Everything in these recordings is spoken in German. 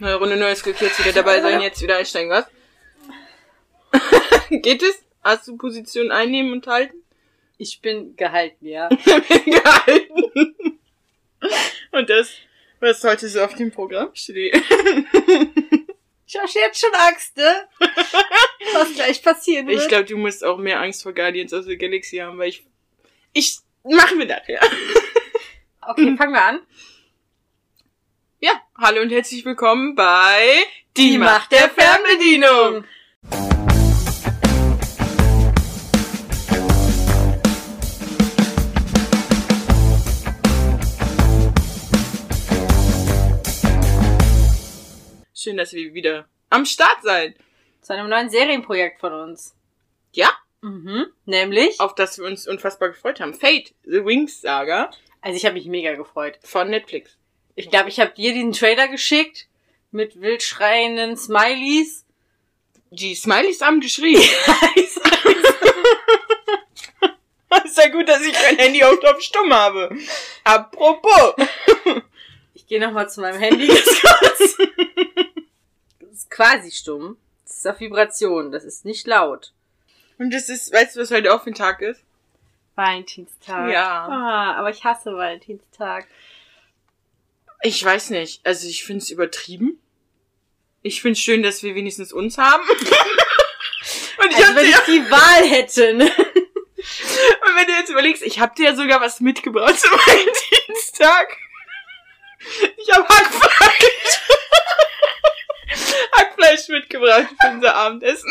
Neue Runde, neues Glück, jetzt wieder dabei sein, jetzt wieder einsteigen, was? Geht es? Hast du Position einnehmen und halten? Ich bin gehalten, ja. gehalten. Und das, was heute so auf dem Programm steht. Ich habe jetzt schon Angst, ne? Was gleich passieren wird. Ich glaube, du musst auch mehr Angst vor Guardians of the Galaxy haben, weil ich, ich, machen wir nachher. Okay, fangen wir an. Hallo und herzlich willkommen bei Die, Macht der Fernbedienung. Schön, dass wir wieder am Start seid. Zu einem neuen Serienprojekt von uns. Ja, Mhm. Nämlich? auf das wir uns unfassbar gefreut haben. Fate, The Wings Saga Also ich habe mich mega gefreut. von Netflix. Ich glaube, ich habe dir diesen Trailer geschickt mit wild schreienden Smileys. Die Smileys haben geschrien. ist ja gut, dass ich mein Handy auch auf stumm habe. Apropos. Ich gehe nochmal zu meinem Handy. Das ist quasi stumm. Das ist auf Vibration. Das ist nicht laut. Und das ist, weißt du, was heute auch für ein Tag ist? Valentinstag. Ja. Ah, aber ich hasse Valentinstag. Ich weiß nicht. Also ich finde es übertrieben. Ich finde es schön, dass wir wenigstens uns haben. Und ich Also hab wenn ich die Wahl hätte, ne? und wenn du jetzt überlegst, ich habe dir ja sogar was mitgebracht zum Valentinstag. Ich habe Hackfleisch. Hackfleisch mitgebracht für unser Abendessen.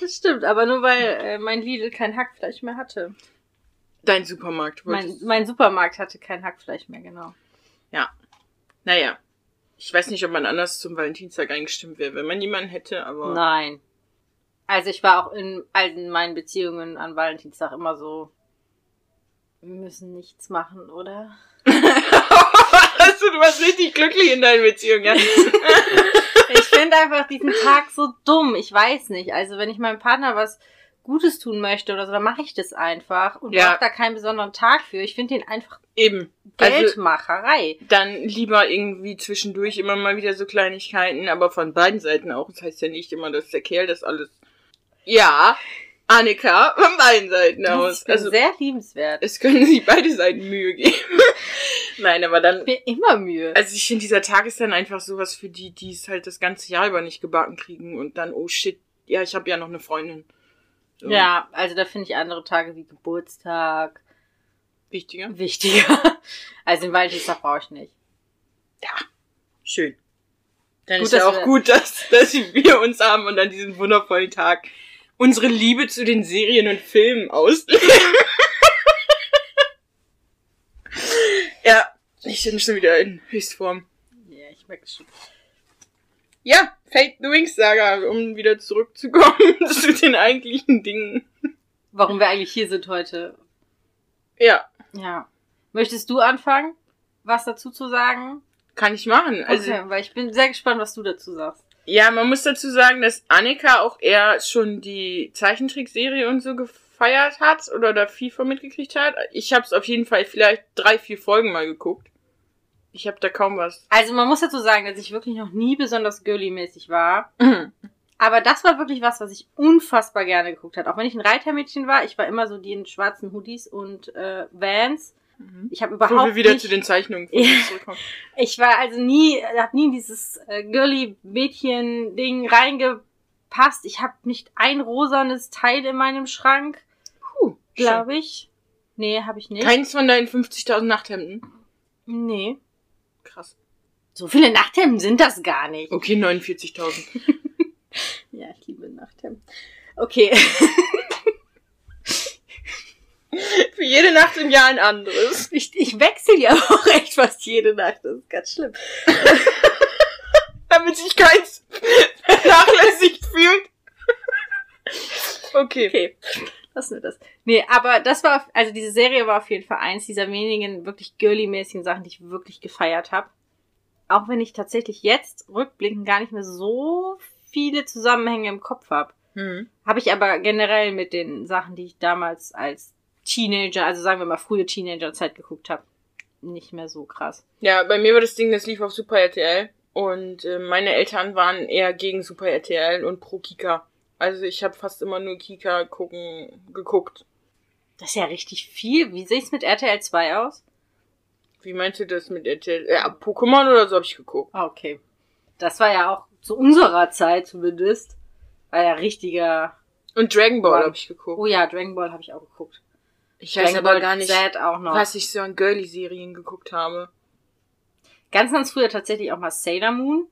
Das stimmt, aber nur weil äh, mein Lidl kein Hackfleisch mehr hatte. Dein Supermarkt. Mein, mein Supermarkt hatte kein Hackfleisch mehr, genau. Naja. Ich weiß nicht, ob man anders zum Valentinstag eingestimmt wäre, wenn man jemanden hätte, aber. Nein. Also ich war auch in all meinen Beziehungen an Valentinstag immer so, wir müssen nichts machen, oder? also, du warst richtig glücklich in deinen Beziehungen, ja? Ich finde einfach diesen Tag so dumm. Ich weiß nicht. Also wenn ich meinem Partner was Gutes tun möchte oder so, dann mache ich das einfach und Ja. brauche da keinen besonderen Tag für. Ich finde den einfach Eben. Also, Geldmacherei. dann lieber irgendwie zwischendurch immer mal wieder so Kleinigkeiten, aber von beiden Seiten auch. Das heißt ja nicht immer, dass der Kerl das alles. Ja, Annika, von beiden Seiten aus. ich bin Also, sehr liebenswert. es können sich beide Seiten Mühe geben. Nein, aber dann. Ich mir immer Mühe. Also ich finde, dieser Tag ist dann einfach sowas für die, die es halt das ganze Jahr über nicht gebacken kriegen und dann, oh shit, ja, ich habe ja noch eine Freundin. So, Ja, also da finde ich andere Tage wie Geburtstag Wichtiger. wichtiger. Also den Valentinstag brauche ich nicht. Schön. Dann Gut, ist ja auch gut, dass, dass wir uns haben und an diesem wundervollen Tag unsere Liebe zu den Serien und Filmen ausleben. ja, ich bin schon wieder in Höchstform. Ja, ich merke schon. Ja, Fate the Wings Saga, um wieder zurückzukommen zu den eigentlichen Dingen. Warum wir eigentlich hier sind heute. Ja, Ja. Möchtest du anfangen, was dazu zu sagen? kann ich machen. Also, okay, weil ich bin sehr gespannt, was du dazu sagst. Ja, man muss dazu sagen, dass Annika auch eher schon die Zeichentrickserie und so gefeiert hat oder da viel von mitgekriegt hat. Ich habe es auf jeden Fall vielleicht drei, vier Folgen mal geguckt. Ich habe da kaum was. Also man muss dazu sagen, dass ich wirklich noch nie besonders girly-mäßig war. Aber das war wirklich was, was ich unfassbar gerne geguckt habe. Auch wenn ich ein Reitermädchen war, ich war immer so die in schwarzen Hoodies und äh, Vans. Ich habe Wo überhaupt wir wieder nicht, zu den Zeichnungen von Ja. zurückkommen. Ich war also nie, hab nie in dieses äh, girly-Mädchen-Ding reingepasst. Ich habe nicht ein rosanes Teil in meinem Schrank, Puh, glaube ich. Nee, habe ich nicht. Keins von deinen 50.000 Nachthemden. nee. Krass. So viele Nachthemden sind das gar nicht. Okay, 49.000. Ja, ich liebe Nachthemden. Okay. Für jede Nacht im Jahr ein anderes. Ich, ich wechsle ja auch echt fast jede Nacht. Das ist ganz schlimm. Damit sich keins vernachlässigt fühlt. Okay. Okay. Lassen wir das. Nee, aber das war, also diese Serie war auf jeden Fall eins dieser wenigen wirklich girly-mäßigen Sachen, die ich wirklich gefeiert habe. Auch wenn ich tatsächlich jetzt rückblickend gar nicht mehr so viele Zusammenhänge im Kopf habe. Hm. Habe ich aber generell mit den Sachen, die ich damals als Teenager, also sagen wir mal frühe Teenagerzeit geguckt habe, nicht mehr so krass. Ja, bei mir war das Ding, das lief auf Super RTL. Und äh, meine Eltern waren eher gegen Super RTL und pro Kika. Also ich habe fast immer nur Kika gucken geguckt. Das ist ja richtig viel. Wie sieht's mit RTL 2 aus? Wie meinst du das mit RTL? Ja, Pokémon oder so habe ich geguckt. Ah, okay. Das war ja auch zu unserer Zeit zumindest. War ja richtiger. Und Dragon Ball habe ich geguckt. Oh ja, Dragon Ball habe ich auch geguckt. Ich weiß Dragon aber Ball gar nicht, Z auch noch. was ich so an Girly-Serien geguckt habe. Ganz, ganz früher tatsächlich auch mal Sailor Moon.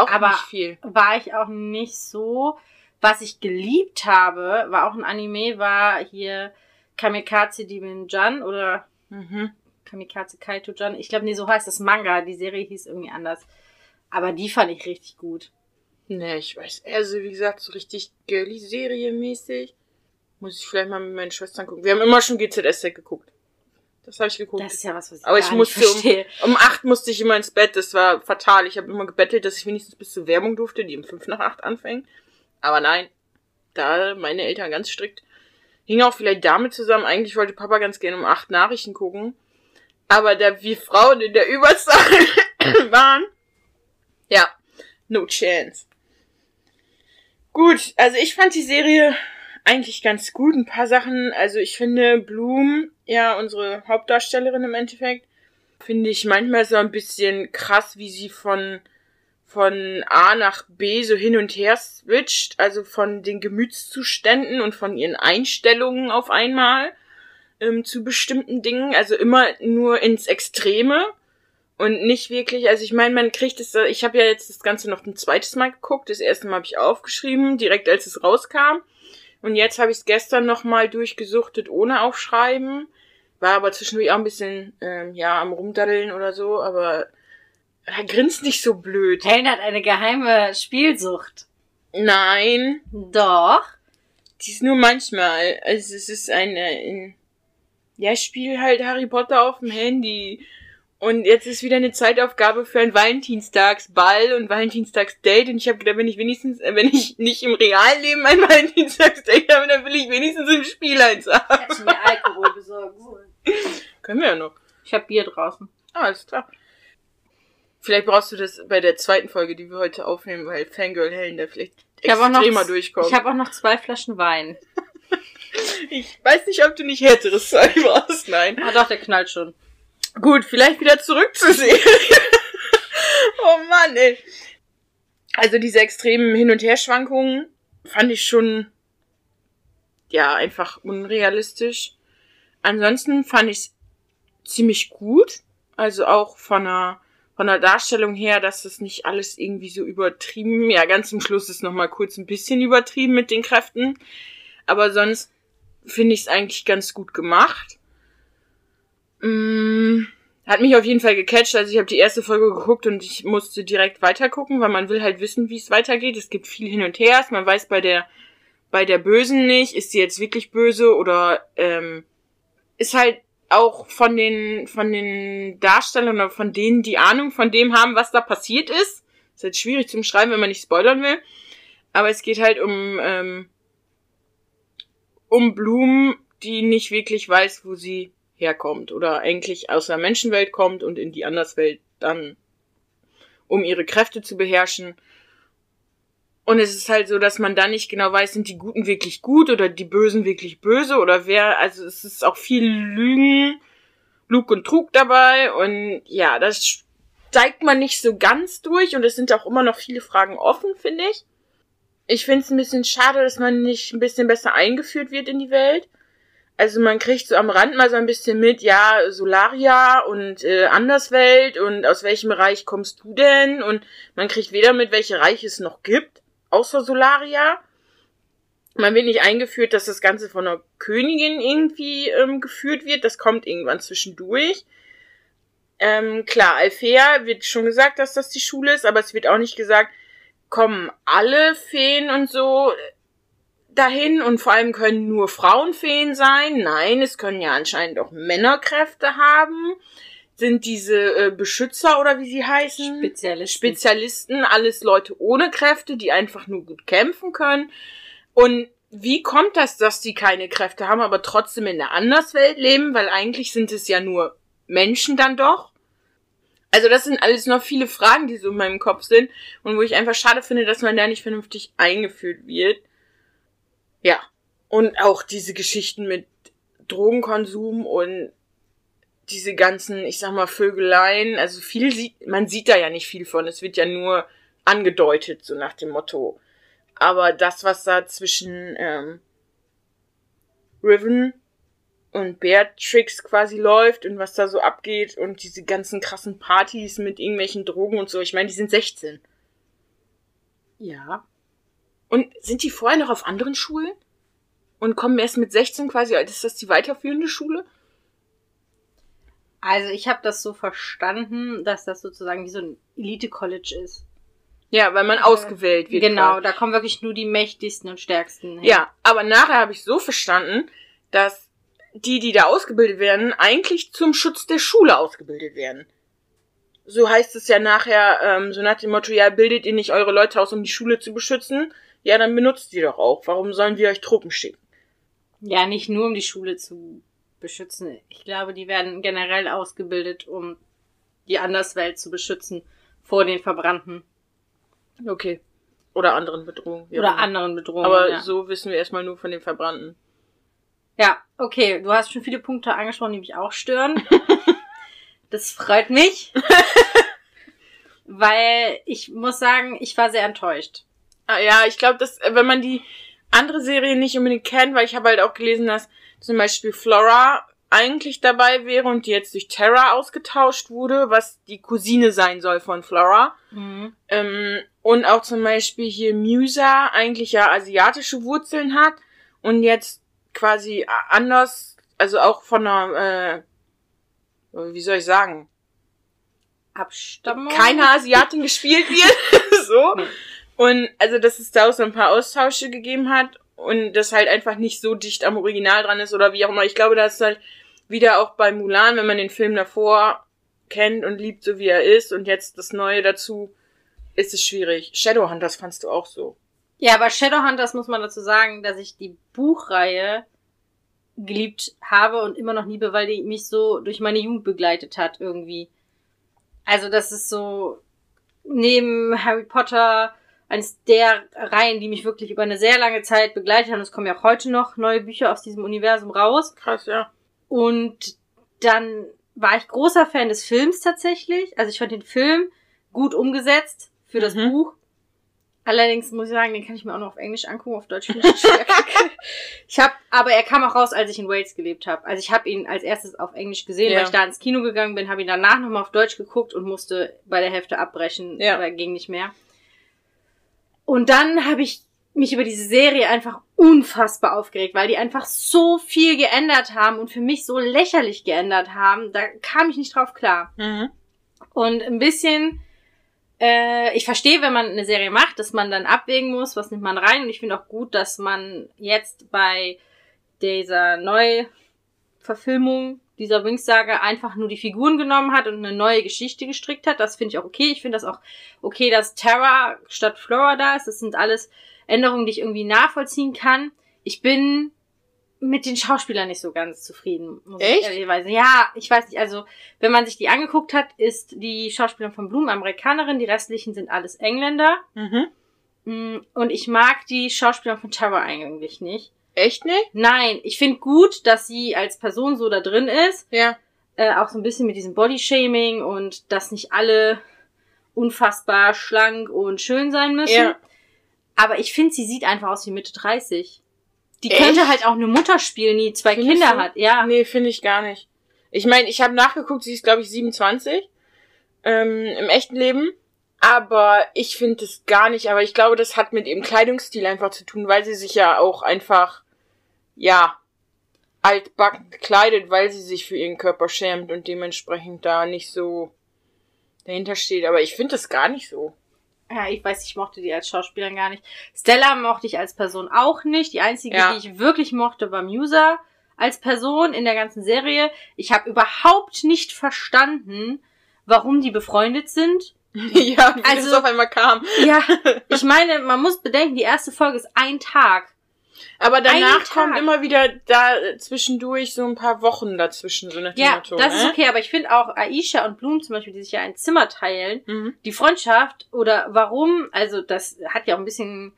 Auch Aber- nicht viel. War ich auch nicht so. Was ich geliebt habe, war auch ein Anime, war hier Kamikaze Demon Jan oder Mhm. Kamikaze Kaito Jan. Ich glaube, nee, so heißt das Manga. Die Serie hieß irgendwie anders. Aber die fand ich richtig gut. Nee, ich weiß. Also, wie gesagt, so richtig Girly-Serie-mäßig. Muss ich vielleicht mal mit meinen Schwestern gucken. Wir haben immer schon GZSZ geguckt. Das habe ich geguckt. Das ist ja was, was ich Aber ich musste um, um acht musste ich immer ins Bett. Das war fatal. Ich habe immer gebettelt, dass ich wenigstens bis zur Werbung durfte, die um fünf nach acht anfängt. Aber nein, da meine Eltern ganz strikt. Hing auch vielleicht damit zusammen. Eigentlich wollte Papa ganz gerne um acht Nachrichten gucken. Aber da wir Frauen in der Überzahl waren, ja, no chance. Gut, also ich fand die Serie eigentlich ganz gut. Ein paar Sachen, also ich finde Bloom, ja, unsere Hauptdarstellerin im Endeffekt, finde ich manchmal so ein bisschen krass, wie sie von, von A nach B so hin und her switcht, also von den Gemütszuständen und von ihren Einstellungen auf einmal ähm, zu bestimmten Dingen, also immer nur ins Extreme und nicht wirklich, also ich meine, man kriegt es, ich habe ja jetzt das Ganze noch ein zweites Mal geguckt, das erste Mal habe ich aufgeschrieben, direkt als es rauskam. Und jetzt habe ich es gestern nochmal durchgesuchtet ohne Aufschreiben, war aber zwischendurch auch ein bisschen, ähm, ja, am Rumdaddeln oder so, aber er grinst nicht so blöd. Helen hat eine geheime Spielsucht. Nein, Doch. die ist nur manchmal, also es ist eine, ein, ja, ich spiele halt Harry Potter auf dem Handy. Und jetzt ist wieder eine Zeitaufgabe für ein Valentinstagsball und Valentinstagsdate. Und ich habe gedacht, wenn ich wenigstens, äh, wenn ich nicht im Realleben ein Valentinstagsdate habe, dann will ich wenigstens im Spiel eins haben. Kannst du mir Alkohol besorgen? Können wir ja noch. Ich habe Bier draußen. Ah, alles klar. Vielleicht brauchst du das bei der zweiten Folge, die wir heute aufnehmen, weil Fangirl Helen da vielleicht Ich auch noch, extremer durchkommt. ich habe auch noch zwei Flaschen Wein. ich weiß nicht, ob du nicht härteres sein brauchst. Nein. Ah doch, der knallt schon. Gut, vielleicht wieder zurück zur Serie. oh Mann, ey. Also diese extremen Hin- und Herschwankungen fand ich schon, ja, einfach unrealistisch. Ansonsten fand ich es ziemlich gut. Also auch von der, von der Darstellung her, dass das nicht alles irgendwie so übertrieben, ja, ganz zum Schluss ist nochmal kurz ein bisschen übertrieben mit den Kräften. Aber sonst finde ich es eigentlich ganz gut gemacht. Mm, hat mich auf jeden Fall gecatcht. Also ich habe die erste Folge geguckt und ich musste direkt weitergucken, weil man will halt wissen, wie es weitergeht. Es gibt viel hin und her. Man weiß bei der bei der Bösen nicht, ist sie jetzt wirklich böse oder ähm, ist halt auch von den von den Darstellern oder von denen, die Ahnung von dem haben, was da passiert ist. Ist halt schwierig zum Schreiben, wenn man nicht spoilern will. Aber es geht halt um ähm, um Blumen, die nicht wirklich weiß, wo sie herkommt oder eigentlich aus der Menschenwelt kommt und in die Anderswelt dann, um ihre Kräfte zu beherrschen. Und es ist halt so, dass man da nicht genau weiß, sind die Guten wirklich gut oder die Bösen wirklich böse oder wer, also es ist auch viel Lügen, Lug und Trug dabei und ja, das steigt man nicht so ganz durch und es sind auch immer noch viele Fragen offen, finde ich. Ich finde es ein bisschen schade, dass man nicht ein bisschen besser eingeführt wird in die Welt. Also man kriegt so am Rand mal so ein bisschen mit, ja, Solaria und äh, Anderswelt und aus welchem Reich kommst du denn? Und man kriegt weder mit, welche Reich es noch gibt, außer Solaria. Man wird nicht eingeführt, dass das Ganze von einer Königin irgendwie ähm, geführt wird. Das kommt irgendwann zwischendurch. Ähm, klar, Alfea wird schon gesagt, dass das die Schule ist, aber es wird auch nicht gesagt, kommen alle Feen und so dahin und vor allem können nur Frauenfeen sein. Nein, es können ja anscheinend auch Männerkräfte haben. Sind diese äh, Beschützer oder wie sie heißen? Spezialisten. Spezialisten, alles Leute ohne Kräfte, die einfach nur gut kämpfen können. Und wie kommt das, dass die keine Kräfte haben, aber trotzdem in der Anderswelt leben? Weil eigentlich sind es ja nur Menschen dann doch. Also das sind alles noch viele Fragen, die so in meinem Kopf sind und wo ich einfach schade finde, dass man da nicht vernünftig eingeführt wird. Ja. Und auch diese Geschichten mit Drogenkonsum und diese ganzen, ich sag mal, Vögeleien, also viel sieht, man sieht da ja nicht viel von. Es wird ja nur angedeutet, so nach dem Motto. Aber das, was da zwischen ähm, Riven und Beatrix quasi läuft und was da so abgeht und diese ganzen krassen Partys mit irgendwelchen Drogen und so, ich meine, die sind 16. Ja. Und sind die vorher noch auf anderen Schulen? Und kommen erst mit 16 quasi, ist das die weiterführende Schule? Also ich habe das so verstanden, dass das sozusagen wie so ein Elite-College ist. Ja, weil man ausgewählt wird. Genau, da kommen wirklich nur die mächtigsten und stärksten hin. Ja, aber nachher habe ich so verstanden, dass die, die da ausgebildet werden, eigentlich zum Schutz der Schule ausgebildet werden. So heißt es ja nachher, ähm, so nach dem Motto, ja, bildet ihr nicht eure Leute aus, um die Schule zu beschützen? Ja, dann benutzt die doch auch. Warum sollen wir euch Truppen schicken? Ja, nicht nur um die Schule zu beschützen. Ich glaube, die werden generell ausgebildet, um die Anderswelt zu beschützen vor den Verbrannten. Okay. Oder anderen Bedrohungen. Oder immer. anderen Bedrohungen. Aber ja. so wissen wir erstmal nur von den Verbrannten. ja, okay. Du hast schon viele Punkte angesprochen, die mich auch stören. das freut mich. weil ich muss sagen, ich war sehr enttäuscht. Ah, ja, ich glaube, dass, äh, wenn man die andere Serie nicht unbedingt kennt, weil ich habe halt auch gelesen, dass zum Beispiel Flora eigentlich dabei wäre und die jetzt durch Terra ausgetauscht wurde, was die Cousine sein soll von Flora. Ähm, und auch zum Beispiel hier Musa eigentlich ja asiatische Wurzeln hat und jetzt quasi anders, also auch von einer, äh, wie soll ich sagen, Abstammung? keine Asiatin gespielt wird. so. Nee. Und also, dass es da auch so ein paar Austausche gegeben hat und das halt einfach nicht so dicht am Original dran ist oder wie auch immer. Ich glaube, das ist halt wieder auch bei Mulan, wenn man den Film davor kennt und liebt, so wie er ist und jetzt das Neue dazu, ist es schwierig. Shadowhunters fandst du auch so. Ja, bei Shadowhunters muss man dazu sagen, dass ich die Buchreihe geliebt habe und immer noch liebe, weil die mich so durch meine Jugend begleitet hat irgendwie. Also das ist so neben Harry Potter eines der Reihen, die mich wirklich über eine sehr lange Zeit begleitet haben. Es kommen ja auch heute noch neue Bücher aus diesem Universum raus. Krass, ja. Und dann war ich großer Fan des Films tatsächlich. Also ich fand den Film gut umgesetzt für das Mhm. Buch. Allerdings muss ich sagen, den kann ich mir auch noch auf Englisch angucken, auf Deutsch finde ich schwer. ich habe, aber er kam auch raus, als ich in Wales gelebt habe. Also ich habe ihn als erstes auf Englisch gesehen, Ja. weil ich da ins Kino gegangen bin, habe ihn danach nochmal auf Deutsch geguckt und musste bei der Hälfte abbrechen, Ja. weil ging nicht mehr. Und dann habe ich mich über diese Serie einfach unfassbar aufgeregt, weil die einfach so viel geändert haben und für mich so lächerlich geändert haben. Da kam ich nicht drauf klar. Mhm. Und ein bisschen, äh, ich verstehe, wenn man eine Serie macht, dass man dann abwägen muss, was nimmt man rein. Und ich finde auch gut, dass man jetzt bei dieser Neuverfilmung dieser Wings-Saga einfach nur die Figuren genommen hat und eine neue Geschichte gestrickt hat. Das finde ich auch okay. Ich finde das auch okay, dass Terra statt Flora da ist. Das sind alles Änderungen, die ich irgendwie nachvollziehen kann. Ich bin mit den Schauspielern nicht so ganz zufrieden. Muss Echt? Ich ja, ich weiß nicht. Also, wenn man sich die angeguckt hat, ist die Schauspielerin von Bloom Amerikanerin, die restlichen sind alles Engländer. Mhm. Mm, Und ich mag die Schauspielerin von Tara eigentlich nicht. Echt nicht? Nein, ich finde gut, dass sie als Person so da drin ist. Ja. Äh, auch so ein bisschen mit diesem Bodyshaming und dass nicht alle unfassbar schlank und schön sein müssen. Ja. Aber ich finde, sie sieht einfach aus wie Mitte 30. Die Echt? könnte halt auch eine Mutter spielen, die zwei Findest Kinder hat. Ja. Nee, finde ich gar nicht. Ich meine, ich habe nachgeguckt, sie ist, glaube ich, 27 ähm, im echten Leben. Aber ich finde es gar nicht. Aber ich glaube, das hat mit ihrem Kleidungsstil einfach zu tun, weil sie sich ja auch einfach, ja, altbacken kleidet, weil sie sich für ihren Körper schämt und dementsprechend da nicht so dahinter steht. Aber ich finde das gar nicht so. Ja, ich weiß, ich mochte die als Schauspielerin gar nicht. Stella mochte ich als Person auch nicht. Die einzige, Ja. die ich wirklich mochte, war Musa als Person in der ganzen Serie. Ich habe überhaupt nicht verstanden, warum die befreundet sind. ja, wie Also- das auf einmal kam. Ja, ich meine, man muss bedenken, die erste Folge ist ein Tag. Aber danach kommt Tag. immer wieder da zwischendurch so ein paar Wochen dazwischen, so nach dem Ja, Motto, das ist okay, aber ich finde auch Aisha und Bloom zum Beispiel, die sich ja ein Zimmer teilen, Mhm. die Freundschaft oder warum, also das hat ja auch ein bisschen,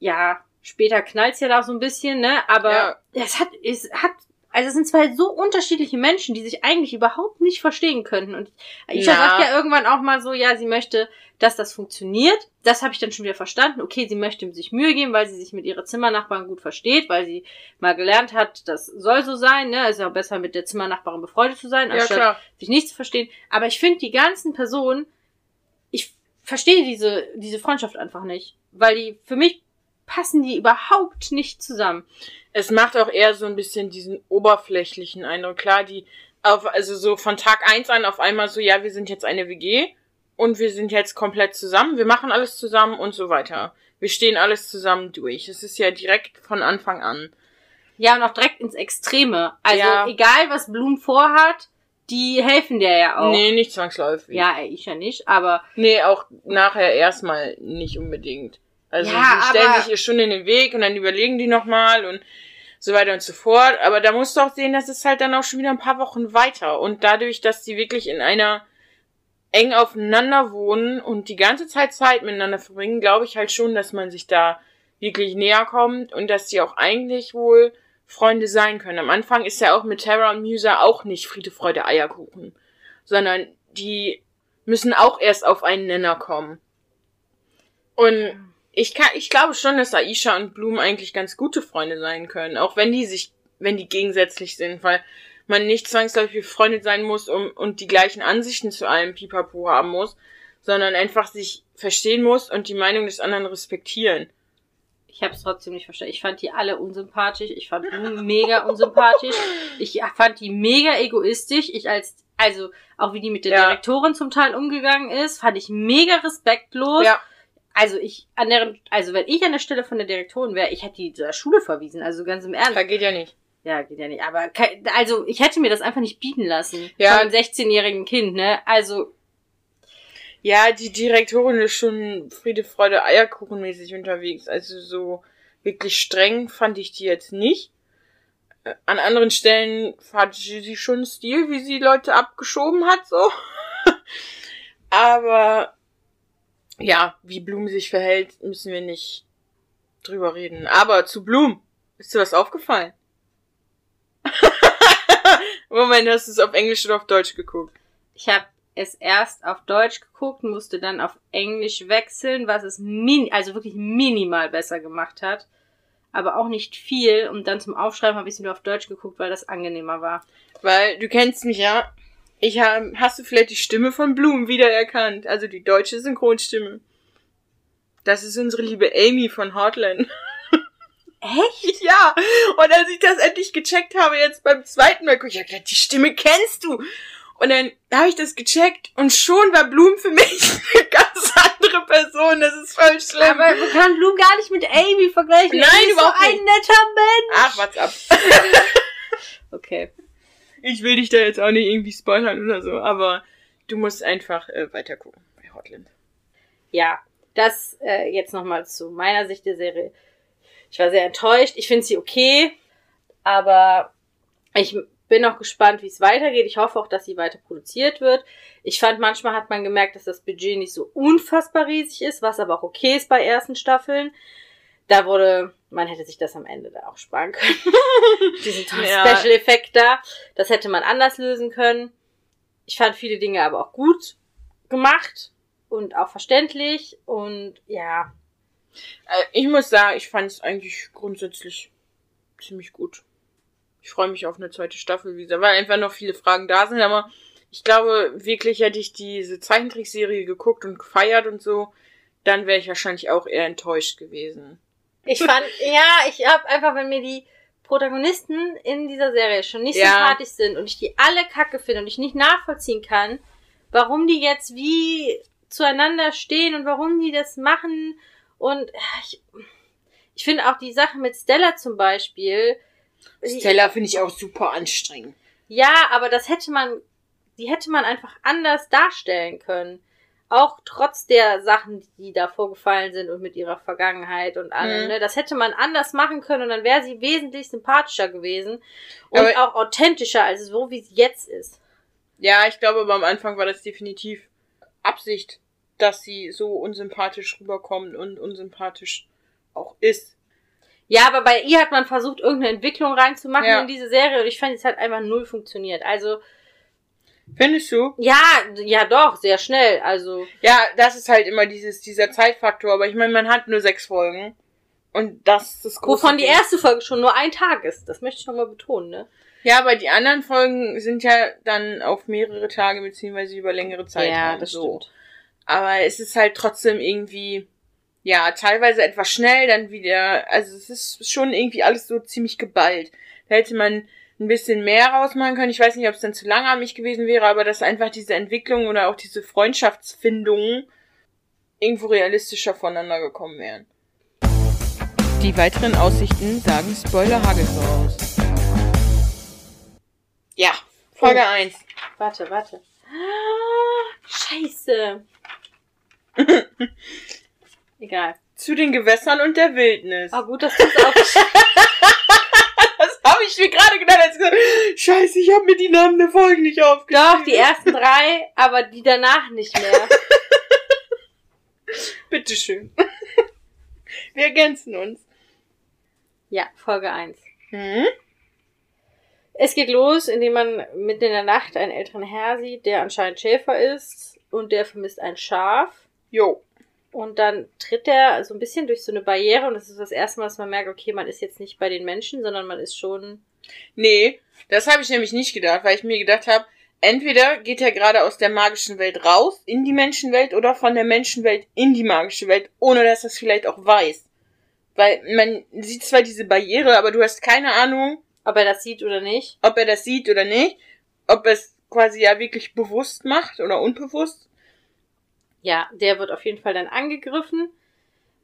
ja, später knallt's ja da so ein bisschen, ne, aber Ja. es hat, es hat, also es sind zwei so unterschiedliche Menschen, die sich eigentlich überhaupt nicht verstehen könnten und Aisha Ja. sagt ja irgendwann auch mal so, ja, sie möchte, dass das funktioniert, das habe ich dann schon wieder verstanden, okay, sie möchte sich Mühe geben, weil sie sich mit ihrer Zimmernachbarin gut versteht, weil sie mal gelernt hat, das soll so sein, ne, ist ja auch besser mit der Zimmernachbarin befreundet zu sein, Ja, anstatt klar. sich nicht zu verstehen. Aber ich finde die ganzen Personen, ich verstehe diese, diese Freundschaft einfach nicht. Weil die, für mich passen die überhaupt nicht zusammen. Es macht auch eher so ein bisschen diesen oberflächlichen Eindruck. Klar, die auf, also so von Tag eins an auf einmal so, ja, wir sind jetzt eine WG und wir sind jetzt komplett zusammen, wir machen alles zusammen und so weiter. Wir stehen alles zusammen durch. Es ist ja direkt von Anfang an. Ja, und auch direkt ins Extreme. Also Ja. egal, was Blum vorhat, die helfen der ja auch. Nee, nicht zwangsläufig. Ja, ich ja nicht, aber Nee, auch nachher erstmal nicht unbedingt. Also Ja, sie stellen sich ihr schon in den Weg und dann überlegen die nochmal und so weiter und so fort. Aber da musst du auch sehen, das ist halt dann auch schon wieder ein paar Wochen weiter. Und dadurch, dass die wirklich in einer eng aufeinander wohnen und die ganze Zeit Zeit miteinander verbringen, glaube ich halt schon, dass man sich da wirklich näher kommt und dass sie auch eigentlich wohl Freunde sein können. Am Anfang ist ja auch mit Terra und Musa auch nicht Friede, Freude, Eierkuchen, sondern die müssen auch erst auf einen Nenner kommen. Und ich kann, ich glaube schon, dass Aisha und Bloom eigentlich ganz gute Freunde sein können, auch wenn die sich, wenn die gegensätzlich sind, weil man nicht zwangsläufig befreundet sein muss um, und die gleichen Ansichten zu allem Pipapo haben muss, sondern einfach sich verstehen muss und die Meinung des anderen respektieren. ich habe es trotzdem nicht verstanden. Ich fand die alle unsympathisch. Ich fand Blum mega unsympathisch. Ich fand die mega egoistisch. Ich als, also auch wie die mit der Ja. Direktorin zum Teil umgegangen ist, fand ich mega respektlos. Ja, Also ich an deren, also wenn ich an der Stelle von der Direktorin wäre, ich hätte die zur Schule verwiesen. Also ganz im Ernst. da geht ja nicht. Ja, geht ja nicht. Aber also ich hätte mir das einfach nicht bieten lassen. Ja. Von einem 16-jährigen Kind, ne? Also Ja, die Direktorin ist schon Friede, Freude, Eierkuchenmäßig unterwegs. Also so wirklich streng fand ich die jetzt nicht. Äh, An anderen Stellen hatte sie schon einen Stil, wie sie Leute abgeschoben hat, so. Aber ja, wie Blum sich verhält, müssen wir nicht drüber reden. Aber zu Blum, ist dir was aufgefallen? Moment, hast du es auf Englisch oder auf Deutsch geguckt? ich habe es erst auf Deutsch geguckt, musste dann auf Englisch wechseln, was es min also wirklich minimal besser gemacht hat. Aber auch nicht viel. Und dann zum Aufschreiben habe ich es nur auf Deutsch geguckt, weil das angenehmer war. Weil du kennst mich ja. Ich hab, hast du vielleicht die Stimme von Blum wiedererkannt? Also die deutsche Synchronstimme. Das ist unsere liebe Amy von Heartland. Echt? ja. Und als ich das endlich gecheckt habe, jetzt beim zweiten Mal, guck ich hab gedacht, die Stimme kennst du. Und dann habe ich das gecheckt und schon war Blum für mich eine ganz andere Person. Das ist voll schlimm. Aber man kann Blum gar nicht mit Amy vergleichen. Nein, Amy ist überhaupt so ein nicht. netter Mensch. Ach, what's up. Okay. Ich will dich da jetzt auch nicht irgendwie spoilern oder so, aber du musst einfach äh, weiter gucken bei Hotland. Ja, das äh, jetzt nochmal zu meiner Sicht der Serie. Ich war sehr enttäuscht. Ich finde sie okay, aber ich bin noch gespannt, wie es weitergeht. Ich hoffe auch, dass sie weiter produziert wird. Ich fand, manchmal hat man gemerkt, dass das Budget nicht so unfassbar riesig ist, was aber auch okay ist bei ersten Staffeln. Da wurde, man hätte sich das am Ende da auch sparen können. Diesen Ja. Special-Effekt da. Das hätte man anders lösen können. Ich fand viele Dinge aber auch gut gemacht und auch verständlich und ja, Äh, ich muss sagen, ich fand es eigentlich grundsätzlich ziemlich gut. Ich freue mich auf eine zweite Staffel wieder, weil einfach noch viele Fragen da sind, aber ich glaube, wirklich hätte ich diese Zeichentrickserie geguckt und gefeiert und so, dann wäre ich wahrscheinlich auch eher enttäuscht gewesen. Ich fand, ja, ich hab einfach, wenn mir die Protagonisten in dieser Serie schon nicht Ja. sympathisch sind und ich die alle kacke finde und ich nicht nachvollziehen kann, warum die jetzt wie zueinander stehen und warum die das machen und ja, ich, ich finde auch die Sache mit Stella zum Beispiel, Stella finde ich auch super anstrengend. Ja, aber das hätte man, die hätte man einfach anders darstellen können. Auch trotz der Sachen, die da vorgefallen sind und mit ihrer Vergangenheit und allem, Mhm. ne, das hätte man anders machen können und dann wäre sie wesentlich sympathischer gewesen und Aber- auch authentischer als so, wie sie jetzt ist. Ja, ich glaube, aber am Anfang war das definitiv Absicht, dass sie so unsympathisch rüberkommt und unsympathisch auch ist. Ja, aber bei ihr hat man versucht, irgendeine Entwicklung reinzumachen Ja. in diese Serie und ich fand, es hat einfach null funktioniert. Also, Findest du? ja, ja doch, sehr schnell. Also, Ja, das ist halt immer dieses, dieser Zeitfaktor, aber ich meine, man hat nur sechs Folgen. Und das ist das große wovon die erste Folge schon nur ein Tag ist. Das möchte ich nochmal betonen, ne? Ja, aber die anderen Folgen sind ja dann auf mehrere Tage beziehungsweise über längere Zeit. ja, das stimmt. Aber es ist halt trotzdem irgendwie, ja, teilweise etwas schnell, dann wieder, also es ist schon irgendwie alles so ziemlich geballt. Da hätte man ein bisschen mehr rausmachen können. Ich weiß nicht, ob es dann zu langatmig gewesen wäre, aber dass einfach diese Entwicklung oder auch diese Freundschaftsfindungen irgendwo realistischer voneinander gekommen wären. Die weiteren Aussichten sagen Spoiler Hagel voraus. Ja, Folge Oh. 1. Warte, warte. Ah, scheiße. Egal. Zu den Gewässern und der Wildnis. Ah, gut, dass du es auch. Habe ich mir gerade gedacht, als gesagt Scheiße, ich habe mir die Namen der Folgen nicht aufgeschrieben. Doch, die ersten drei, aber die danach nicht mehr. Bitteschön. Wir ergänzen uns. Ja, Folge 1. Hm? Es geht los, indem man mitten in der Nacht einen älteren Herr sieht, der anscheinend Schäfer ist und der vermisst ein Schaf. Jo. Und dann tritt er so ein bisschen durch so eine Barriere und das ist das erste Mal, dass man merkt, okay, man ist jetzt nicht bei den Menschen, sondern man ist schon. Nee, das habe ich nämlich nicht gedacht, weil ich mir gedacht habe, entweder geht er gerade aus der magischen Welt raus in die Menschenwelt oder von der Menschenwelt in die magische Welt, ohne dass er es vielleicht auch weiß. Weil man sieht zwar diese Barriere, aber du hast keine Ahnung, Ob er das sieht oder nicht. ob er das sieht oder nicht, ob er es quasi ja wirklich bewusst macht oder unbewusst. Ja, der wird auf jeden Fall dann angegriffen,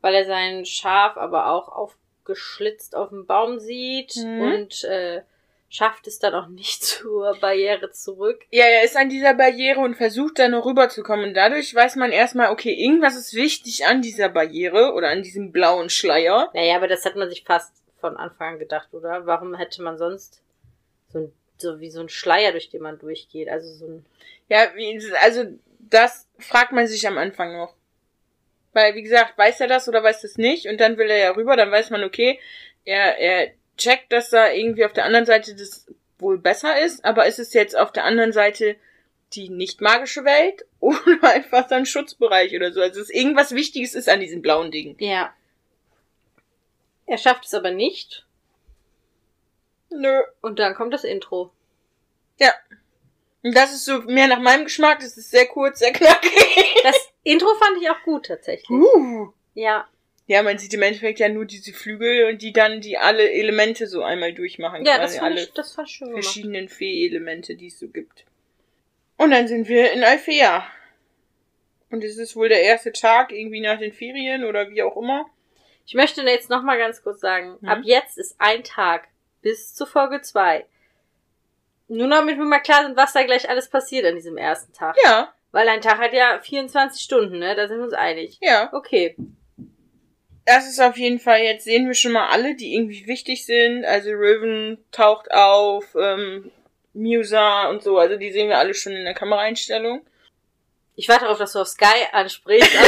weil er sein Schaf aber auch aufgeschlitzt auf dem Baum sieht Mhm. und äh, schafft es dann auch nicht zur Barriere zurück. Ja, er ist an dieser Barriere und versucht da noch rüberzukommen. Und dadurch weiß man erstmal, okay, irgendwas ist wichtig an dieser Barriere oder an diesem blauen Schleier. Naja, aber das hat man sich fast von Anfang an gedacht, oder? Warum hätte man sonst so, ein, so wie so ein Schleier, durch den man durchgeht? Also so ein. Ja, wie, also das fragt man sich am Anfang noch. Weil, wie gesagt, weiß er das oder weiß es nicht? Und dann will er ja rüber, dann weiß man, okay, er, er checkt, dass da irgendwie auf der anderen Seite das wohl besser ist, aber ist es jetzt auf der anderen Seite die nicht magische Welt oder einfach so ein Schutzbereich oder so? Also, dass irgendwas Wichtiges ist an diesem blauen Ding. Ja. Er schafft es aber nicht. Nö. Und dann kommt das Intro. Ja. Und das ist so mehr nach meinem Geschmack. Das ist sehr kurz, sehr knackig. Das Intro fand ich auch gut tatsächlich. Uh. Ja. Ja, man sieht im Endeffekt ja nur diese Flügel und die dann die alle Elemente so einmal durchmachen. Ja, das fand alle ich, das fand ich schön verschiedenen Fee-Elemente, die es so gibt. Und dann sind wir in Alfea. Und es ist wohl der erste Tag irgendwie nach den Ferien oder wie auch immer. Ich möchte jetzt noch mal ganz kurz sagen, Mhm. ab jetzt ist ein Tag bis zur Folge 2. Nur damit wir mal klar sind, was da gleich alles passiert an diesem ersten Tag. Ja, Weil ein Tag hat ja 24 Stunden, ne? Da sind wir uns einig. ja. Okay. Das ist auf jeden Fall, jetzt sehen wir schon mal alle, die irgendwie wichtig sind. Also Riven taucht auf, ähm, Musa und so. Also die sehen wir alle schon in der Kameraeinstellung. Ich warte darauf, dass du auf Sky ansprichst.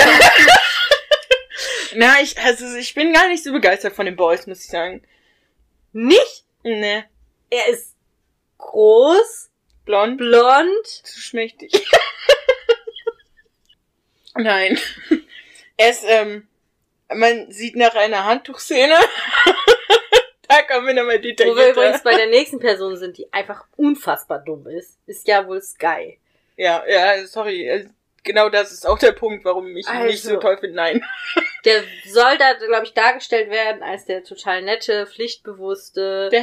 Na, ich, also ich bin gar nicht so begeistert von den Boys, muss ich sagen. nicht? Ne, Er ist groß, blond, blond. zu schmächtig. Nein. Er ist, ähm, man sieht nach einer Handtuchszene. da kommen wir nochmal Wo wir detaillierter. übrigens bei der nächsten Person sind, die einfach unfassbar dumm ist, ist ja wohl Sky. Ja, ja, sorry. äh, Genau das ist auch der Punkt, warum ich ihn nicht so Also. toll finde. Nein. Der soll da, glaube ich, dargestellt werden als der total nette, pflichtbewusste, der,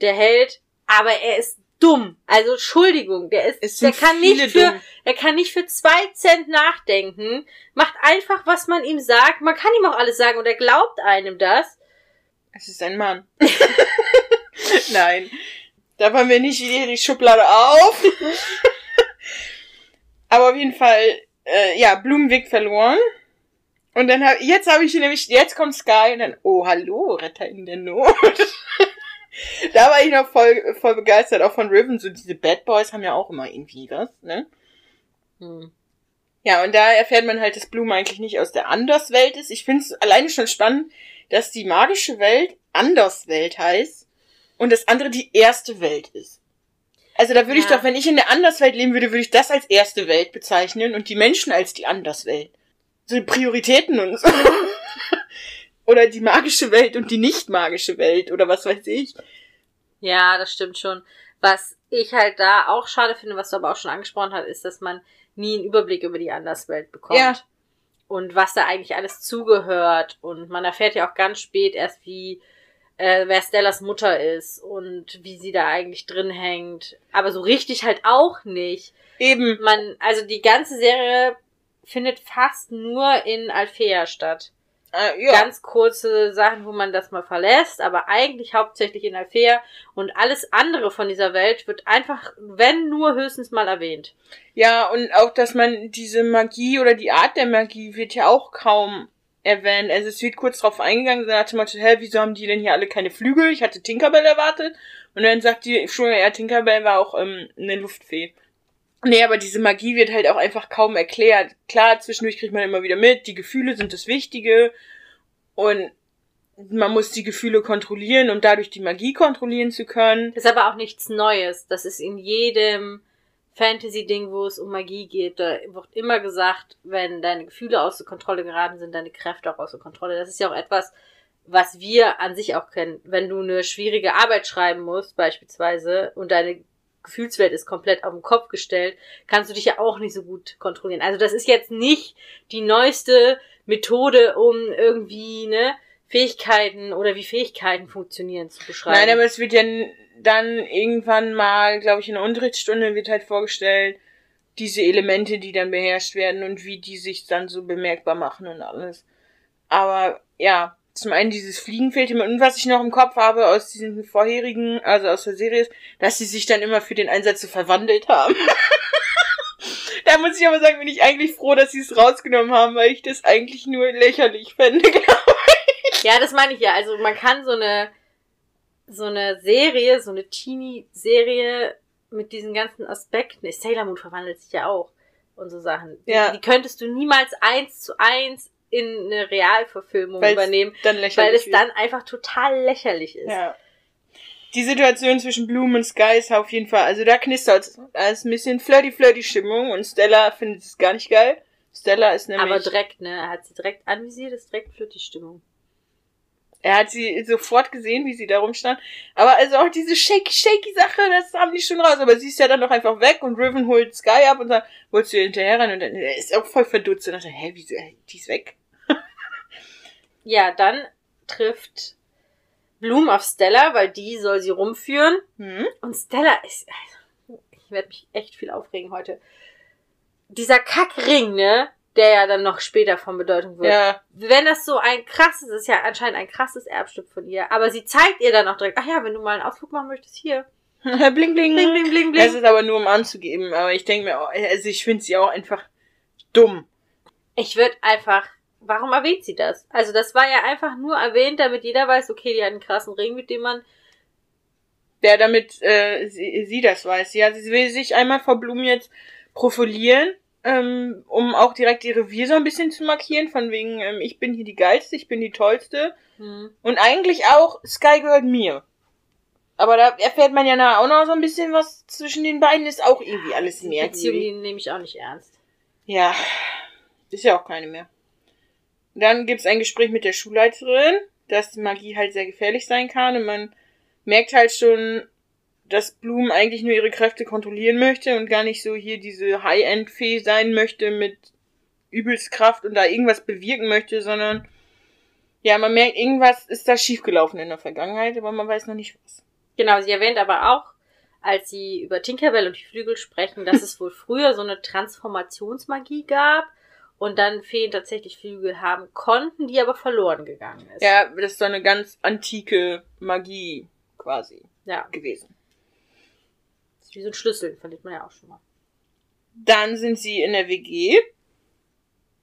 Der Held. Aber er ist dumm. Also Entschuldigung, der ist, Es der kann nicht für, dumm. er kann nicht für zwei Cent nachdenken, macht einfach, was man ihm sagt. Man kann ihm auch alles sagen und er glaubt einem das. Es ist ein Mann. Nein. Da wollen wir nicht wieder die Schublade auf. Aber auf jeden Fall äh, ja, Blumenweg verloren. Und dann hab, jetzt habe ich nämlich, jetzt kommt Sky und dann, oh, hallo, Retter in der Not. da war ich noch voll, voll begeistert, auch von Riven. So diese Bad Boys haben ja auch immer irgendwie was, ne? Hm. Ja, und da erfährt man halt, dass Bloom eigentlich nicht aus der Anderswelt ist. Ich finde es alleine schon spannend, dass die magische Welt Anderswelt heißt und das andere die erste Welt ist. Also da würde ich Ja. doch, wenn ich in der Anderswelt leben würde, würde ich das als erste Welt bezeichnen und die Menschen als die Anderswelt. So Prioritäten und so. oder die magische Welt und die nicht magische Welt oder was weiß ich. Ja, das stimmt schon. Was ich halt da auch schade finde, was du aber auch schon angesprochen hast, ist, dass man nie einen Überblick über die Anderswelt bekommt. Ja. Und was da eigentlich alles zugehört. Und man erfährt ja auch ganz spät erst, wie äh, wer Stellas Mutter ist und wie sie da eigentlich drin hängt. Aber so richtig halt auch nicht. Eben. Man, also die ganze Serie findet fast nur in Alfea statt. Äh, ja. Ganz kurze Sachen, wo man das mal verlässt, aber eigentlich hauptsächlich in Alfea und alles andere von dieser Welt wird einfach, wenn nur höchstens mal erwähnt. Ja, und auch, dass man diese Magie oder die Art der Magie wird ja auch kaum erwähnt. Also es wird kurz drauf eingegangen, so nach dem Motto, hä, wieso haben die denn hier alle keine Flügel? Ich hatte Tinkerbell erwartet. Und dann sagt die, schon, ja, Tinkerbell war auch ähm, eine Luftfee. Nee, aber diese Magie wird halt auch einfach kaum erklärt. Klar, zwischendurch kriegt man immer wieder mit, die Gefühle sind das Wichtige. Und man muss die Gefühle kontrollieren, um dadurch die Magie kontrollieren zu können. Das ist aber auch nichts Neues. Das ist in jedem Fantasy-Ding, wo es um Magie geht, da wird immer gesagt, wenn deine Gefühle außer Kontrolle geraten sind, deine Kräfte auch außer Kontrolle. Das ist ja auch etwas, was wir an sich auch kennen. Wenn du eine schwierige Arbeit schreiben musst, beispielsweise, und deine Gefühlswelt ist komplett auf den Kopf gestellt, kannst du dich ja auch nicht so gut kontrollieren. Also das ist jetzt nicht die neueste Methode, um irgendwie, ne, Fähigkeiten oder wie Fähigkeiten funktionieren zu beschreiben. Nein, aber es wird ja dann irgendwann mal, glaube ich, in der Unterrichtsstunde wird halt vorgestellt, diese Elemente, die dann beherrscht werden und wie die sich dann so bemerkbar machen und alles. Aber ja, zum einen dieses Fliegen fehlt immer. Und was ich noch im Kopf habe aus diesen vorherigen, also aus der Serie ist, dass sie sich dann immer für den Einsatz so verwandelt haben. da muss ich aber sagen, bin ich eigentlich froh, dass sie es rausgenommen haben, weil ich das eigentlich nur lächerlich fände, glaube Ja, das meine ich ja. Also man kann so eine so eine Serie, so eine Teenie-Serie mit diesen ganzen Aspekten. Sailor Moon verwandelt sich ja auch und so Sachen. Die, Ja. die könntest du niemals eins zu eins in eine Realverfilmung Weil's übernehmen, weil es wird. dann einfach total lächerlich ist. Ja. Die Situation zwischen Bloom und Sky ist auf jeden Fall, also da knistert Da ist ein bisschen flirty-flirty Stimmung und Stella findet es gar nicht geil. Stella ist nämlich, Aber direkt, ne? Er hat sie direkt anvisiert, ist direkt für die Stimmung. er hat sie sofort gesehen, wie sie da rumstand. Aber also auch diese shaky-shaky Sache, das haben die schon raus. Aber sie ist ja dann doch einfach weg und Riven holt Sky ab und sagt, wolltest du hinterher rein? Und dann er ist auch voll verdutzt und dachte, hä, wieso, äh, die ist weg? Ja, dann trifft Bloom auf Stella, weil die soll sie rumführen. Hm? Und Stella ist. Also, ich werde mich echt viel aufregen heute. Dieser Kackring, ne? Der ja dann noch später von Bedeutung wird. Ja, Wenn das so ein krasses, ist ja anscheinend ein krasses Erbstück von ihr. Aber sie zeigt ihr dann auch direkt, ach ja, wenn du mal einen Ausflug machen möchtest, hier. bling, bling. Bling, bling, bling, Es bling. ist aber nur um anzugeben. Aber ich denke mir, auch, also ich finde sie auch einfach dumm. Ich würde einfach. Warum erwähnt sie das? Also, das war ja einfach nur erwähnt, damit jeder weiß, okay, die hat einen krassen Ring, mit dem man. der damit äh, sie, sie das weiß. Ja, sie will sich einmal vor Blumen jetzt profilieren, ähm, um auch direkt ihr Revier so ein bisschen zu markieren, von wegen, ähm, ich bin hier die geilste, ich bin die tollste. Hm. Und eigentlich auch, Sky gehört mir. Aber da erfährt man ja auch noch so ein bisschen was zwischen den beiden, ist auch irgendwie alles Die Beziehung, nehme ich auch nicht ernst. Ja, ist ja auch keine mehr. Dann gibt's ein Gespräch mit der Schulleiterin, dass Magie halt sehr gefährlich sein kann und man merkt halt schon, dass Bloom eigentlich nur ihre Kräfte kontrollieren möchte und gar nicht so hier diese High-End-Fee sein möchte mit übelst Kraft und da irgendwas bewirken möchte, sondern ja, man merkt, irgendwas ist da schiefgelaufen in der Vergangenheit, aber man weiß noch nicht was. Genau, sie erwähnt aber auch, als sie über Tinkerbell und die Flügel sprechen, dass es wohl früher so eine Transformationsmagie gab und dann Feen tatsächlich Flügel haben konnten, die aber verloren gegangen ist. Ja, das ist so eine ganz antike Magie quasi ja. gewesen. Das ist wie so ein Schlüssel, verliert man ja auch schon mal. Dann sind sie in der WG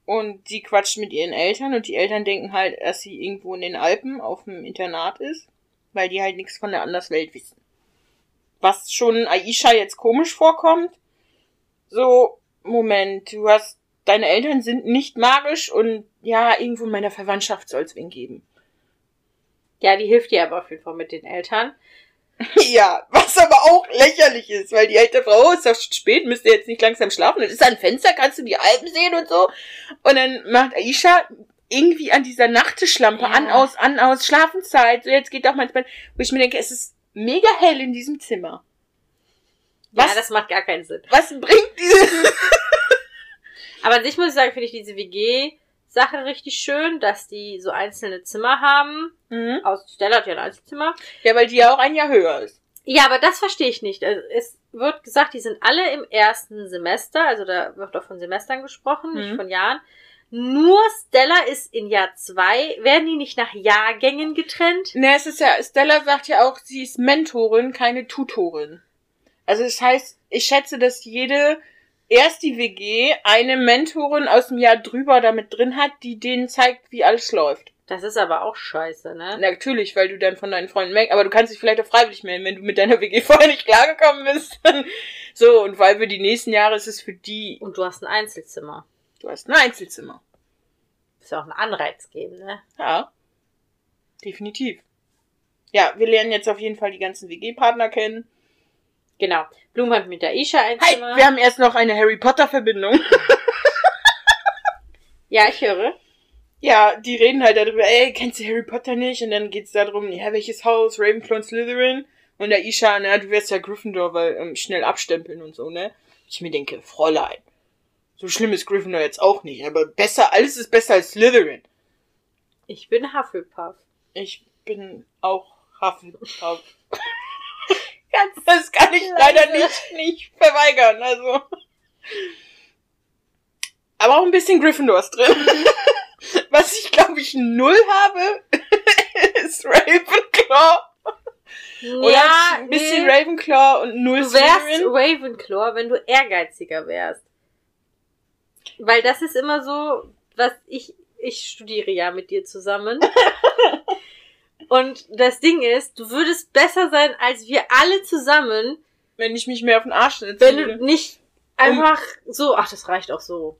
Und sie quatscht mit ihren Eltern und die Eltern denken halt, dass sie irgendwo in den Alpen auf dem Internat ist, weil die halt nichts von der Anderswelt wissen. Was schon Aisha jetzt komisch vorkommt. So, Moment, du hast, deine Eltern sind nicht magisch und ja, irgendwo in meiner Verwandtschaft soll es wen geben. Ja, die hilft ihr aber auf jeden Fall mit den Eltern. Ja, was aber auch lächerlich ist, weil die alte Frau ist doch spät, müsste jetzt nicht langsam schlafen. Das ist ein Fenster, kannst du die Alpen sehen und so. Und dann macht Aisha irgendwie an dieser Nachttischlampe Ja. an, aus, an, aus, Schlafenszeit. So, jetzt geht doch mal ins Bett. Wo ich mir denke, es ist mega hell in diesem Zimmer. Was, Ja, das macht gar keinen Sinn. was bringt diese... Aber an sich muss ich sagen, finde ich diese WG-Sache richtig schön, dass die so einzelne Zimmer haben. Mhm. Aus Stella hat ja ein Einzelzimmer. Ja, weil die ja auch ein Jahr höher ist. Ja, aber das verstehe ich nicht. Also es wird gesagt, die sind alle im ersten Semester, also da wird auch von Semestern gesprochen, nicht Mhm. von Jahren. Nur Stella ist in Jahr zwei. Werden die nicht nach Jahrgängen getrennt? Ne, es ist ja, Stella sagt ja auch, sie ist Mentorin, keine Tutorin. Also das heißt, ich schätze, dass jede erst die WG eine Mentorin aus dem Jahr drüber damit drin hat, die denen zeigt, wie alles läuft. Das ist aber auch scheiße, ne? Natürlich, weil du dann von deinen Freunden weg, aber du kannst dich vielleicht auch freiwillig melden, wenn du mit deiner WG vorher nicht klargekommen bist. So, und weil für die nächsten Jahre ist es für die, Und du hast ein Einzelzimmer. du hast ein Einzelzimmer. Muss ja auch einen Anreiz geben, ne? Ja. Definitiv. Ja, wir lernen jetzt auf jeden Fall die ganzen WG-Partner kennen. Genau. Blum hat mit der Isha ein Hi, Zimmer. wir haben erst noch eine Harry Potter-Verbindung. ja, ich höre. Ja, die reden halt darüber, ey, kennst du Harry Potter nicht? Und dann geht's darum, ja, welches Haus? Ravenclaw und Slytherin? Und der Isha, na, du wärst ja Gryffindor, weil ähm, schnell abstempeln und so, ne? Ich mir denke, Fräulein, so schlimm ist Gryffindor jetzt auch nicht, aber besser, alles ist besser als Slytherin. Ich bin Hufflepuff. Ich bin auch Hufflepuff. Ganz, das kann ich leider nicht, nicht verweigern, also. Aber auch ein bisschen Gryffindor ist drin. Was ich, glaube ich, null habe, ist Ravenclaw. Oder ein bisschen nee. Ravenclaw und null Du wärst Slytherin. Ravenclaw, wenn du ehrgeiziger wärst. Weil das ist immer so, was ich, ich studiere ja mit dir zusammen. Und das Ding ist, du würdest besser sein als wir alle zusammen, Wenn ich mich mehr auf den Arsch setze. wenn du nicht einfach so, ach, das reicht auch so.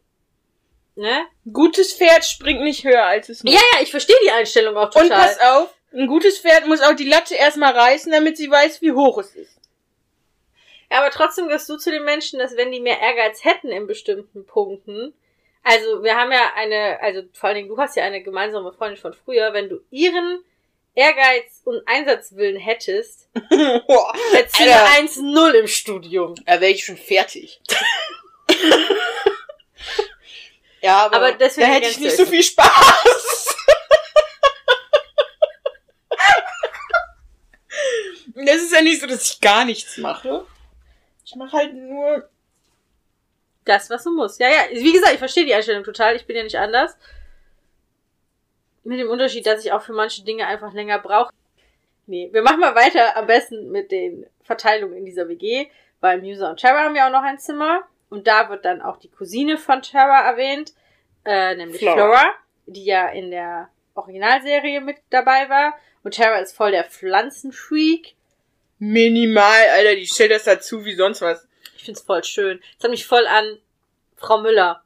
Ne? Gutes Pferd springt nicht höher als es muss. Ja, ja, ich verstehe die Einstellung auch total. Und pass auf, ein gutes Pferd muss auch die Latte erstmal reißen, damit sie weiß, wie hoch es ist. Ja, aber trotzdem gehörst du zu den Menschen, dass wenn die mehr Ehrgeiz hätten in bestimmten Punkten, also wir haben ja eine, also vor allen Dingen du hast ja eine gemeinsame Freundin von früher, wenn du ihren Ehrgeiz und Einsatzwillen hättest, hättest du eine Alter. 1-0 im Studium. Da wäre ich schon fertig. ja, aber, Aber deswegen da hätte ich nicht so viel Spaß. das ist ja nicht so, dass ich gar nichts mache. Ich mache halt nur. Das, was du musst. Ja, ja, wie gesagt, ich verstehe die Einstellung total, ich bin ja nicht anders. Mit dem Unterschied, dass ich auch für manche Dinge einfach länger brauche. Nee, wir machen mal weiter am besten mit den Verteilungen in dieser WG, weil Musa und Tara haben ja auch noch ein Zimmer. Und da wird dann auch die Cousine von Tara erwähnt, äh, nämlich Flora. Flora. die ja in der Originalserie mit dabei war. Und Tara ist voll der Pflanzenfreak. Minimal, Alter, die stellt das dazu wie sonst was. Ich find's voll schön. Es hat mich voll an Frau Müller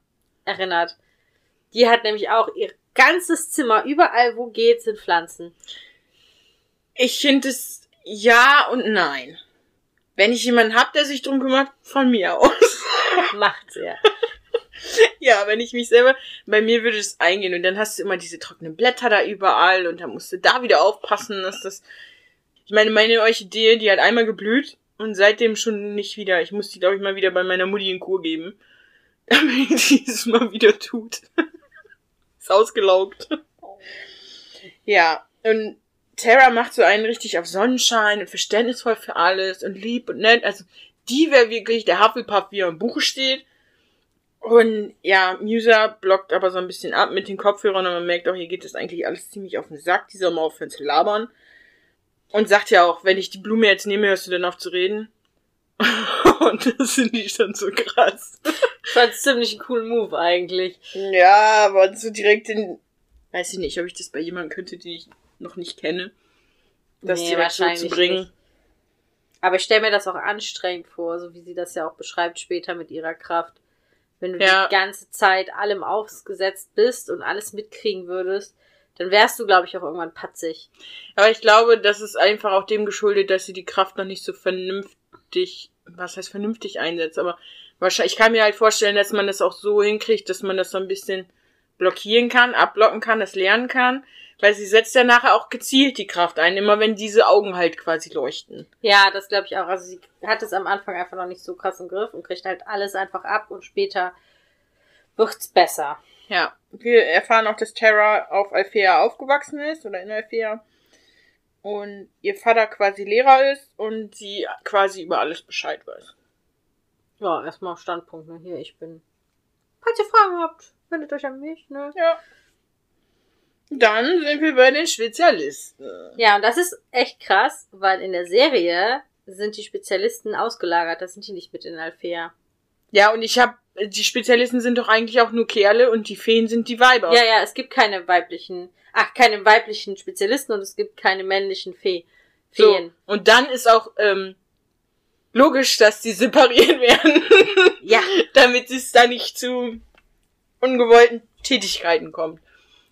erinnert. Die hat nämlich auch ihr ganzes Zimmer, überall wo geht, sind Pflanzen. Ich finde es ja und nein. Wenn ich jemanden hab, der sich drum kümmert, von mir aus. Macht sie ja. Ja, wenn ich mich selber, bei mir würde es eingehen und dann hast du immer diese trockenen Blätter da überall und dann musst du da wieder aufpassen, dass das, ich meine, meine Orchidee, die hat einmal geblüht und seitdem schon nicht wieder. Ich muss die, glaube ich, mal wieder bei meiner Mutti in Kur geben, damit die es mal wieder tut. Ist ausgelaugt. Ja, und Tara macht so einen richtig auf Sonnenschein und verständnisvoll für alles und lieb und nett. Also, die wäre wirklich der Hufflepuff, wie er im Buche steht. Und ja, Musa blockt aber so ein bisschen ab mit den Kopfhörern und man merkt auch, hier geht das eigentlich alles ziemlich auf den Sack, die soll mal aufhören zu labern. Und sagt ja auch, wenn ich die Blume jetzt nehme, hörst du denn auf zu reden? und das finde ich dann so krass. Ich fand's ziemlich einen coolen Move eigentlich. Ja, aber so direkt in. Weiß ich nicht, ob ich das bei jemandem könnte, den ich noch nicht kenne. Das Nee, direkt so wahrscheinlich zu bringen. nicht. Aber ich stelle mir das auch anstrengend vor, so wie sie das ja auch beschreibt später mit ihrer Kraft. Wenn du Ja. die ganze Zeit allem ausgesetzt bist und alles mitkriegen würdest, dann wärst du, glaube ich, auch irgendwann patzig. Aber ich glaube, das ist einfach auch dem geschuldet, dass sie die Kraft noch nicht so vernünftig, was heißt vernünftig einsetzt, aber wahrscheinlich, ich kann mir halt vorstellen, dass man das auch so hinkriegt, dass man das so ein bisschen blockieren kann, abblocken kann, das lernen kann, weil sie setzt ja nachher auch gezielt die Kraft ein, immer wenn diese Augen halt quasi leuchten. Ja, das glaube ich auch. Also sie hat es am Anfang einfach noch nicht so krass im Griff und kriegt halt alles einfach ab und später wird's besser. Ja, wir erfahren auch, dass Terra auf Althea aufgewachsen ist oder in Althea und ihr Vater quasi Lehrer ist und sie quasi über alles Bescheid weiß. Ja, erstmal Standpunkt, ne? Hier, ich bin. Falls ihr Fragen habt, wendet euch an mich, ne? Ja. Dann sind wir bei den Spezialisten. Ja, und das ist echt krass, weil in der Serie sind die Spezialisten ausgelagert. Da sind die nicht mit in Alfea. Ja, und ich hab, die Spezialisten sind doch eigentlich auch nur Kerle und die Feen sind die Weiber. Ja, ja, es gibt keine weiblichen, ach, keine weiblichen Spezialisten und es gibt keine männlichen Fee, so. Feen. Und dann ist auch ähm, logisch, dass die separiert werden, Ja. damit es da nicht zu ungewollten Tätigkeiten kommt.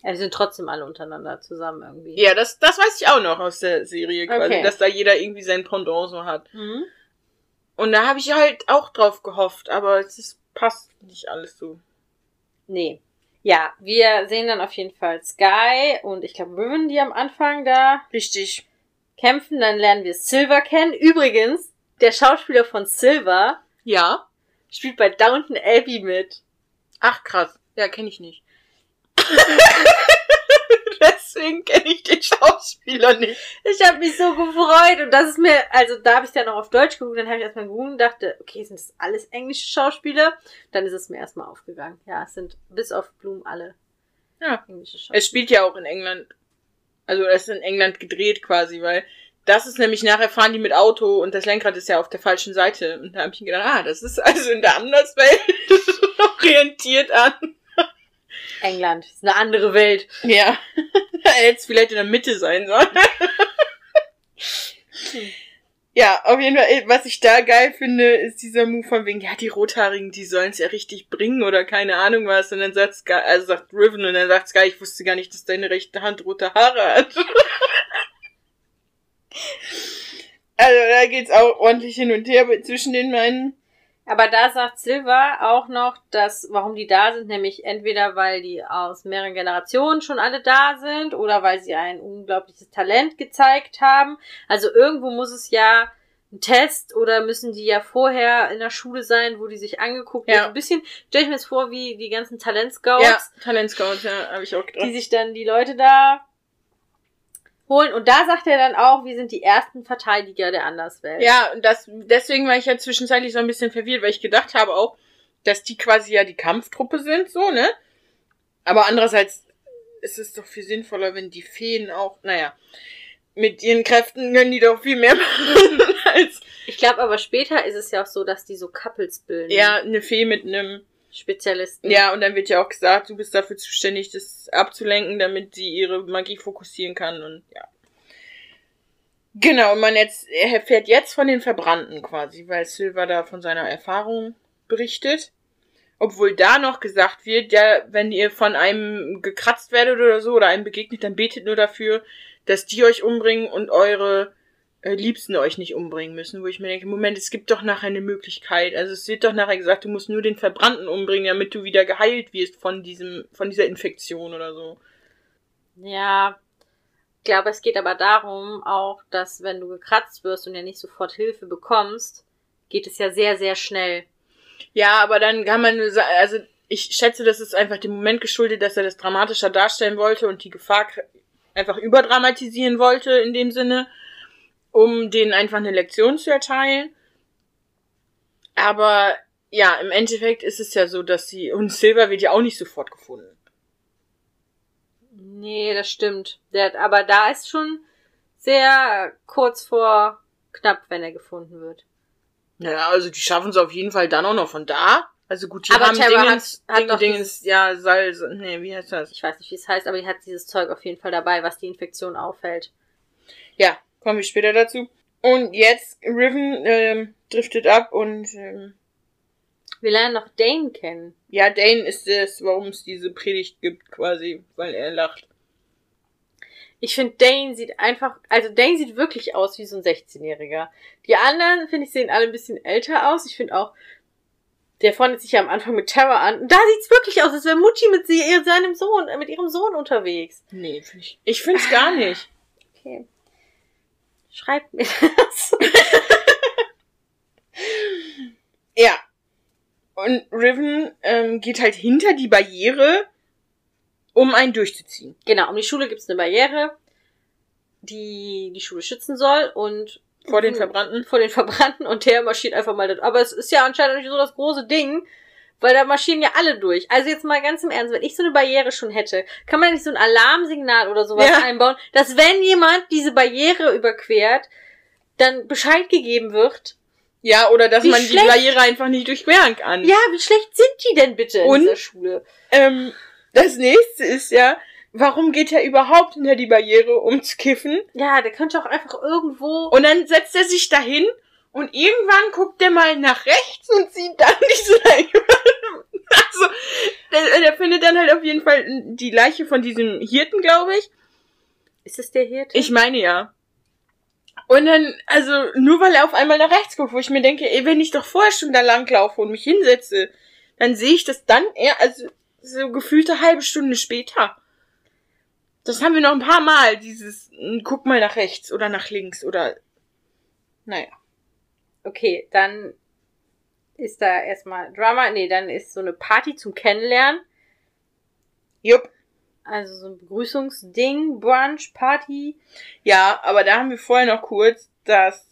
ja, die sind trotzdem alle untereinander zusammen irgendwie. Ja, das, das weiß ich auch noch aus der Serie quasi, Okay. dass da jeder irgendwie sein Pendant so hat. Mhm. Und da habe ich halt auch drauf gehofft, aber es ist, passt nicht alles so. Nee. Ja, wir sehen dann auf jeden Fall Sky und ich glaube Riven, die am Anfang da Richtig. kämpfen. Dann lernen wir Silver kennen. Übrigens, der Schauspieler von Silver Ja. spielt bei Downton Abbey mit. Ach krass. Ja, kenne ich nicht. Deswegen kenne ich den Schauspieler nicht. Ich habe mich so gefreut und das ist mir, also da habe ich dann noch auf Deutsch geguckt, dann habe ich erstmal geguckt und dachte, okay, sind das alles englische Schauspieler? Dann ist es mir erstmal aufgegangen. Ja, es sind bis auf Bloom alle Ja. englische Schauspieler. Es spielt ja auch in England. Also es ist in England gedreht quasi, weil das ist nämlich nachher fahren die mit Auto und das Lenkrad ist ja auf der falschen Seite. Und da habe ich gedacht, ah, das ist also in der Anderswelt orientiert an. England, ist eine andere Welt. Ja. Jetzt vielleicht in der Mitte sein soll. Ja, auf jeden Fall, was ich da geil finde, ist dieser Move von wegen, ja, die Rothaarigen, die sollen es ja richtig bringen oder keine Ahnung was. Und dann sagt Sky, also sagt Riven und dann sagt Sky, ich wusste gar nicht, dass deine rechte Hand rote Haare hat. also da geht's auch ordentlich hin und her zwischen den beiden. Aber da sagt Silver auch noch, dass, warum die da sind, nämlich entweder weil die aus mehreren Generationen schon alle da sind oder weil sie ein unglaubliches Talent gezeigt haben. Also irgendwo muss es ja ein Test oder müssen die ja vorher in der Schule sein, wo die sich angeguckt Ja. haben. Ein bisschen stelle ich mir das vor wie die ganzen Talentscouts, Ja, Talentscout, ja, habe ich auch gedacht. die sich dann die Leute da holen. Und da sagt er dann auch, wir sind die ersten Verteidiger der Anderswelt. Ja, und das, deswegen war ich ja zwischenzeitlich so ein bisschen verwirrt, weil ich gedacht habe auch, dass die quasi ja die Kampftruppe sind, so, ne? Aber andererseits ist es doch viel sinnvoller, wenn die Feen auch, naja, mit ihren Kräften können die doch viel mehr machen als, Ich glaube aber später ist es ja auch so, dass die so Couples bilden. ja, eine Fee mit einem, Spezialisten. ja, und dann wird ja auch gesagt, du bist dafür zuständig, das abzulenken, damit sie ihre Magie fokussieren kann und, ja. Genau, und man jetzt, er erfährt jetzt von den Verbrannten quasi, weil Silver da von seiner Erfahrung berichtet. Obwohl da noch gesagt wird, ja, wenn ihr von einem gekratzt werdet oder so oder einem begegnet, dann betet nur dafür, dass die euch umbringen und eure Liebsten euch nicht umbringen müssen. Wo ich mir denke, Moment, es gibt doch nachher eine Möglichkeit. Also es wird doch nachher gesagt, du musst nur den Verbrannten umbringen, damit du wieder geheilt wirst von diesem, von dieser Infektion oder so. Ja. Ich glaube, es geht aber darum auch, dass wenn du gekratzt wirst und ja nicht sofort Hilfe bekommst, geht es ja sehr, sehr schnell. Ja, aber dann kann man also ich schätze, das ist einfach dem Moment geschuldet, dass er das dramatischer darstellen wollte und die Gefahr einfach überdramatisieren wollte in dem Sinne, um denen einfach eine Lektion zu erteilen. Aber ja, im Endeffekt ist es ja so, dass sie, und Silver wird ja auch nicht sofort gefunden. Nee, das stimmt. Der, aber da ist schon sehr kurz vor knapp, wenn er gefunden wird. Ja, also die schaffen es auf jeden Fall dann auch noch von da. Also gut, die Aber haben Terra Dingens, hat- hat Ding, doch Dingens, ja, Salz, nee, wie heißt das? Ich weiß nicht, wie es heißt, aber die hat dieses Zeug auf jeden Fall dabei, was die Infektion aufhält. Ja, kommen wir später dazu. Und jetzt, Riven ähm, driftet ab und ähm, Wir lernen noch Dane kennen. ja, Dane ist es, warum es diese Predigt gibt, quasi, weil er lacht. Ich finde, Dane sieht einfach, also Dane sieht wirklich aus wie so ein 16-Jähriger. Die anderen, finde ich, sehen alle ein bisschen älter aus. Ich finde auch, der freundet sich ja am Anfang mit Terra an. Und da sieht's wirklich aus, als wäre Mutti mit sie, seinem Sohn, mit ihrem Sohn unterwegs. Nee, finde ich. Ich finde es gar nicht. Okay. Schreibt mir das. Ja. Und Riven ähm, geht halt hinter die Barriere, um einen durchzuziehen. genau, um die Schule gibt's eine Barriere, die die Schule schützen soll und Vor den Mhm. Verbrannten. vor den Verbrannten und der marschiert einfach mal das. Aber es ist ja anscheinend nicht so das große Ding, weil da marschieren ja alle durch. Also jetzt mal ganz im Ernst, wenn ich so eine Barriere schon hätte, kann man nicht so ein Alarmsignal oder sowas Ja. einbauen, dass wenn jemand diese Barriere überquert, dann Bescheid gegeben wird. Ja, oder dass Wie man schlecht. die Barriere einfach nicht durchqueren kann. Ja, wie schlecht sind die denn bitte in Und? dieser Schule? Ähm, das nächste ist ja, warum geht er überhaupt hinter die Barriere, um zu kiffen? Ja, der könnte auch einfach irgendwo. Und dann setzt er sich dahin und irgendwann guckt er mal nach rechts und sieht dann diese Leiche. Also, der, der findet dann halt auf jeden Fall die Leiche von diesem Hirten, glaube ich. ist es der Hirte? Ich meine ja. Und dann, also, nur weil er auf einmal nach rechts guckt, wo ich mir denke, ey, wenn ich doch vorher schon da langlaufe und mich hinsetze, dann sehe ich das dann eher, also, so gefühlte halbe Stunde später. Das haben wir noch ein paar Mal, dieses, m, guck mal nach rechts oder nach links oder, naja. Okay, dann ist da erstmal Drama. Nee, dann ist so eine Party zum Kennenlernen. Jupp. Also so ein Begrüßungsding, Brunch, Party. Ja, aber da haben wir vorher noch kurz, dass,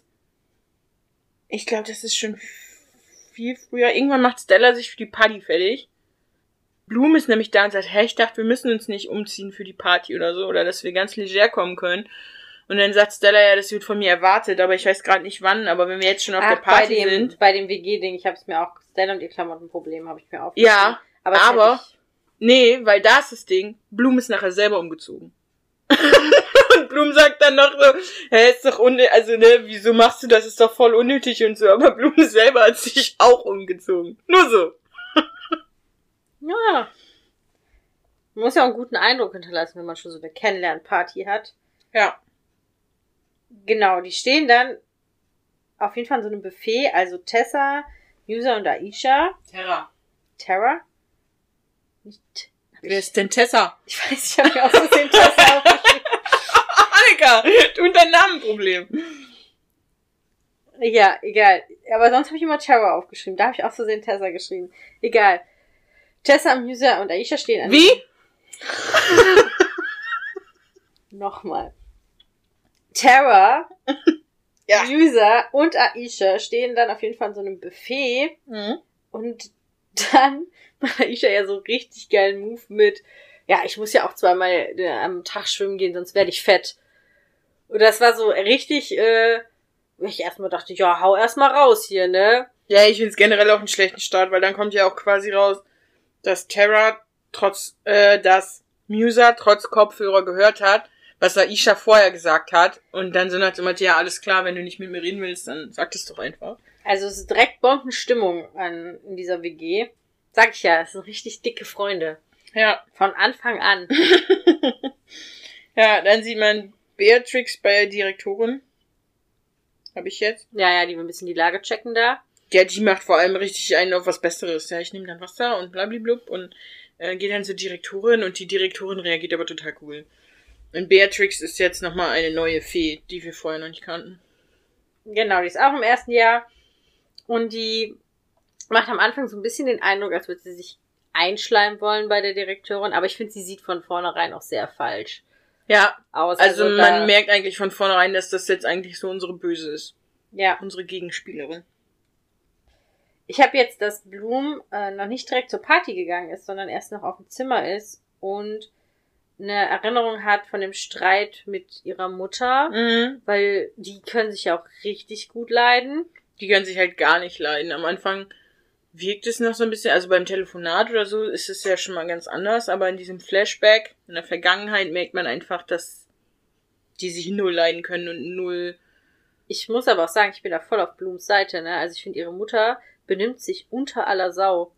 ich glaube, das ist schon viel früher, irgendwann macht Stella sich für die Party fertig. Bloom ist nämlich da und sagt, hey, ich dachte, wir müssen uns nicht umziehen für die Party oder so, oder dass wir ganz leger kommen können. Und dann sagt Stella, ja, das wird von mir erwartet, aber ich weiß gerade nicht wann, aber wenn wir jetzt schon auf der Ach, Party bei dem, sind. Bei dem WG-Ding, ich habe es mir auch, Stella und ihr Klamottenproblem habe ich mir auch. Ja, aber, aber- Nee, weil da ist das Ding, Bloom ist nachher selber umgezogen. und Bloom sagt dann noch so, hä, ist doch unnötig, also ne, wieso machst du das, ist doch voll unnötig und so, aber Bloom selber hat sich auch umgezogen. Nur so. Ja. Man muss ja auch einen guten Eindruck hinterlassen, wenn man schon so eine Kennenlern-Party hat. Ja. Genau, die stehen dann auf jeden Fall in so einem Buffet, also Tessa, Yusa und Aisha. Terra. Terra? Nicht. Wer ist denn Tessa? ich weiß, ich habe mir aus Versehen Tessa aufgeschrieben. Annika, du und dein Namenproblem. Ja, egal. Aber sonst habe ich immer Terra aufgeschrieben. Da habe ich aus Versehen Tessa geschrieben. Egal. Tessa, Yusa und Aisha stehen an. Wie? Nochmal. Terra, Ja. Yusa und Aisha stehen dann auf jeden Fall in so einem Buffet. Mhm. Und dann macht Aisha ja so richtig geilen Move mit, ja, ich muss ja auch zweimal äh, am Tag schwimmen gehen, sonst werde ich fett. Und das war so richtig, äh, ich erstmal dachte, ja, hau erstmal raus hier, ne? Ja, ich finde es generell auch einen schlechten Start, weil dann kommt ja auch quasi raus, dass Terra trotz, äh, dass Musa trotz Kopfhörer gehört hat, was Aisha vorher gesagt hat. Und dann so nach dem Motto, ja, alles klar, wenn du nicht mit mir reden willst, dann sag das doch einfach. Also es ist direkt Bombenstimmung an, in dieser WG. Sag ich ja, es sind richtig dicke Freunde. Ja. Von Anfang an. Ja, dann sieht man Beatrix bei der Direktorin. Hab ich jetzt. Ja, ja, die wir ein bisschen die Lage checken da. Ja, die macht vor allem richtig einen auf was Besseres. Ja, ich nehme dann Wasser und blablablub und äh, geht dann zur Direktorin und die Direktorin reagiert aber total cool. Und Beatrix ist jetzt nochmal eine neue Fee, die wir vorher noch nicht kannten. Genau, die ist auch im ersten Jahr. Und die macht am Anfang so ein bisschen den Eindruck, als würde sie sich einschleimen wollen bei der Direktorin. Aber ich finde, sie sieht von vornherein auch sehr falsch Ja, aus. also, da- man merkt eigentlich von vornherein, dass das jetzt eigentlich so unsere Böse ist. Ja, Unsere Gegenspielerin. ich habe jetzt, dass Bloom äh, noch nicht direkt zur Party gegangen ist, sondern erst noch auf dem Zimmer ist und eine Erinnerung hat von dem Streit mit ihrer Mutter, Mhm. weil die können sich ja auch richtig gut leiden. Die können sich halt gar nicht leiden. Am Anfang wirkt es noch so ein bisschen, also beim Telefonat oder so ist es ja schon mal ganz anders, aber in diesem Flashback, in der Vergangenheit merkt man einfach, dass die sich null leiden können und null. Ich muss aber auch sagen, ich bin da voll auf Blums Seite, ne? Also ich finde, ihre Mutter benimmt sich unter aller Sau.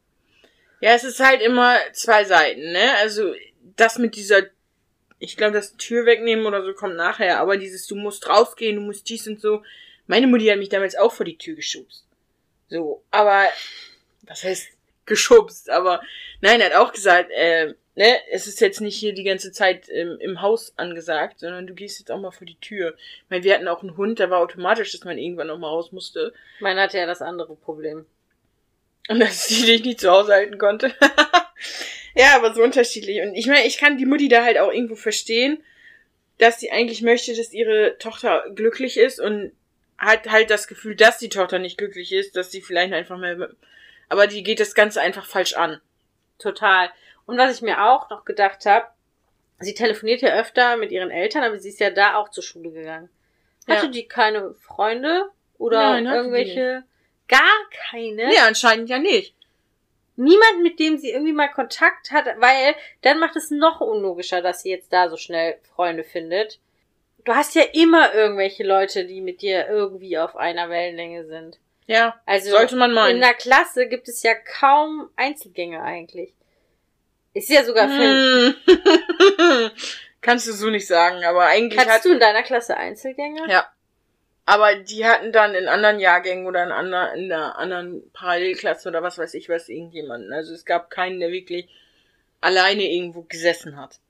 Ja, es ist halt immer zwei Seiten, ne? Also das mit dieser, ich glaube, das Tür wegnehmen oder so kommt nachher, aber dieses, du musst rausgehen, du musst dies und so. Meine Mutti hat mich damals auch vor die Tür geschubst. So, aber was heißt geschubst? Aber nein, er hat auch gesagt, äh, ne, es ist jetzt nicht hier die ganze Zeit im, im Haus angesagt, sondern du gehst jetzt auch mal vor die Tür. Ich meine, wir hatten auch einen Hund, da war automatisch, dass man irgendwann noch mal raus musste. Meiner hatte ja das andere Problem. Und dass sie dich nicht zu Hause halten konnte. ja, aber so unterschiedlich. Und ich meine, ich kann die Mutti da halt auch irgendwo verstehen, dass sie eigentlich möchte, dass ihre Tochter glücklich ist und hat halt das Gefühl, dass die Tochter nicht glücklich ist, dass sie vielleicht einfach mehr aber die geht das Ganze einfach falsch an. Total. Und was ich mir auch noch gedacht habe, sie telefoniert ja öfter mit ihren Eltern, aber sie ist ja da auch zur Schule gegangen. Hatte ja. die keine Freunde oder Nein, irgendwelche? Gar keine? Nee, anscheinend ja nicht. Niemand, mit dem sie irgendwie mal Kontakt hat, weil dann macht es noch unlogischer, dass sie jetzt da so schnell Freunde findet. Du hast ja immer irgendwelche Leute, die mit dir irgendwie auf einer Wellenlänge sind. Ja, also sollte man meinen. In der Klasse gibt es ja kaum Einzelgänge eigentlich. Ist ja sogar Film. Hm. Kannst du so nicht sagen, aber eigentlich Hattest hat... du in deiner Klasse Einzelgänge? Ja. Aber die hatten dann in anderen Jahrgängen oder in, ander, in einer anderen Parallelklasse oder was weiß ich was irgendjemanden. Also es gab keinen, der wirklich alleine irgendwo gesessen hat.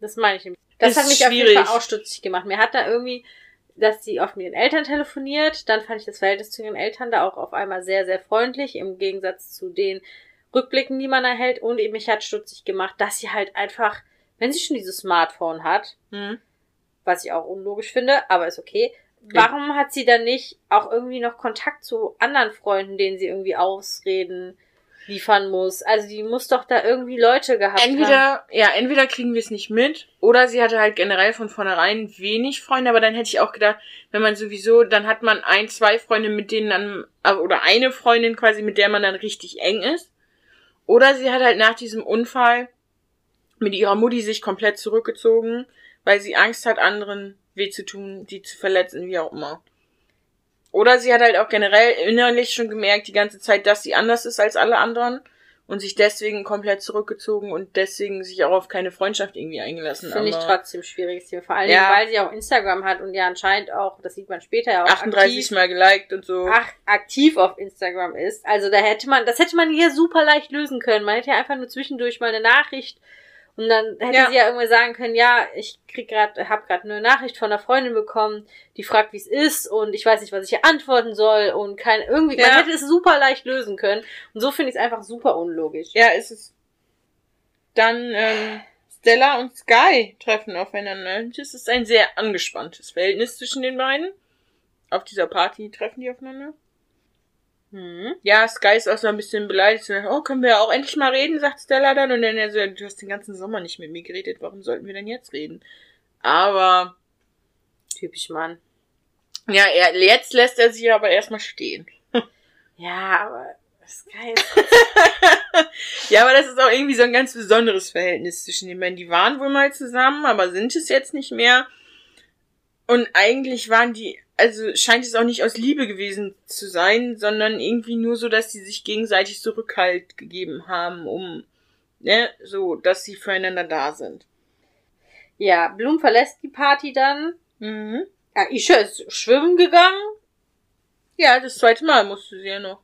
Das meine ich. Das ist hat mich schwierig. auf jeden Fall auch stutzig gemacht. Mir hat da irgendwie dass sie oft mit ihren Eltern telefoniert. Dann fand ich das Verhältnis zu ihren Eltern da auch auf einmal sehr, sehr freundlich, im Gegensatz zu den Rückblicken, die man erhält. Und eben mich hat stutzig gemacht, dass sie halt einfach, wenn sie schon dieses Smartphone hat, mhm. was ich auch unlogisch finde, aber ist okay, warum hat sie dann nicht auch irgendwie noch Kontakt zu anderen Freunden, denen sie irgendwie ausreden? liefern muss. Also die muss doch da irgendwie Leute gehabt entweder, haben. Ja, entweder kriegen wir es nicht mit oder sie hatte halt generell von vornherein wenig Freunde, aber dann hätte ich auch gedacht, wenn man sowieso, dann hat man ein, zwei Freunde, mit denen dann, äh, oder eine Freundin quasi, mit der man dann richtig eng ist. Oder sie hat halt nach diesem Unfall mit ihrer Mutti sich komplett zurückgezogen, weil sie Angst hat, anderen weh zu tun, die zu verletzen, wie auch immer. Oder sie hat halt auch generell innerlich schon gemerkt die ganze Zeit, dass sie anders ist als alle anderen und sich deswegen komplett zurückgezogen und deswegen sich auch auf keine Freundschaft irgendwie eingelassen. Finde ich trotzdem schwieriges Thema. Vor allem, ja. weil sie auch Instagram hat und ja anscheinend auch, das sieht man später ja auch 38 aktiv, Mal geliked und so. Ach, aktiv auf Instagram ist. Also da hätte man, das hätte man hier super leicht lösen können. Man hätte ja einfach nur zwischendurch mal eine Nachricht und dann hätte ja. sie ja irgendwie sagen können, ja, ich krieg gerade, hab gerade eine Nachricht von einer Freundin bekommen, die fragt, wie es ist und ich weiß nicht, was ich ihr antworten soll und kein irgendwie, ja. man hätte es super leicht lösen können. Und so finde ich es einfach super unlogisch. Ja, ist es. Dann ähm, Stella und Sky treffen aufeinander. Das ist ein sehr angespanntes Verhältnis zwischen den beiden. Auf dieser Party treffen die aufeinander. Hm. Ja, Sky ist auch so ein bisschen beleidigt. Oh, können wir auch endlich mal reden, sagt Stella dann. Und dann er so, du hast den ganzen Sommer nicht mit mir geredet, warum sollten wir denn jetzt reden? Aber. Typisch Mann. Ja, er, jetzt lässt er sie aber erstmal stehen. ja, aber Sky Ja, aber das ist auch irgendwie so ein ganz besonderes Verhältnis zwischen den beiden. Die waren wohl mal zusammen, aber sind es jetzt nicht mehr. Und eigentlich waren die also scheint es auch nicht aus Liebe gewesen zu sein, sondern irgendwie nur so, dass sie sich gegenseitig so Rückhalt gegeben haben, um, ne, so, dass sie füreinander da sind. Ja, Blum verlässt die Party dann. Mhm. Aisha ist schwimmen gegangen. Ja, das zweite Mal musste sie ja noch.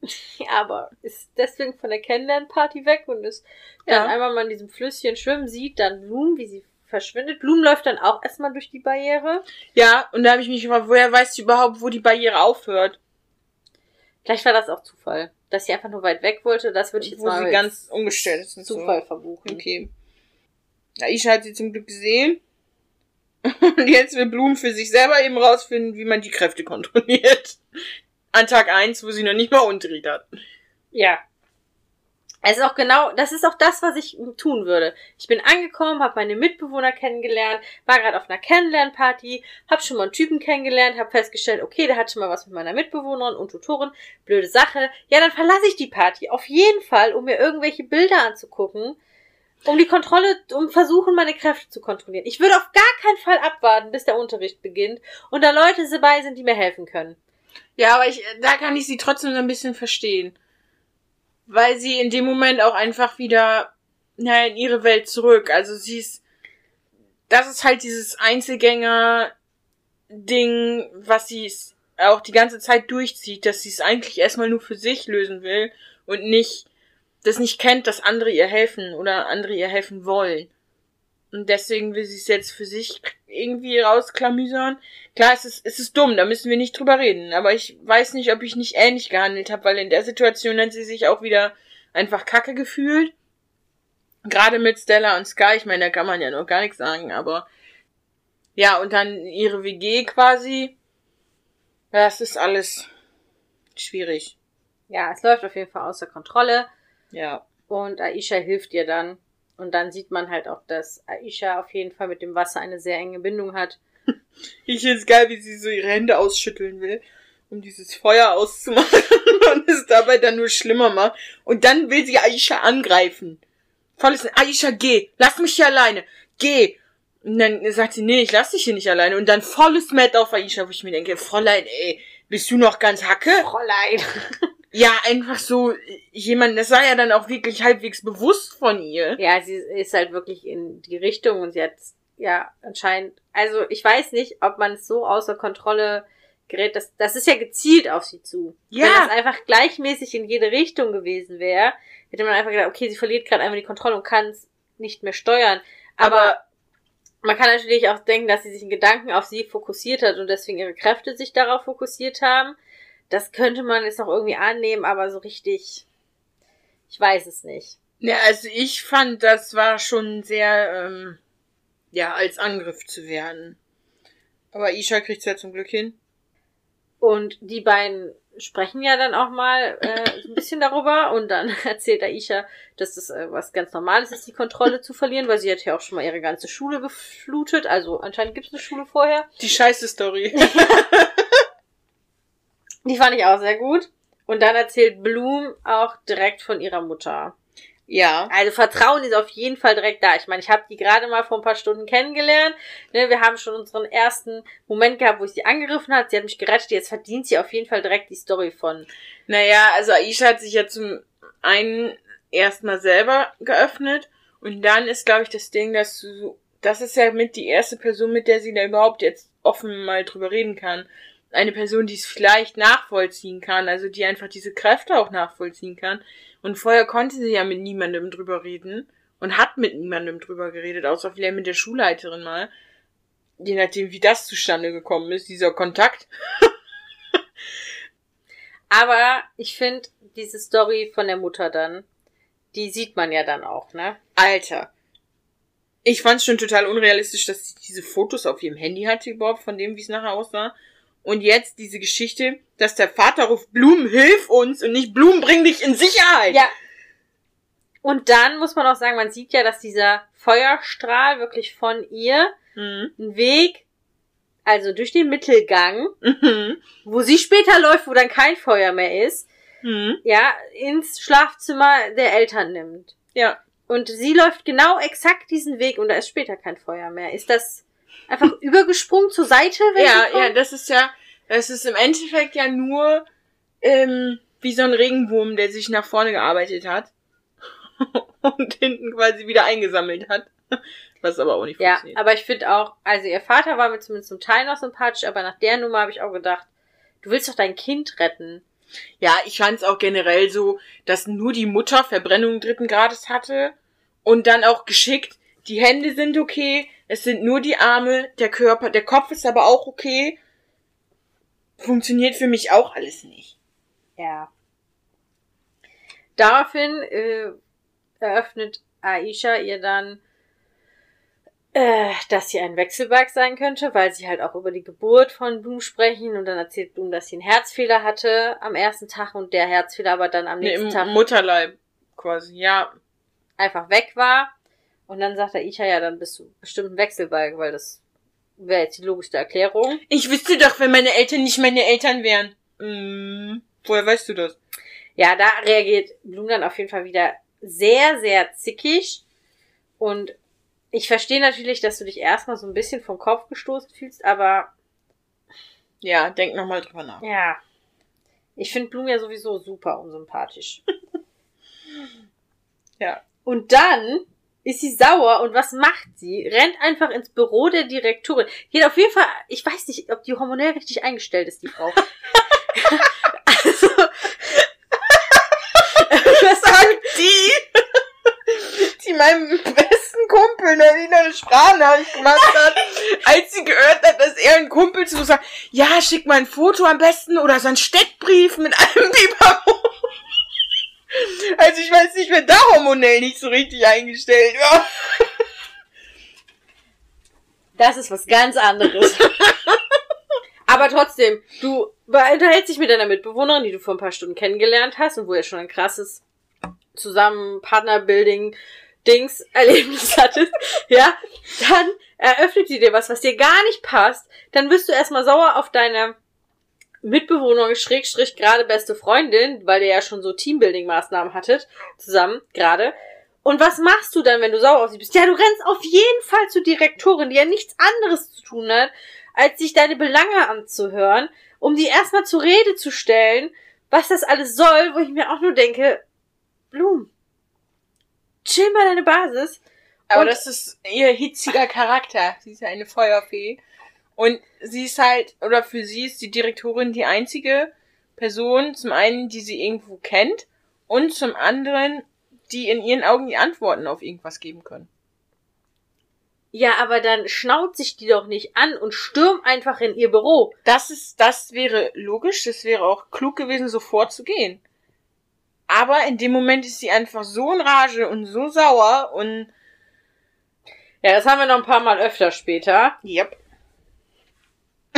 Ja, aber ist deswegen von der Kennenlernparty weg und ist ja. dann einmal mal in diesem Flüsschen schwimmen, sieht dann Blum, wie sie verschwindet. Blumen läuft dann auch erstmal durch die Barriere. Ja, und da habe ich mich gefragt, woher weißt du überhaupt, wo die Barriere aufhört? Vielleicht war das auch Zufall, dass sie einfach nur weit weg wollte. Das würde ich jetzt wo mal sie ganz umgestellt ist. Zufall so. verbuchen. Okay. Aisha hat sie zum Glück gesehen. Und jetzt will Blumen für sich selber eben rausfinden, wie man die Kräfte kontrolliert. An Tag eins, wo sie noch nicht mal Unterricht hat. Ja. Ist auch genau, das ist auch das, was ich tun würde. Ich bin angekommen, habe meine Mitbewohner kennengelernt, war gerade auf einer Kennenlernparty, habe schon mal einen Typen kennengelernt, habe festgestellt, okay, der hat schon mal was mit meiner Mitbewohnerin und Tutorin, blöde Sache. Ja, dann verlasse ich die Party auf jeden Fall, um mir irgendwelche Bilder anzugucken, um die Kontrolle, um versuchen, meine Kräfte zu kontrollieren. Ich würde auf gar keinen Fall abwarten, bis der Unterricht beginnt und da Leute dabei sind, die mir helfen können. Ja, aber ich, da kann ich sie trotzdem so ein bisschen verstehen weil sie in dem Moment auch einfach wieder na, in ihre Welt zurück. Also sie ist, das ist halt dieses Einzelgänger-Ding, was sie auch die ganze Zeit durchzieht, dass sie es eigentlich erstmal nur für sich lösen will und nicht, das nicht kennt, dass andere ihr helfen oder andere ihr helfen wollen. Und deswegen will sie es jetzt für sich irgendwie rausklamüsern. Klar, es ist, es ist dumm, da müssen wir nicht drüber reden. Aber ich weiß nicht, ob ich nicht ähnlich gehandelt habe, weil in der Situation hat sie sich auch wieder einfach kacke gefühlt. Gerade mit Stella und Sky, ich meine, da kann man ja noch gar nichts sagen, aber ja, und dann ihre WG quasi. Das ist alles schwierig. Ja, es läuft auf jeden Fall außer Kontrolle. Ja. Und Aisha hilft ihr dann. Und dann sieht man halt auch, dass Aisha auf jeden Fall mit dem Wasser eine sehr enge Bindung hat. Ich finde es geil, wie sie so ihre Hände ausschütteln will, um dieses Feuer auszumachen und es dabei dann nur schlimmer macht. Und dann will sie Aisha angreifen. Volles, Aisha, geh, lass mich hier alleine, geh. Und dann sagt sie, nee, ich lass dich hier nicht alleine. Und dann volles Matt auf Aisha, wo ich mir denke, Fräulein, ey, bist du noch ganz Hacke? Fräulein. Ja, einfach so jemand, das war ja dann auch wirklich halbwegs bewusst von ihr. Ja, sie ist halt wirklich in die Richtung und sie hat ja anscheinend, also ich weiß nicht, ob man es so außer Kontrolle gerät, das, das ist ja gezielt auf sie zu. Ja. Wenn das einfach gleichmäßig in jede Richtung gewesen wäre, hätte man einfach gedacht, okay, sie verliert gerade einfach die Kontrolle und kann es nicht mehr steuern. Aber, Aber man kann natürlich auch denken, dass sie sich in Gedanken auf sie fokussiert hat und deswegen ihre Kräfte sich darauf fokussiert haben das könnte man jetzt noch irgendwie annehmen, aber so richtig, ich weiß es nicht. Ja, also ich fand, das war schon sehr, ähm, ja, als Angriff zu werden. Aber Isha kriegt's ja zum Glück hin. Und die beiden sprechen ja dann auch mal äh, so ein bisschen darüber und dann erzählt Aisha, dass das äh, was ganz Normales ist, die Kontrolle zu verlieren, weil sie hat ja auch schon mal ihre ganze Schule geflutet. Also anscheinend gibt's eine Schule vorher. Die scheiße Story. Die fand ich auch sehr gut. Und dann erzählt Bloom auch direkt von ihrer Mutter. Ja. Also Vertrauen ist auf jeden Fall direkt da. Ich meine, ich habe die gerade mal vor ein paar Stunden kennengelernt. Ne, wir haben schon unseren ersten Moment gehabt, wo ich sie angegriffen hat. Sie hat mich gerettet. Jetzt verdient sie auf jeden Fall direkt die Story von. Naja, also Aisha hat sich ja zum einen erstmal selber geöffnet. Und dann ist, glaube ich, das Ding, dass du, das ist ja mit die erste Person, mit der sie da überhaupt jetzt offen mal drüber reden kann eine Person, die es vielleicht nachvollziehen kann, also die einfach diese Kräfte auch nachvollziehen kann. Und vorher konnte sie ja mit niemandem drüber reden und hat mit niemandem drüber geredet, außer vielleicht mit der Schulleiterin mal. Je nachdem, wie das zustande gekommen ist, dieser Kontakt. Aber ich finde diese Story von der Mutter dann, die sieht man ja dann auch, ne? Alter. Ich fand's schon total unrealistisch, dass sie diese Fotos auf ihrem Handy hatte überhaupt, von dem, wie es nachher aussah. Und jetzt diese Geschichte, dass der Vater ruft, Blumen, hilf uns und nicht Blumen, bring dich in Sicherheit. Ja. Und dann muss man auch sagen, man sieht ja, dass dieser Feuerstrahl wirklich von ihr mhm. einen Weg, also durch den Mittelgang, mhm. wo sie später läuft, wo dann kein Feuer mehr ist, mhm. ja, ins Schlafzimmer der Eltern nimmt. Ja. Und sie läuft genau exakt diesen Weg und da ist später kein Feuer mehr. Ist das einfach übergesprungen zur Seite? Wenn ja, ja, das ist ja, das ist im Endeffekt ja nur ähm, wie so ein Regenwurm, der sich nach vorne gearbeitet hat und hinten quasi wieder eingesammelt hat. Was aber auch nicht ja, funktioniert. Ja, aber ich finde auch, also ihr Vater war mir zumindest zum Teil noch sympathisch, aber nach der Nummer habe ich auch gedacht, du willst doch dein Kind retten. Ja, ich fand es auch generell so, dass nur die Mutter Verbrennung dritten Grades hatte und dann auch geschickt, die Hände sind okay, es sind nur die Arme, der Körper, der Kopf ist aber auch okay. Funktioniert für mich auch alles nicht. Ja. Daraufhin äh, eröffnet Aisha ihr dann, äh, dass sie ein Wechselberg sein könnte, weil sie halt auch über die Geburt von Bloom sprechen und dann erzählt Bloom, dass sie einen Herzfehler hatte am ersten Tag und der Herzfehler aber dann am nächsten nee, im Tag. Mutterleib quasi, ja. einfach weg war. Und dann sagt der Icha, ja, dann bist du bestimmt ein Wechselbalg, weil das wäre jetzt die logischste Erklärung. Ich wüsste doch, wenn meine Eltern nicht meine Eltern wären. Mm, woher weißt du das? Ja, da reagiert Bloom dann auf jeden Fall wieder sehr, sehr zickig. Und ich verstehe natürlich, dass du dich erstmal so ein bisschen vom Kopf gestoßen fühlst, aber Ja, denk nochmal drüber nach. ja. Ich finde Bloom ja sowieso super unsympathisch. Ja. Und dann ist sie sauer und was macht sie? Rennt einfach ins Büro der Direktorin. Geht auf jeden Fall, ich weiß nicht, ob die hormonell richtig eingestellt ist, die Frau. also, was sagt Die, die meinem besten Kumpel noch eine Sprachnachricht gemacht hat, als sie gehört hat, dass er ein Kumpel zu sagt, ja, schick mal ein Foto am besten oder so ein Steckbrief mit einem Biber. Also ich weiß nicht, wer da hormonell nicht so richtig eingestellt war. Das ist was ganz anderes. Aber trotzdem, du unterhältst dich mit deiner Mitbewohnerin, die du vor ein paar Stunden kennengelernt hast und wo ihr schon ein krasses zusammen Partnerbuilding Dings Erlebnis hattest, ja, dann eröffnet sie dir was, was dir gar nicht passt, dann wirst du erstmal sauer auf deine Mitbewohnerin, Schrägstrich, gerade beste Freundin, weil ihr ja schon so Teambuilding-Maßnahmen hattet, zusammen, gerade. Und was machst du dann, wenn du sauer auf sie bist? Ja, du rennst auf jeden Fall zur Direktorin, die ja nichts anderes zu tun hat, als sich deine Belange anzuhören, um die erstmal zur Rede zu stellen, was das alles soll, wo ich mir auch nur denke, Blum, chill mal deine Basis. Aber das ist ihr hitziger Charakter. Sie ist ja eine Feuerfee. Und sie ist halt, oder für sie ist die Direktorin die einzige Person, zum einen, die sie irgendwo kennt, und zum anderen, die in ihren Augen die Antworten auf irgendwas geben können. Ja, aber dann schnaut sich die doch nicht an und stürmt einfach in ihr Büro. Das ist, das wäre logisch, das wäre auch klug gewesen, so vorzugehen. Aber in dem Moment ist sie einfach so in Rage und so sauer und, Ja, das haben wir noch ein paar Mal öfter später. yep.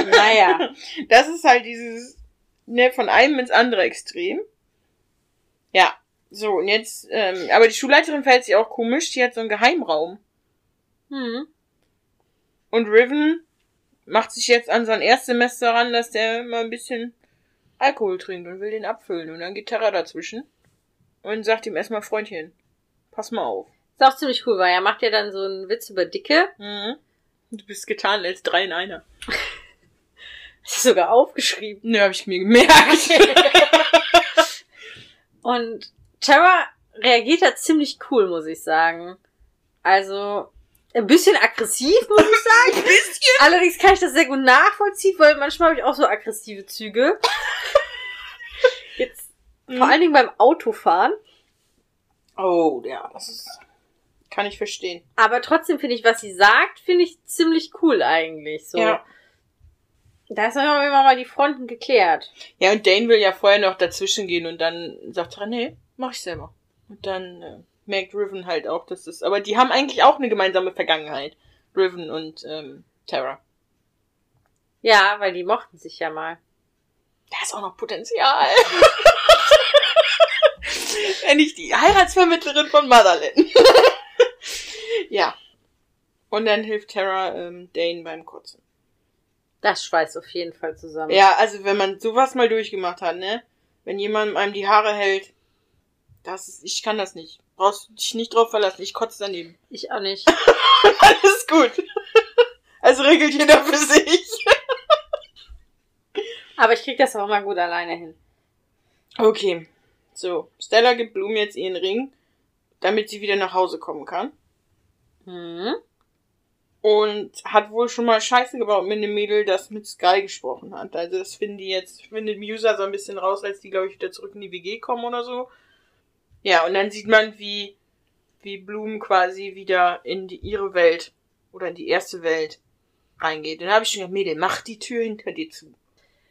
Naja. Das ist halt dieses, ne, von einem ins andere Extrem. Ja, so, und jetzt, ähm, aber die Schulleiterin verhält sich auch komisch, die hat so einen Geheimraum. hm. Und Riven macht sich jetzt an sein Erstsemester ran, dass der mal ein bisschen Alkohol trinkt und will den abfüllen. Und dann geht Terra dazwischen und sagt ihm erstmal, Freundchen, pass mal auf. Ist auch ziemlich cool, weil er macht ja dann so einen Witz über Dicke. Mhm. Du bist getan als drei in einer. Sogar aufgeschrieben. Ne, hab ich mir gemerkt. Und Tara reagiert da ziemlich cool, muss ich sagen. Also, ein bisschen aggressiv, muss ich sagen. Ein bisschen. Allerdings kann ich das sehr gut nachvollziehen, weil manchmal habe ich auch so aggressive Züge. Jetzt, vor allen Dingen beim Autofahren. Oh, ja, das ist, kann ich verstehen. Aber trotzdem finde ich, was sie sagt, finde ich ziemlich cool eigentlich. So. Ja. Da ist dann immer mal die Fronten geklärt. Ja, und Dane will ja vorher noch dazwischen gehen und dann sagt er, nee, mach ich selber. Und dann äh, merkt Riven halt auch, dass das. Aber die haben eigentlich auch eine gemeinsame Vergangenheit. Riven und ähm, Terra. Ja, weil die mochten sich ja mal. Da ist auch noch Potenzial. Wenn ich die Heiratsvermittlerin von Motherland. ja. Und dann hilft Terra ähm, Dane beim Kotzen. Das schweißt auf jeden Fall zusammen. Ja, also wenn man sowas mal durchgemacht hat, ne? Wenn jemand einem die Haare hält, das ist, ich kann das nicht. Brauchst du dich nicht drauf verlassen. Ich kotze daneben. Ich auch nicht. Alles gut. Also regelt jeder für sich. Aber ich krieg das auch mal gut alleine hin. Okay. So, Stella gibt Bloom jetzt ihren Ring, damit sie wieder nach Hause kommen kann. Hm. Und hat wohl schon mal Scheiße gebaut mit einem Mädel, das mit Sky gesprochen hat. Also das finden die jetzt, findet Musa so ein bisschen raus, als die, glaube ich, wieder zurück in die WG kommen oder so. Ja, und dann sieht man, wie, wie Bloom quasi wieder in die, ihre Welt oder in die erste Welt reingeht. Und dann habe ich schon gedacht, Mädel, mach die Tür hinter dir zu.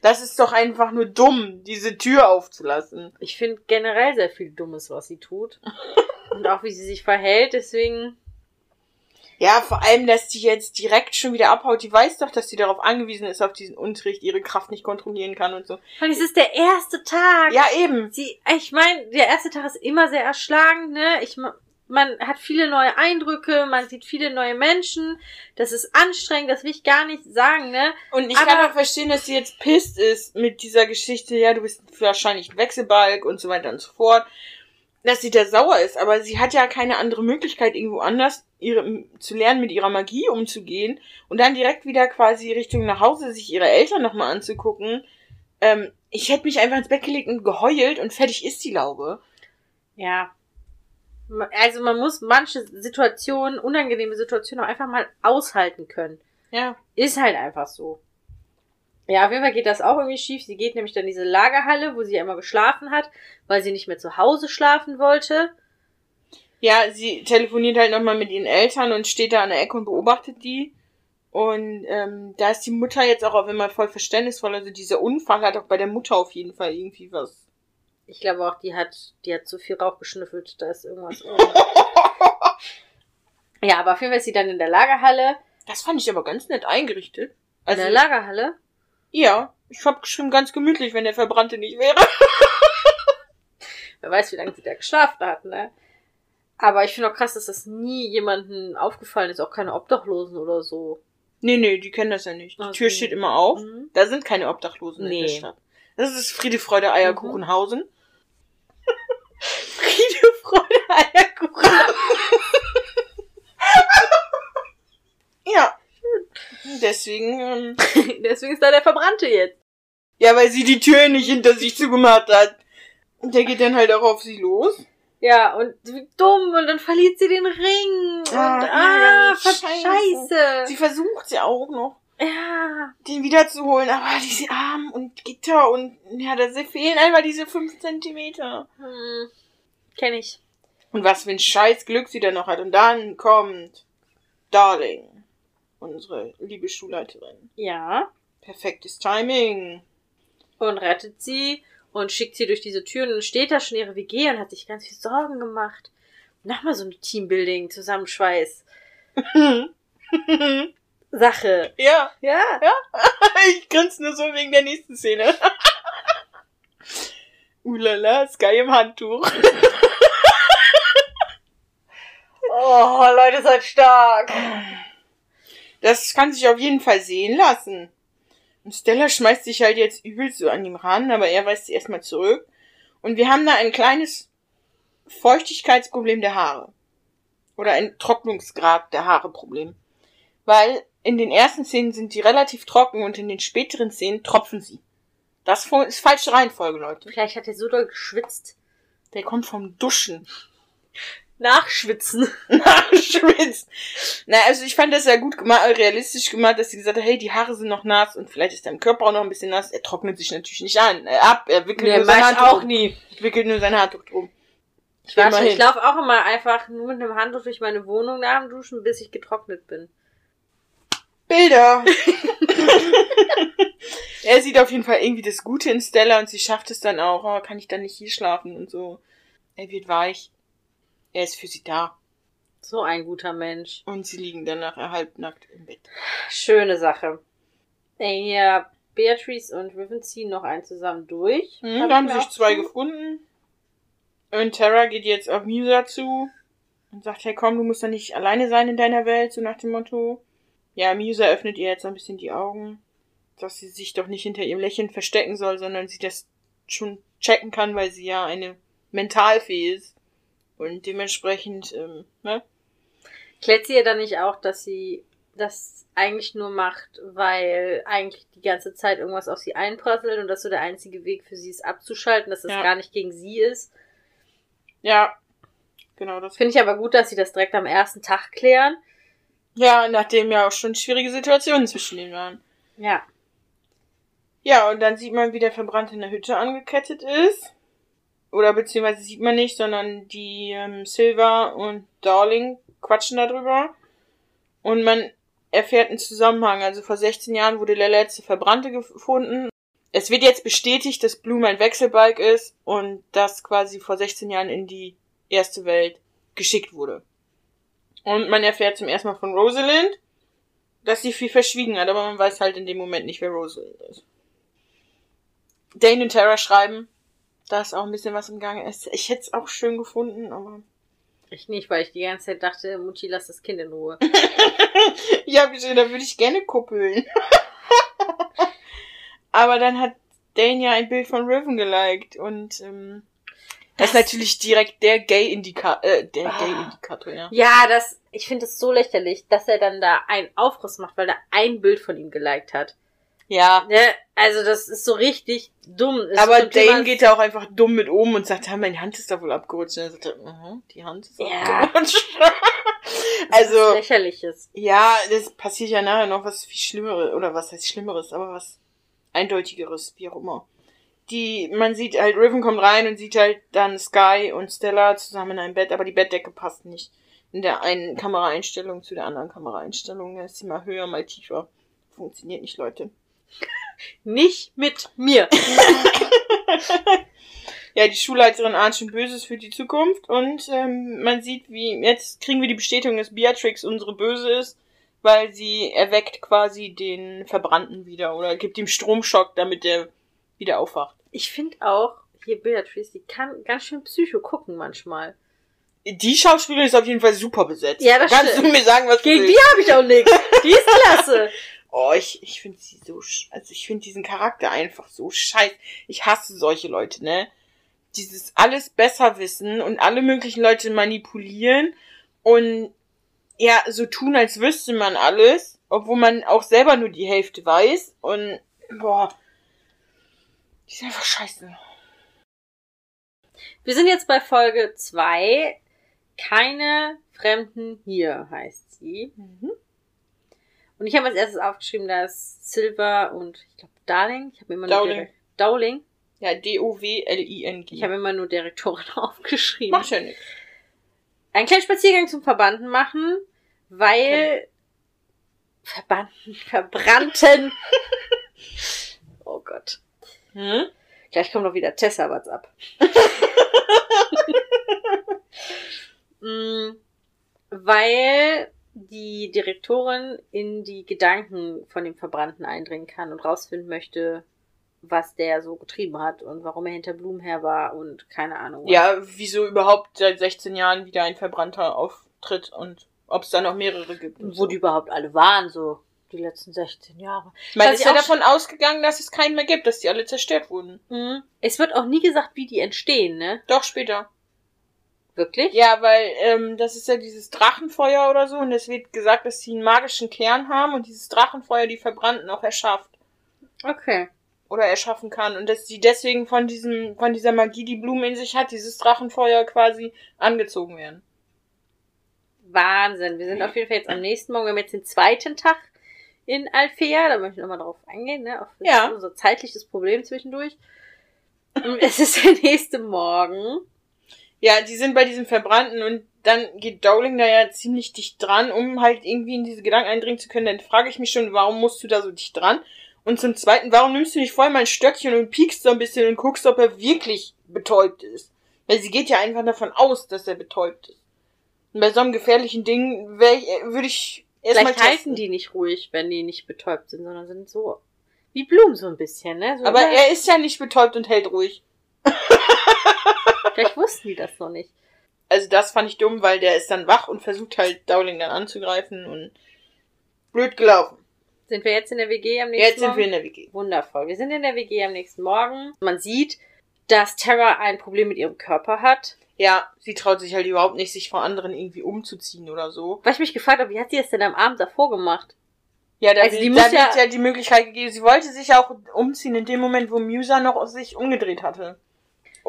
Das ist doch einfach nur dumm, diese Tür aufzulassen. Ich finde generell sehr viel Dummes, was sie tut. Und auch wie sie sich verhält, deswegen. Ja, vor allem, dass die jetzt direkt schon wieder abhaut. Die weiß doch, dass sie darauf angewiesen ist, auf diesen Unterricht, ihre Kraft nicht kontrollieren kann und so. Und es ist der erste Tag. Ja, eben. Sie, ich meine, der erste Tag ist immer sehr erschlagend, ne? Ich, man hat viele neue Eindrücke, man sieht viele neue Menschen. Das ist anstrengend, das will ich gar nicht sagen, ne? Und ich Aber- kann auch verstehen, dass sie jetzt pisst ist mit dieser Geschichte, ja, du bist wahrscheinlich ein Wechselbalg und so weiter und so fort. Dass sie da sauer ist, aber sie hat ja keine andere Möglichkeit, irgendwo anders ihre, zu lernen, mit ihrer Magie umzugehen und dann direkt wieder quasi Richtung nach Hause sich ihre Eltern nochmal anzugucken. Ähm, ich hätte mich einfach ins Bett gelegt und geheult und fertig ist die Laube. Ja. Also man muss manche Situationen, unangenehme Situationen auch einfach mal aushalten können. Ja. Ist halt einfach so. Ja, auf jeden Fall geht das auch irgendwie schief. Sie geht nämlich dann in diese Lagerhalle, wo sie ja immer geschlafen hat, weil sie nicht mehr zu Hause schlafen wollte. Ja, sie telefoniert halt nochmal mit ihren Eltern und steht da an der Ecke und beobachtet die. Und ähm, da ist die Mutter jetzt auch auf einmal voll verständnisvoll. Also dieser Unfall hat auch bei der Mutter auf jeden Fall irgendwie was. Ich glaube auch, die hat, die hat zu viel Rauch geschnüffelt. Da ist irgendwas. ja, aber auf jeden Fall ist sie dann in der Lagerhalle. Das fand ich aber ganz nett eingerichtet. In Also, der Lagerhalle? Ja, ich hab geschrieben, ganz gemütlich, wenn der Verbrannte nicht wäre. Wer weiß, wie lange sie da geschlafen hat, ne? Aber ich finde auch krass, dass das nie jemandem aufgefallen ist, auch keine Obdachlosen oder so. Nee, nee, die kennen das ja nicht. Die Okay. Tür steht immer auf. Mhm. Da sind keine Obdachlosen in Nee. der Stadt. Das ist Friede, Freude, Eierkuchenhausen. Friede, Freude, Eierkuchen. ja. Deswegen, ähm, Deswegen ist da der Verbrannte jetzt. ja, weil sie die Tür nicht hinter sich zugemacht hat. Und der geht dann halt auch auf sie los. Ja, und wie dumm, und dann verliert sie den Ring. Und Ah, ah. Scheiße. Sie versucht ja auch noch, Ja. den wiederzuholen, aber diese Arm und Gitter und, ja, da fehlen einfach diese fünf Zentimeter. Hm. Kenn ich. Und was für ein scheiß Glück sie dann noch hat. Und dann kommt Darling, unsere liebe Schulleiterin. Ja. Perfektes Timing. Und rettet sie und schickt sie durch diese Tür und dann steht da schon ihre WG und hat sich ganz viel Sorgen gemacht. Nochmal so eine Teambuilding, Zusammenschweiß. Sache. ja, Ja. ich grinse nur so wegen der nächsten Szene. Ulala, Sky im Handtuch. Oh, Leute, seid stark. Das kann sich auf jeden Fall sehen lassen. Und Stella schmeißt sich halt jetzt übel so an ihm ran, aber er weist sie erstmal zurück. Und wir haben da ein kleines Feuchtigkeitsproblem der Haare. Oder ein Trocknungsgrad der Haare Problem. Weil in den ersten Szenen sind die relativ trocken und in den späteren Szenen tropfen sie. Das ist falsche Reihenfolge, Leute. Vielleicht hat er so doll geschwitzt. Der kommt vom Duschen. Nachschwitzen. Nachschwitzt. Na, also ich fand das ja gut gemacht, realistisch gemacht, dass sie gesagt hat, hey, die Haare sind noch nass und vielleicht ist dein Körper auch noch ein bisschen nass. Er trocknet sich natürlich nicht an, äh, ab, er wickelt Nee, nur sein Handtuch auch nie. Wickelt nur sein Handtuch drum. Ich, Immerhin. ich laufe auch immer einfach nur mit einem Handtuch durch meine Wohnung nach dem Duschen, bis ich getrocknet bin. Bilder. er sieht auf jeden Fall irgendwie das Gute in Stella und sie schafft es dann auch. Oh, kann ich dann nicht hier schlafen und so. Er wird weich. Er ist für sie da. So ein guter Mensch. Und sie liegen dann nachher halbnackt im Bett. Schöne Sache. Hier, Beatrice und Riven ziehen noch einen zusammen durch. Hm, Hab da haben sich zwei zu- gefunden. Und Tara geht jetzt auf Musa zu und sagt, hey komm, du musst doch nicht alleine sein in deiner Welt, so nach dem Motto. Ja, Musa öffnet ihr jetzt ein bisschen die Augen, dass sie sich doch nicht hinter ihrem Lächeln verstecken soll, sondern sie das schon checken kann, weil sie ja eine Mentalfee ist. Und dementsprechend, ähm, ne? Klärt sie ja dann nicht auch, dass sie das eigentlich nur macht, weil eigentlich die ganze Zeit irgendwas auf sie einprasselt und dass so der einzige Weg für sie ist abzuschalten, dass das Ja. gar nicht gegen sie ist. Ja, genau das. Finde ich aber gut, dass sie das direkt am ersten Tag klären. Ja, nachdem ja auch schon schwierige Situationen zwischen denen waren. Ja. Ja, und dann sieht man, wie der Verbrannte in der Hütte angekettet ist. Oder beziehungsweise sieht man nicht, sondern die ähm, Silva und Darling quatschen darüber. Und man erfährt einen Zusammenhang. Also vor 16 Jahren wurde der letzte Verbrannte gefunden. Es wird jetzt bestätigt, dass Bloom ein Wechselbalg ist und das quasi vor 16 Jahren in die erste Welt geschickt wurde. Und man erfährt zum ersten Mal von Rosalind, dass sie viel verschwiegen hat, aber man weiß halt in dem Moment nicht, wer Rosalind ist. Dane und Tara schreiben, da ist auch ein bisschen was im Gange. Ich hätte es auch schön gefunden, aber. Ich nicht, weil ich die ganze Zeit dachte, Mutti, lass das Kind in Ruhe. ja, wieso, da würde ich gerne kuppeln. aber dann hat Dane ja ein Bild von Riven geliked und ähm, das, das ist natürlich direkt der Gay-Indikator, äh, der ah. Gay-Indikator, ja. Ja, das, ich finde es so lächerlich, dass er dann da einen Aufriss macht, weil er ein Bild von ihm geliked hat. Ja. ja. Ne, also das ist so richtig dumm. Es aber Dane geht da auch einfach dumm mit oben und sagt, ah, meine Hand ist da wohl abgerutscht. Und er sagt, uh -huh, die Hand ist ja. abgerutscht. also. Lächerliches. Ja, das passiert ja nachher noch was viel Schlimmeres, oder was heißt Schlimmeres, aber was Eindeutigeres, wie auch immer. Die, man sieht halt, Riven kommt rein und sieht halt dann Sky und Stella zusammen in einem Bett, aber die Bettdecke passt nicht in der einen Kameraeinstellung zu der anderen Kameraeinstellung. Da ist sie mal höher, mal tiefer. Funktioniert nicht, Leute. Nicht mit mir. ja, die Schulleiterin ahnt schon Böses für die Zukunft und ähm, man sieht, wie jetzt kriegen wir die Bestätigung, dass Beatrix unsere Böse ist, weil sie erweckt quasi den Verbrannten wieder oder gibt ihm Stromschock, damit er wieder aufwacht. Ich finde auch, hier Beatrice, die kann ganz schön Psycho gucken manchmal. Die Schauspielerin ist auf jeden Fall super besetzt. Ja, das Kannst stimmt. du mir sagen, was Gegen die habe ich auch nichts. Die ist klasse. Oh, ich, ich finde sie so, also ich finde diesen Charakter einfach so scheiße. Ich hasse solche Leute, ne? Dieses alles besser wissen und alle möglichen Leute manipulieren und ja, so tun, als wüsste man alles, obwohl man auch selber nur die Hälfte weiß und boah, die ist einfach scheiße. Wir sind jetzt bei Folge 2. Keine Fremden hier heißt sie. Mhm. Und ich habe als erstes aufgeschrieben, dass Silver und ich glaube Darling, ich habe immer nur Dowling. Dowling. Ja, D-O-W-L-I-N-G. Ich habe immer nur Direktorin aufgeschrieben. Macht ja nichts. Einen kleinen Spaziergang zum Verbanden machen, weil Verbanden, verbrannten. oh Gott. Hm? Gleich kommt noch wieder Tessa WhatsApp. mm, weil die Direktorin in die Gedanken von dem Verbrannten eindringen kann und rausfinden möchte, was der so getrieben hat und warum er hinter Blumen her war und keine Ahnung. Was. Ja, wieso überhaupt seit 16 Jahren wieder ein Verbrannter auftritt und ob es da noch mehrere gibt. Wo so. die überhaupt alle waren, so die letzten 16 Jahre. Man ist ja davon ausgegangen, dass es keinen mehr gibt, dass die alle zerstört wurden. Mhm. Es wird auch nie gesagt, wie die entstehen, ne? Doch, später. Wirklich? Ja, weil ähm, das ist ja dieses Drachenfeuer oder so und es wird gesagt, dass sie einen magischen Kern haben und dieses Drachenfeuer die Verbrannten auch erschafft. Okay. Oder erschaffen kann und dass sie deswegen von diesem, von dieser Magie, die Blumen in sich hat, dieses Drachenfeuer quasi angezogen werden. Wahnsinn. Wir sind auf jeden Fall jetzt am nächsten Morgen. Wir haben jetzt den zweiten Tag in Alfea. Da möchte ich nochmal drauf eingehen, ne? Auf ja. unser zeitliches Problem zwischendurch. es ist der nächste Morgen. Ja, die sind bei diesem Verbrannten und dann geht Dowling da ja ziemlich dicht dran, um halt irgendwie in diese Gedanken eindringen zu können. Dann frage ich mich schon, warum musst du da so dicht dran? Und zum Zweiten, warum nimmst du nicht vorher mal ein Stöckchen und piekst so ein bisschen und guckst, ob er wirklich betäubt ist? Weil sie geht ja einfach davon aus, dass er betäubt ist. Und bei so einem gefährlichen Ding ich, würde ich erstmal Vielleicht halten die nicht ruhig, wenn die nicht betäubt sind, sondern sind so wie Blumen so ein bisschen, ne? So Aber er ist ja nicht betäubt und hält ruhig. Vielleicht wussten die das noch nicht. Also das fand ich dumm, weil der ist dann wach und versucht halt Dowling dann anzugreifen und blöd gelaufen. Sind wir jetzt in der WG am nächsten Jetzt Morgen? Jetzt sind wir in der WG. Wundervoll. Wir sind in der WG am nächsten Morgen. Man sieht, dass Tara ein Problem mit ihrem Körper hat. Ja, sie traut sich halt überhaupt nicht, sich vor anderen irgendwie umzuziehen oder so. Weil ich mich gefragt habe, wie hat sie das denn am Abend davor gemacht? Ja, da, also die da ja, ja die Möglichkeit gegeben. Sie wollte sich auch umziehen in dem Moment, wo Musa noch sich umgedreht hatte.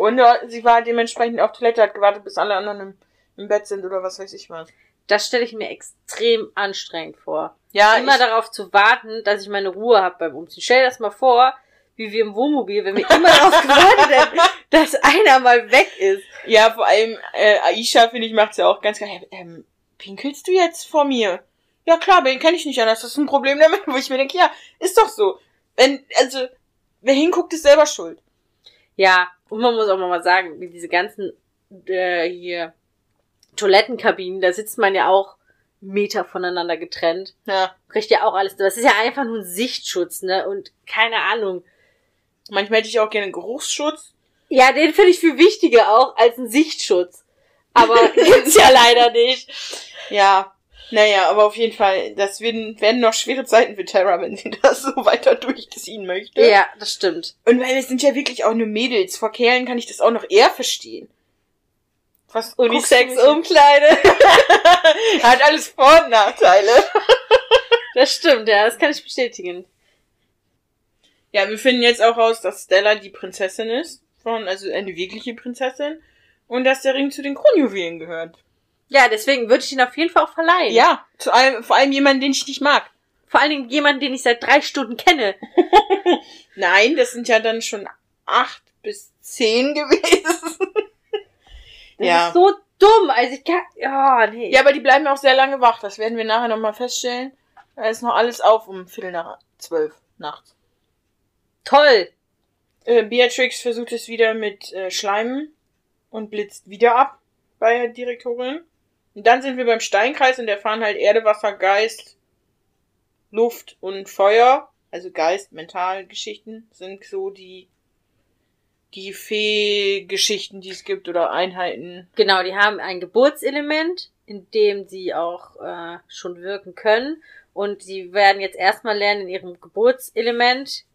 Und sie war dementsprechend auf Toilette, hat gewartet, bis alle anderen im, im Bett sind oder was weiß ich was. Das stelle ich mir extrem anstrengend vor. Ja. Immer darauf zu warten, dass ich meine Ruhe habe beim Umziehen. Stell dir das mal vor, wie wir im Wohnmobil, wenn wir immer darauf gewartet hätten, dass einer mal weg ist. Ja, vor allem äh, Aisha, finde ich, macht's ja auch ganz geil. Ähm, pinkelst du jetzt vor mir? Ja klar, den kenne ich nicht anders. Das ist ein Problem damit, wo ich mir denke, ja, ist doch so. Wenn, also, wer hinguckt, ist selber schuld. Ja, und man muss auch mal sagen, wie diese ganzen äh, hier Toilettenkabinen, da sitzt man ja auch Meter voneinander getrennt. Ja. Kriegt ja auch alles. Das ist ja einfach nur ein Sichtschutz, ne? Und keine Ahnung. Manchmal hätte ich auch gerne Geruchsschutz. Ja, den finde ich viel wichtiger auch als ein Sichtschutz. Aber gibt's ja leider nicht. Ja. Naja, aber auf jeden Fall, das werden, werden noch schwere Zeiten für Terra, wenn sie das so weiter durchziehen möchte. Ja, das stimmt. Und weil es sind ja wirklich auch nur Mädels. Vor Kerlen kann ich das auch noch eher verstehen. Was Unisex-Umkleide. Hat alles Vor- und Nachteile. Das stimmt, ja, das kann ich bestätigen. Ja, wir finden jetzt auch raus, dass Stella die Prinzessin ist. Von, also eine wirkliche Prinzessin. Und dass der Ring zu den Kronjuwelen gehört. Ja, deswegen würde ich ihn auf jeden Fall auch verleihen. Ja, zu allem, vor allem jemanden, den ich nicht mag. Vor allen Dingen jemanden, den ich seit drei Stunden kenne. Nein, das sind ja dann schon acht bis zehn gewesen. Das Ja. ist so dumm. Also ich kann. Ja, nee. Ja, aber die bleiben auch sehr lange wach. Das werden wir nachher nochmal feststellen. Da ist noch alles auf um Viertel nach zwölf nachts. Toll. Äh, Beatrix versucht es wieder mit äh, Schleimen und blitzt wieder ab bei der Direktorin. Und dann sind wir beim Steinkreis und erfahren halt Erde, Wasser, Geist, Luft und Feuer. Also Geist, Mentalgeschichten sind so die, die Fee-Geschichten, die es gibt oder Einheiten. Genau, die haben ein Geburtselement, in dem sie auch äh, schon wirken können. Und sie werden jetzt erstmal lernen, in ihrem Geburtselement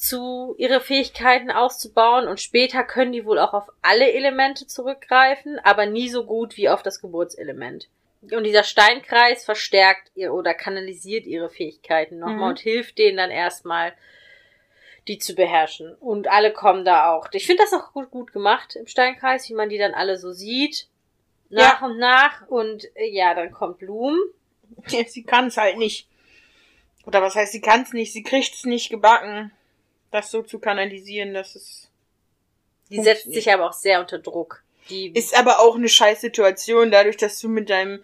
zu ihre Fähigkeiten auszubauen und später können die wohl auch auf alle Elemente zurückgreifen, aber nie so gut wie auf das Geburtselement. Und dieser Steinkreis verstärkt ihr oder kanalisiert ihre Fähigkeiten nochmal Mhm. und hilft denen dann erstmal, die zu beherrschen. Und alle kommen da auch. Ich finde das auch gut, gut gemacht im Steinkreis, wie man die dann alle so sieht. Nach und nach. Und äh, ja, dann kommt Bloom. Ja, sie kann es halt nicht. Oder was heißt, sie kann es nicht, sie kriegt es nicht gebacken, das so zu kanalisieren, dass es. Die setzt sich aber auch sehr unter Druck. Die Ist aber auch eine scheiß Situation, dadurch, dass du mit deinem,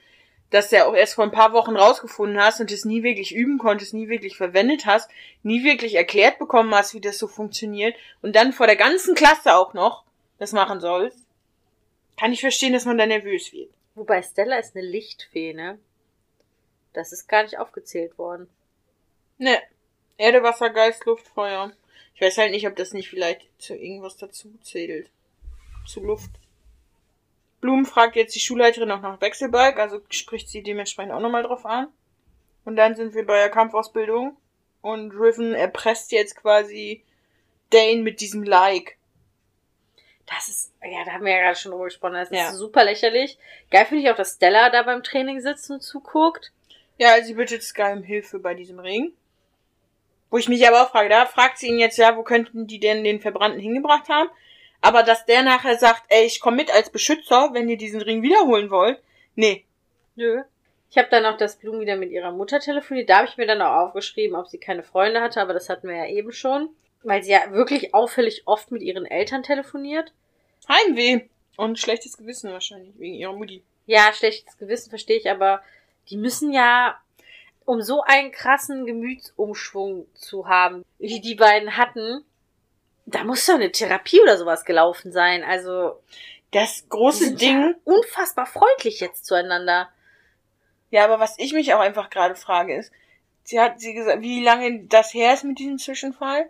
dass du ja auch erst vor ein paar Wochen rausgefunden hast und es nie wirklich üben konntest, nie wirklich verwendet hast, nie wirklich erklärt bekommen hast, wie das so funktioniert und dann vor der ganzen Klasse auch noch das machen sollst, kann ich verstehen, dass man da nervös wird. Wobei Stella ist eine Lichtfee, ne? Das ist gar nicht aufgezählt worden. Ne. Erde, Wasser, Geist, Luft, Feuer. Ich weiß halt nicht, ob das nicht vielleicht zu irgendwas dazu zählt. Zu Luft. Blumen fragt jetzt die Schulleiterin auch nach Wechselbalg, also spricht sie dementsprechend auch nochmal drauf an. Und dann sind wir bei der Kampfausbildung. Und Riven erpresst jetzt quasi Dane mit diesem Like. Das ist, ja, da haben wir ja gerade schon drüber gesprochen. Das Ja. ist super lächerlich. Geil finde ich auch, dass Stella da beim Training sitzt und zuguckt. Ja, sie bittet Sky um Hilfe bei diesem Ring. Wo ich mich aber auch frage, da fragt sie ihn jetzt, ja, wo könnten die denn den Verbrannten hingebracht haben? Aber dass der nachher sagt, ey, ich komme mit als Beschützer, wenn ihr diesen Ring wiederholen wollt. Nee. Nö. Ich habe dann auch, dass Bloom wieder mit ihrer Mutter telefoniert. Da habe ich mir dann auch aufgeschrieben, ob sie keine Freunde hatte, aber das hatten wir ja eben schon. Weil sie ja wirklich auffällig oft mit ihren Eltern telefoniert. Heimweh. Und schlechtes Gewissen wahrscheinlich, wegen ihrer Mutti. Ja, schlechtes Gewissen verstehe ich, aber die müssen ja, um so einen krassen Gemütsumschwung zu haben, wie die beiden hatten, da muss doch eine Therapie oder sowas gelaufen sein. Also, Das große Ding. unfassbar freundlich jetzt zueinander. Ja, aber was ich mich auch einfach gerade frage ist, sie hat sie gesagt, wie lange das her ist mit diesem Zwischenfall?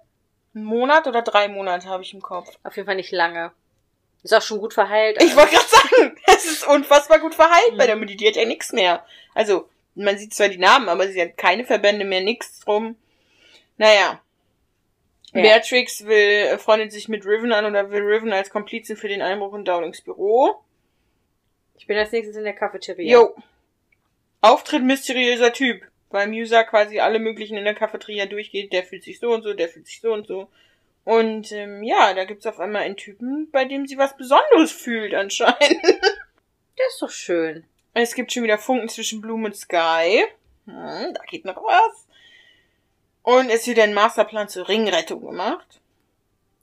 Ein Monat oder drei Monate habe ich im Kopf. Auf jeden Fall nicht lange. Ist auch schon gut verheilt. Ich wollte gerade sagen, es ist unfassbar gut verheilt Mhm. bei der Mutti. Die hat ja nichts mehr. Also, man sieht zwar die Namen, aber sie hat keine Verbände mehr, nichts drum. Naja. Ja. Beatrix will, äh, freundet sich mit Riven an oder will Riven als Komplizin für den Einbruch in Dowlings Büro. Ich bin als nächstes in der Cafeteria. Jo. Auftritt mysteriöser Typ. Weil Musa quasi alle möglichen in der Cafeteria durchgeht. Der fühlt sich so und so, der fühlt sich so und so. Und ähm, ja, da gibt's auf einmal einen Typen, bei dem sie was Besonderes fühlt anscheinend. Der ist doch schön. Es gibt schon wieder Funken zwischen Bloom und Sky. Hm, da geht noch was. Und es wird ein Masterplan zur Ringrettung gemacht.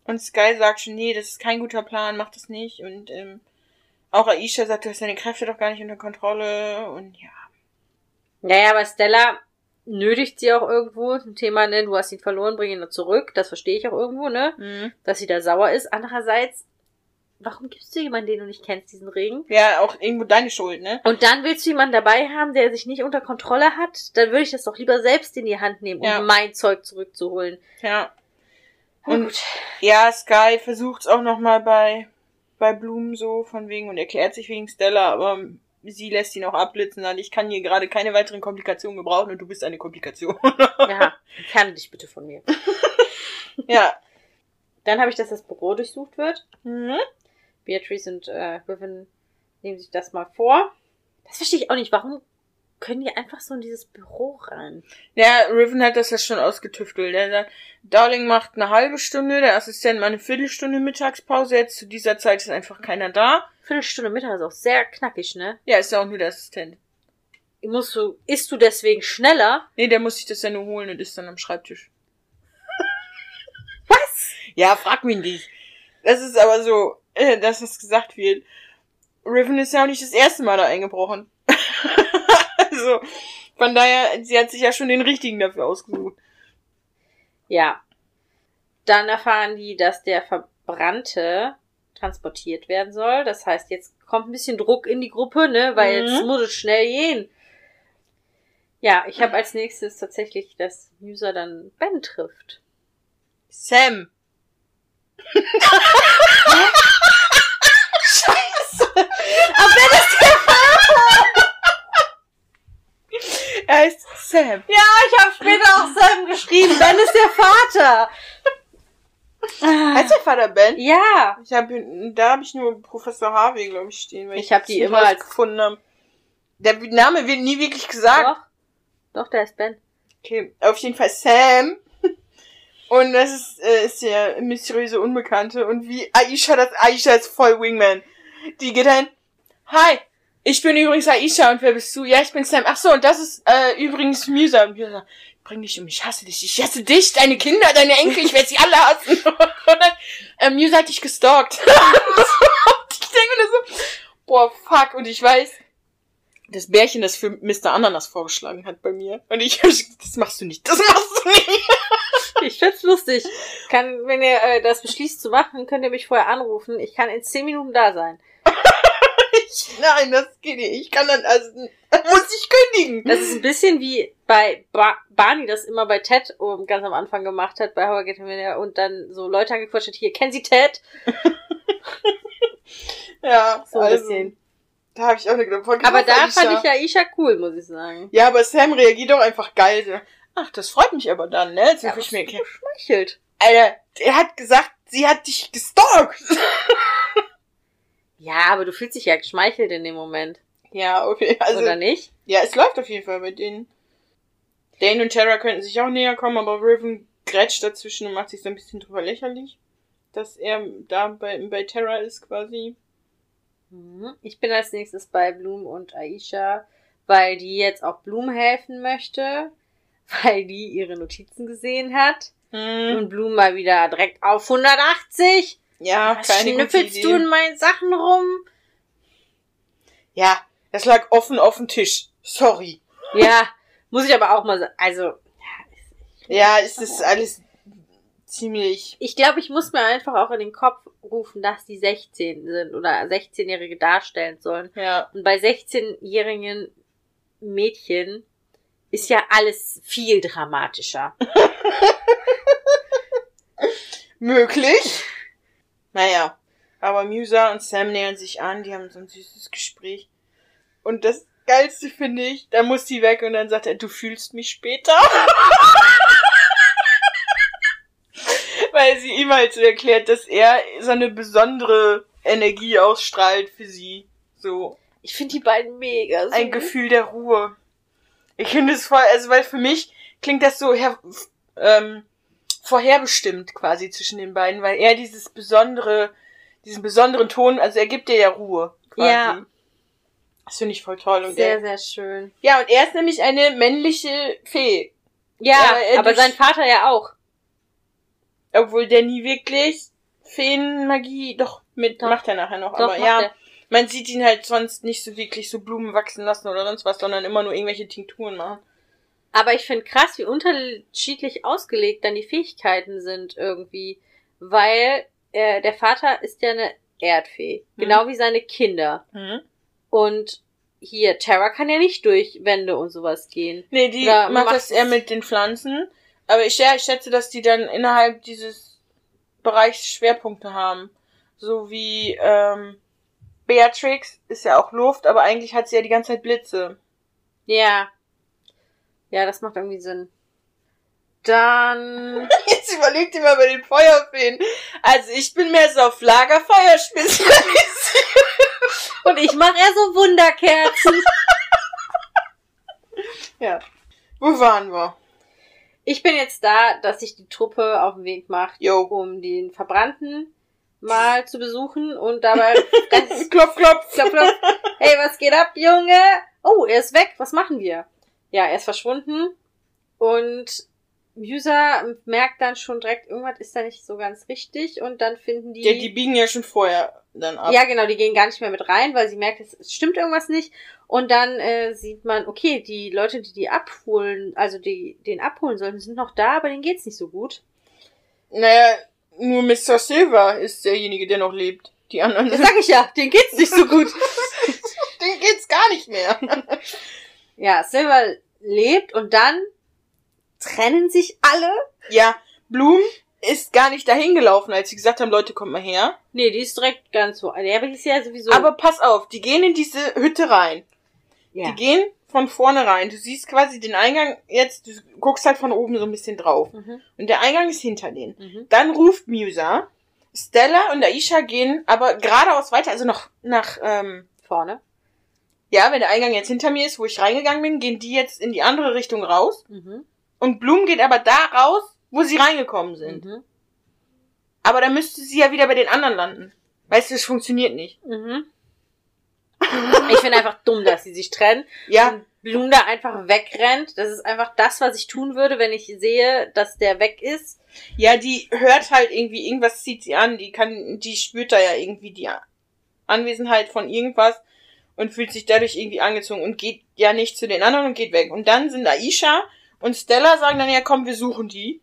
Und Sky sagt schon, nee, das ist kein guter Plan, mach das nicht. Und ähm, auch Aisha sagt, du hast deine Kräfte doch gar nicht unter Kontrolle. Und ja. Naja, aber Stella nötigt sie auch irgendwo zum Thema, ne, du hast ihn verloren, bring ihn nur zurück. Das verstehe ich auch irgendwo, ne? Mhm. Dass sie da sauer ist. Andererseits warum gibst du jemanden, den du nicht kennst, diesen Ring? Ja, auch irgendwo deine Schuld, ne? Und dann willst du jemanden dabei haben, der sich nicht unter Kontrolle hat? Dann würde ich das doch lieber selbst in die Hand nehmen, um Ja. mein Zeug zurückzuholen. Ja. Und Und ja, Sky versucht's auch nochmal bei, bei Blumen so, von wegen, und erklärt sich wegen Stella, aber sie lässt ihn auch abblitzen, dann ich kann hier gerade keine weiteren Komplikationen gebrauchen und du bist eine Komplikation. ja, entferne dich bitte von mir. ja. Dann habe ich, dass das Büro durchsucht wird. Mhm. Beatrice und äh, Riven nehmen sich das mal vor. Das verstehe ich auch nicht. Warum können die einfach so in dieses Büro rein? Ja, Riven hat das ja schon ausgetüftelt. Der sagt, Darling macht eine halbe Stunde, der Assistent mal eine Viertelstunde Mittagspause. Jetzt zu dieser Zeit ist einfach keiner da. Viertelstunde Mittag ist auch sehr knackig, ne? Ja, ist ja auch nur der Assistent. Musst du, isst du deswegen schneller? Nee, der muss sich das ja nur holen und ist dann am Schreibtisch. Was? Ja, frag mich nicht. Das ist aber so, äh, dass das gesagt wird. Riven ist ja auch nicht das erste Mal da eingebrochen. also, von daher, sie hat sich ja schon den richtigen dafür ausgesucht. Ja. Dann erfahren die, dass der Verbrannte transportiert werden soll. Das heißt, jetzt kommt ein bisschen Druck in die Gruppe, ne? Weil Mhm. jetzt muss es schnell gehen. Ja, ich habe als nächstes tatsächlich, dass User dann Ben trifft. Sam. Aber Ben ist der Er heißt Sam. Ja, ich habe später auch Sam geschrieben. Ben ist der Vater. Heißt der Vater Ben? Ja. Ich hab, da habe ich nur Professor Harvey, glaube ich, stehen. Weil Ich hab die immer als- gefunden habe. Der Name wird nie wirklich gesagt. Doch. Doch, der ist Ben. Okay, auf jeden Fall Sam. Und das ist, äh, ist der mysteriöse Unbekannte. Und wie Aisha, das Aisha ist voll Wingman. Die geht ein, hi, ich bin übrigens Aisha und wer bist du? Ja, ich bin Sam. Ach so, und das ist äh, übrigens Musa. Und Musa, bring dich um, ich hasse dich. Ich hasse dich, deine Kinder, deine Enkel, ich werde sie alle hassen. Und dann, äh, Musa hat dich gestalkt. und ich denke mir so, boah, fuck. Und ich weiß, das Bärchen, das für Mr. Ananas vorgeschlagen hat bei mir. Und ich, das machst du nicht, das machst du nicht. Ich find's lustig. Kann, wenn ihr äh, das beschließt zu machen, könnt ihr mich vorher anrufen. Ich kann in 10 Minuten da sein. Ich, nein, das geht nicht. Ich kann dann, also, muss ich kündigen. Das ist ein bisschen wie bei ba Barney das immer bei Ted ganz am Anfang gemacht hat, bei How I Get Your Millionaire und dann so Leute angequatscht hat, hier, kennen Sie Ted? ja, So ein also, bisschen. Da habe ich auch eine voll Aber da Alicia. fand ich ja Isha cool, muss ich sagen. Ja, aber Sam reagiert doch einfach geil. Ach, das freut mich aber dann, ne? So, Ja, ich mir, geschmeichelt. Alter, er hat gesagt, sie hat dich gestalkt. Ja, aber du fühlst dich ja geschmeichelt in dem Moment. ja, okay. Also, oder nicht? ja, es läuft auf jeden Fall mit denen. Dane und Tara könnten sich auch näher kommen, aber Riven grätscht dazwischen und macht sich so ein bisschen drüber lächerlich, dass er da bei, bei Tara ist quasi. Mhm. Ich bin als nächstes bei Bloom und Aisha, weil die jetzt auch Bloom helfen möchte, weil die ihre Notizen gesehen hat. Hm, Und Bloom mal wieder direkt auf 180. ja, Was keine schnüffelst du in meinen Sachen rum? Ja, das lag offen auf dem Tisch. Sorry. Ja, muss ich aber auch mal sagen. Also, Ja, es ist alles ziemlich. ich glaube, ich muss mir einfach auch in den Kopf rufen, dass die 16 sind oder 16-Jährige darstellen sollen. Ja. Und bei 16-jährigen Mädchen ist ja alles viel dramatischer. Möglich. Naja. Aber Musa und Sam nähern sich an, die haben so ein süßes Gespräch. Und das Geilste finde ich, da muss sie weg und dann sagt er, du fühlst mich später. Weil sie ihm halt so erklärt, dass er so eine besondere Energie ausstrahlt für sie. So. Ich finde die beiden mega. ein süß. Gefühl der Ruhe. Ich finde es voll, also weil für mich klingt das so her, ähm, vorherbestimmt quasi zwischen den beiden, weil er dieses besondere, diesen besonderen Ton, also er gibt dir ja Ruhe quasi. Ja. Das finde ich voll toll. Und Sehr, er, sehr schön. ja, und er ist nämlich eine männliche Fee. Ja, Ja, er aber durch- sein Vater ja auch. Obwohl der nie wirklich Feenmagie, doch, mit, Doch. macht er nachher noch, Doch, aber ja. er. Man sieht ihn halt sonst nicht so wirklich so Blumen wachsen lassen oder sonst was, sondern immer nur irgendwelche Tinkturen machen. Aber ich finde krass, wie unterschiedlich ausgelegt dann die Fähigkeiten sind irgendwie. Weil äh, der Vater ist ja eine Erdfee. Mhm. Genau wie seine Kinder. Mhm. Und hier, Terra kann ja nicht durch Wände und sowas gehen. Nee, die Oder macht das eher mit den Pflanzen. Aber ich, ja, ich schätze, dass die dann innerhalb dieses Bereichs Schwerpunkte haben. So wie ähm, Beatrix ist ja auch Luft, aber eigentlich hat sie ja die ganze Zeit Blitze. Ja. Ja, das macht irgendwie Sinn. Dann. Jetzt überlegt ihr mal bei den Feuerfeen. Also ich bin mehr so auf Lagerfeuer spezialisiert. Und ich mache eher so Wunderkerzen. ja. Wo waren wir? Ich bin jetzt da, dass sich die Truppe auf den Weg macht, Jo. um den Verbrannten mal zu besuchen und dabei ganz Klopf, klopf. klopf, klopf. Hey, was geht ab, Junge? Oh, er ist weg. Was machen wir? Ja, er ist verschwunden und User merkt dann schon direkt, irgendwas ist da nicht so ganz richtig und dann finden die. Ja, die biegen ja schon vorher dann ab. Ja, genau, die gehen gar nicht mehr mit rein, weil sie merkt, es, es stimmt irgendwas nicht. Und dann äh, sieht man, okay, die Leute, die die abholen, also die den abholen sollten, sind noch da, aber denen geht's nicht so gut. Naja, nur Mr. Silver ist derjenige, der noch lebt. Die anderen Das sag ich ja, denen geht's nicht so gut. denen geht's gar nicht mehr. ja, Silver lebt und dann trennen sich alle. ja, Bloom ist gar nicht dahin gelaufen, als sie gesagt haben, Leute, kommt mal her. Nee, die ist direkt ganz so. Der ist ja sowieso. Aber pass auf, die gehen in diese Hütte rein. ja. Die gehen von vorne rein. Du siehst quasi den Eingang jetzt, du guckst halt von oben so ein bisschen drauf. Mhm, Und der Eingang ist hinter denen. mhm. Dann ruft Musa. Stella und Aisha gehen aber geradeaus weiter, also noch nach, ähm, Vorne. Ja, wenn der Eingang jetzt hinter mir ist, wo ich reingegangen bin, gehen die jetzt in die andere Richtung raus. Mhm. Und Bloom geht aber da raus, wo sie reingekommen sind. Mhm. Aber dann müsste sie ja wieder bei den anderen landen. Weißt du, es funktioniert nicht. Mhm. Ich finde einfach dumm, dass sie sich trennen. Ja, und Bloom da einfach wegrennt. Das ist einfach das, was ich tun würde, wenn ich sehe, dass der weg ist. ja, die hört halt irgendwie, irgendwas zieht sie an, die kann, die spürt da ja irgendwie die Anwesenheit von irgendwas und fühlt sich dadurch irgendwie angezogen und geht ja nicht zu den anderen und geht weg. Und dann sind Aisha und Stella sagen dann, ja komm, wir suchen die.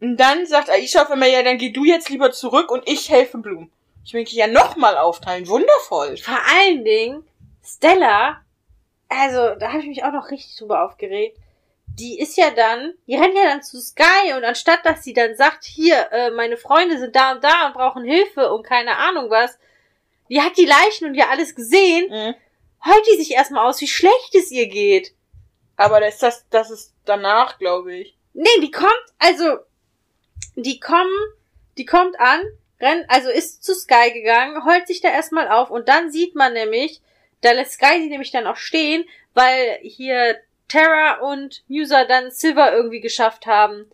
Und dann sagt Aisha auf einmal, ja, dann geh du jetzt lieber zurück und ich helfe Bloom. Ich will ja nochmal aufteilen. Wundervoll. Vor allen Dingen, Stella, also da habe ich mich auch noch richtig drüber aufgeregt. Die ist ja dann, die rennt ja dann zu Sky und anstatt dass sie dann sagt, hier, äh, meine Freunde sind da und da und brauchen Hilfe und keine Ahnung was, die hat die Leichen und ja alles gesehen, Mhm. heult die sich erstmal aus, wie schlecht es ihr geht. Aber das, das, das ist danach, glaube ich. Nee, die kommt, also, die kommen, die kommt an, rennt, also ist zu Sky gegangen, heult sich da erstmal auf und dann sieht man nämlich, da lässt Sky sie nämlich dann auch stehen, weil hier Terra und Musa dann Silver irgendwie geschafft haben,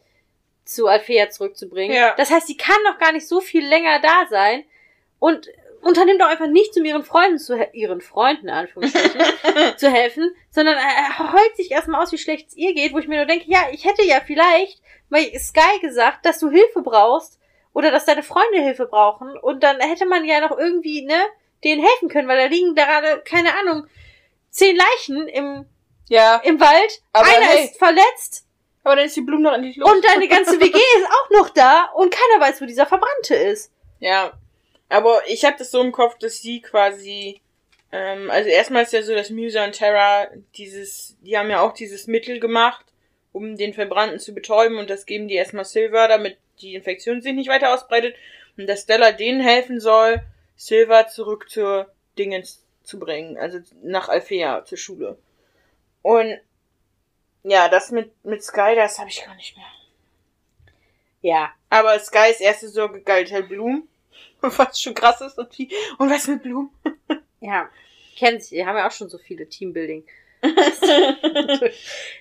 zu Althea zurückzubringen. Ja. Das heißt, sie kann noch gar nicht so viel länger da sein und unternimmt auch einfach nichts, um ihren Freunden zu, ihren Freunden, in Anführungsstrichen, zu helfen, sondern er heult sich erstmal aus, wie schlecht es ihr geht, wo ich mir nur denke, ja, ich hätte ja vielleicht bei Sky gesagt, dass du Hilfe brauchst oder dass deine Freunde Hilfe brauchen und dann hätte man ja noch irgendwie, ne, denen helfen können, weil da liegen gerade, keine Ahnung, zehn Leichen im, Ja, im Wald, Aber einer hey. ist verletzt aber dann ist die Blume noch endlich los. und deine ganze WG ist auch noch da und keiner weiß, wo dieser Verbrannte ist. Ja, aber ich habe das so im Kopf, dass sie quasi, ähm, also erstmal ist ja so, dass Musa und Terra dieses, die haben ja auch dieses Mittel gemacht, um den Verbrannten zu betäuben und das geben die erstmal Silver, damit die Infektion sich nicht weiter ausbreitet und dass Stella denen helfen soll, Silver zurück zur Dingens zu bringen, also nach Alfea zur Schule. Und ja, das mit mit Sky, das habe ich gar nicht mehr. Ja, Aber Skys erste Sorge galt halt Blumen. Was schon krass ist. Und, wie, und was mit Blumen? ja, kennen sich, die haben ja auch schon so viele Teambuilding.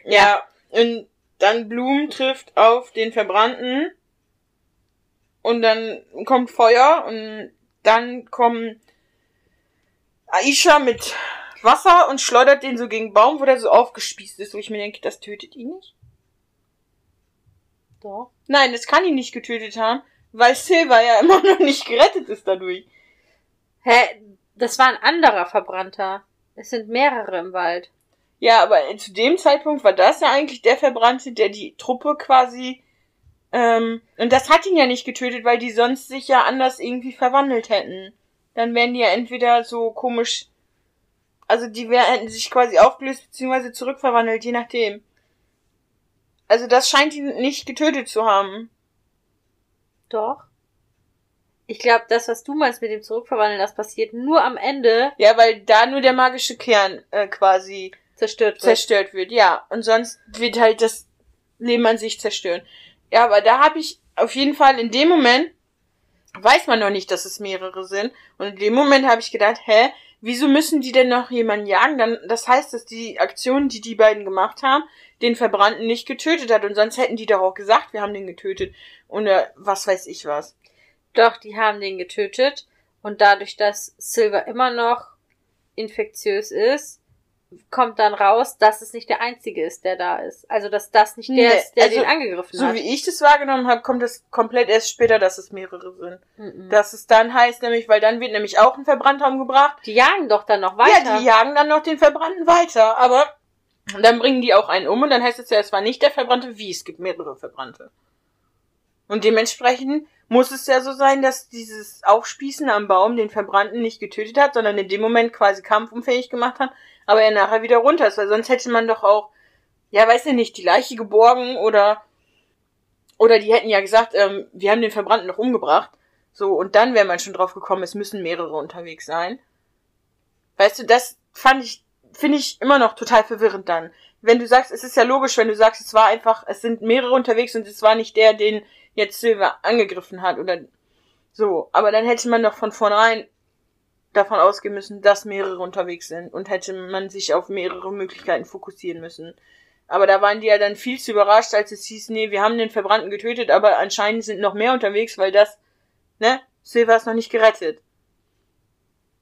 ja, und dann Blumen trifft auf den Verbrannten. Und dann kommt Feuer. Und dann kommen Aisha mit Wasser und schleudert den so gegen Baum, wo der so aufgespießt ist. Wo ich mir denke, das tötet ihn nicht. Doch. Nein, das kann ihn nicht getötet haben, weil Silver ja immer noch nicht gerettet ist dadurch. Hä? Das war ein anderer Verbrannter. Es sind mehrere im Wald. Ja, aber zu dem Zeitpunkt war das ja eigentlich der Verbrannte, der die Truppe quasi. Ähm, und das hat ihn ja nicht getötet, weil die sonst sich ja anders irgendwie verwandelt hätten. dann wären die ja entweder so komisch, also die wär, hätten sich quasi aufgelöst beziehungsweise zurückverwandelt, je nachdem. Also das scheint ihn nicht getötet zu haben. Doch. Ich glaube, das, was du meinst mit dem Zurückverwandeln, das passiert nur am Ende Ja, weil da nur der magische Kern äh, quasi zerstört wird. zerstört wird, ja. Und sonst wird halt das Leben an sich zerstören. Ja, aber da habe ich auf jeden Fall in dem Moment, weiß man noch nicht, dass es mehrere sind. Und in dem Moment habe ich gedacht, hä, wieso müssen die denn noch jemanden jagen? Dann, das heißt, dass die Aktion, die die beiden gemacht haben, den Verbrannten nicht getötet hat. Und sonst hätten die doch auch gesagt, wir haben den getötet. Oder was weiß ich was. Doch, die haben den getötet. Und dadurch, dass Silver immer noch infektiös ist, kommt dann raus, dass es nicht der Einzige ist, der da ist. Also, dass das nicht der Nee, ist, der also, den angegriffen So hat. wie ich das wahrgenommen habe, kommt es komplett erst später, dass es mehrere sind. Mhm. Dass es dann heißt, nämlich, weil dann wird nämlich auch ein Verbrannter umgebracht. Die jagen doch dann noch weiter. Ja, die jagen dann noch den Verbrannten weiter, aber dann bringen die auch einen um und dann heißt es ja, es war nicht der Verbrannte, wie es gibt mehrere Verbrannte. Und dementsprechend muss es ja so sein, dass dieses Aufspießen am Baum den Verbrannten nicht getötet hat, sondern in dem Moment quasi kampfunfähig gemacht hat, aber er nachher wieder runter ist, weil sonst hätte man doch auch, ja, weiß ich nicht, die Leiche geborgen oder, oder die hätten ja gesagt, ähm, wir haben den Verbrannten noch umgebracht. So, und dann wäre man schon drauf gekommen, es müssen mehrere unterwegs sein. Weißt du, das fand ich, finde ich immer noch total verwirrend dann. Wenn du sagst, es ist ja logisch, wenn du sagst, es war einfach, es sind mehrere unterwegs und es war nicht der, den jetzt Silver angegriffen hat oder so. Aber dann hätte man doch von vornherein davon ausgehen müssen, dass mehrere unterwegs sind und hätte man sich auf mehrere Möglichkeiten fokussieren müssen. Aber da waren die ja dann viel zu überrascht, als es hieß, nee, wir haben den Verbrannten getötet, aber anscheinend sind noch mehr unterwegs, weil das, ne, Silver ist noch nicht gerettet.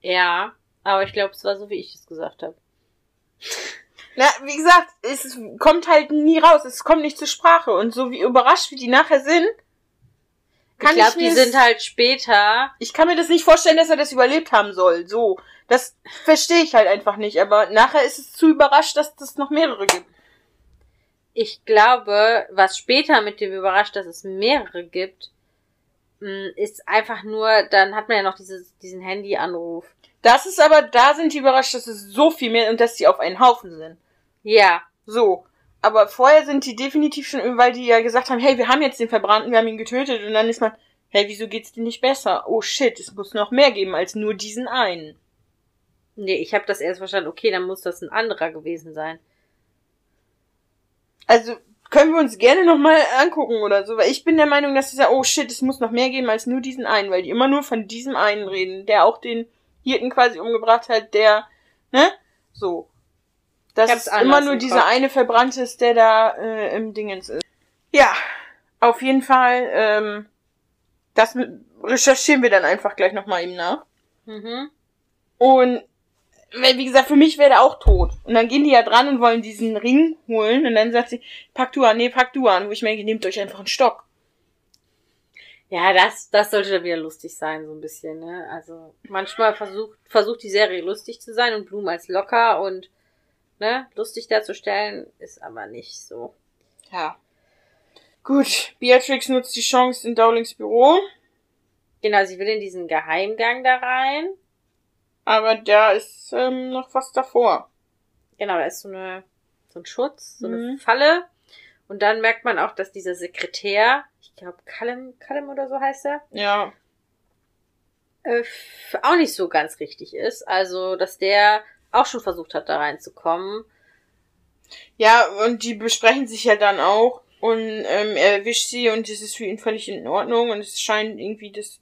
Ja, aber ich glaube, es war so, wie ich es gesagt habe. Na, wie gesagt, es kommt halt nie raus, es kommt nicht zur Sprache und so wie überrascht wie die nachher sind, kann ich glaube, die das- sind halt später. ich kann mir das nicht vorstellen, dass er das überlebt haben soll. So, das verstehe ich halt einfach nicht. Aber nachher ist es zu überrascht, dass es noch mehrere gibt. Ich glaube, was später mit dem überrascht, dass es mehrere gibt, mh, ist einfach nur, dann hat man ja noch dieses, diesen Handyanruf. Das ist aber, da sind die überrascht, dass es so viel mehr und dass sie auf einen Haufen sind. Ja, So. Aber vorher sind die definitiv schon, weil die ja gesagt haben, hey, wir haben jetzt den Verbrannten, wir haben ihn getötet und dann ist man, hey, wieso geht's dir nicht besser? Oh shit, es muss noch mehr geben als nur diesen einen. nee, ich habe das erst verstanden. Okay, dann muss das ein anderer gewesen sein. Also können wir uns gerne nochmal angucken oder so, weil ich bin der Meinung, dass es ja, oh shit, es muss noch mehr geben als nur diesen einen, weil die immer nur von diesem einen reden, der auch den Hirten quasi umgebracht hat, der, ne? So. Dass hab's es immer nur dieser eine Verbrannte ist, der da äh, im Dingens ist. Ja, auf jeden Fall, ähm, das recherchieren wir dann einfach gleich nochmal eben nach. Mhm. Und wie gesagt, für mich wäre der auch tot. Und dann gehen die ja dran und wollen diesen Ring holen. Und dann sagt sie, pack du an, nee, pack du an. Wo ich mir denke, nehmt euch einfach einen Stock. Ja, das, das sollte dann wieder lustig sein, so ein bisschen, ne? Also, manchmal versucht, versucht die Serie lustig zu sein und Bloom als locker und, ne, lustig darzustellen, ist aber nicht so. Ja. Gut, Beatrix nutzt die Chance in Dowlings Büro. Genau, sie will in diesen Geheimgang da rein. Aber da ist ähm, noch was davor. Genau, da ist so eine, so ein Schutz, so eine Mhm. Falle. Und dann merkt man auch, dass dieser Sekretär, ich glaube, Callum, Callum oder so heißt er, Ja. äh, auch nicht so ganz richtig ist. Also, dass der auch schon versucht hat, da reinzukommen. Ja, und die besprechen sich ja dann auch. Und ähm, er erwischt sie und es ist für ihn völlig in Ordnung. Und es scheint irgendwie, dass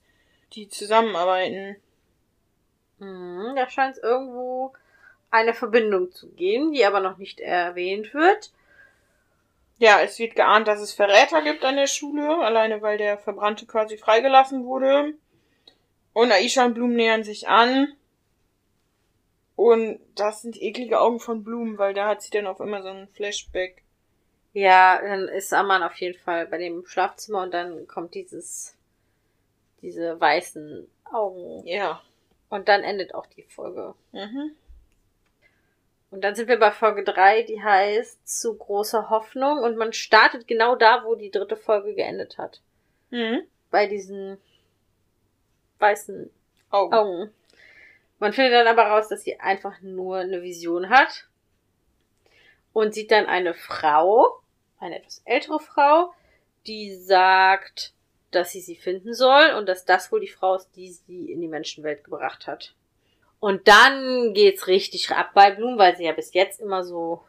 die zusammenarbeiten. Mhm, da scheint es irgendwo eine Verbindung zu geben, die aber noch nicht erwähnt wird. Ja, es wird geahnt, dass es Verräter gibt an der Schule, alleine weil der Verbrannte quasi freigelassen wurde. Und Aisha und Blum nähern sich an. Und das sind eklige Augen von Blum, weil da hat sie dann auf immer so ein Flashback. Ja, dann ist Amman auf jeden Fall bei dem Schlafzimmer und dann kommt dieses, diese weißen Augen. Ja. Und dann endet auch die Folge. Mhm. Und dann sind wir bei Folge 3, die heißt Zu großer Hoffnung. Und man startet genau da, wo die dritte Folge geendet hat. Mhm. Bei diesen weißen Augen. Augen. Man findet dann aber raus, dass sie einfach nur eine Vision hat und sieht dann eine Frau, eine etwas ältere Frau, die sagt, dass sie sie finden soll und dass das wohl die Frau ist, die sie in die Menschenwelt gebracht hat. Und dann geht's richtig ab bei Bloom, weil sie ja bis jetzt immer so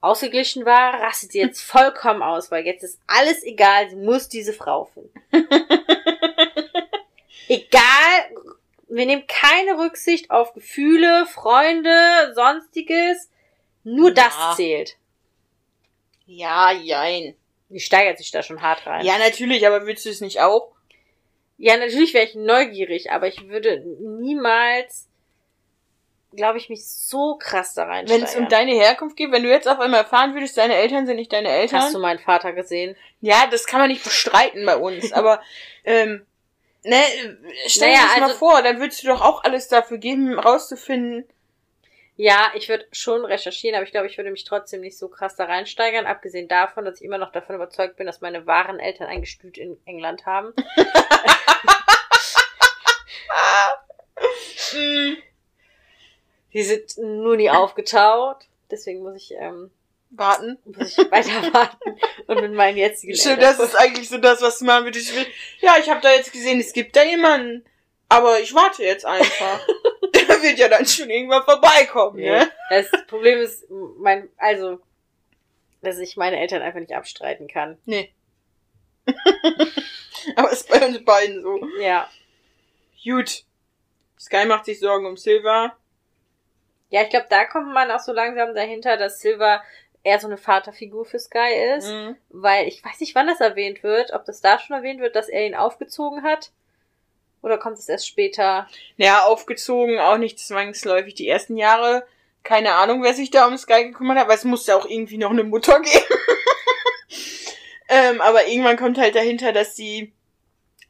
ausgeglichen war, rastet sie jetzt vollkommen aus, weil jetzt ist alles egal, sie muss diese Frau finden. egal, wir nehmen keine Rücksicht auf Gefühle, Freunde, sonstiges, nur Ja. das zählt. Ja, jein. Die steigert sich da schon hart rein. Ja, natürlich, aber willst du es nicht auch? Ja, natürlich wäre ich neugierig, aber ich würde niemals, glaube ich, mich so krass da Wenn reinsteigen. es um deine Herkunft geht, wenn du jetzt auf einmal erfahren würdest, deine Eltern sind nicht deine Eltern. Hast du meinen Vater gesehen? Ja, das kann man nicht bestreiten bei uns, aber ähm, ne, stell Naja, dir das mal also- vor, dann würdest du doch auch alles dafür geben, rauszufinden. Ja, ich würde schon recherchieren, aber ich glaube, ich würde mich trotzdem nicht so krass da reinsteigern, abgesehen davon, dass ich immer noch davon überzeugt bin, dass meine wahren Eltern ein Gestüt in England haben. Mm, Die sind nur nie aufgetaucht. Deswegen muss ich, ähm, Warten. muss ich weiter warten und mit meinen jetzigen Stimmt, das ist eigentlich so das, was du machen würdest. Ich will, ja, ich habe da jetzt gesehen, es gibt da jemanden, aber ich warte jetzt einfach. Der wird ja dann schon irgendwann vorbeikommen, Nee. ne? Das Problem ist, mein, also, dass ich meine Eltern einfach nicht abstreiten kann. Nee. aber ist bei uns beiden so. Ja. Gut. Sky macht sich Sorgen um Silver. Ja, ich glaube, da kommt man auch so langsam dahinter, dass Silver eher so eine Vaterfigur für Sky ist. Mhm. Weil ich weiß nicht, wann das erwähnt wird, ob das da schon erwähnt wird, dass er ihn aufgezogen hat. Oder kommt es erst später? Ja, aufgezogen, auch nicht zwangsläufig. Die ersten Jahre, keine Ahnung, wer sich da um Sky gekümmert hat, weil es muss ja auch irgendwie noch eine Mutter geben. ähm, aber irgendwann kommt halt dahinter, dass die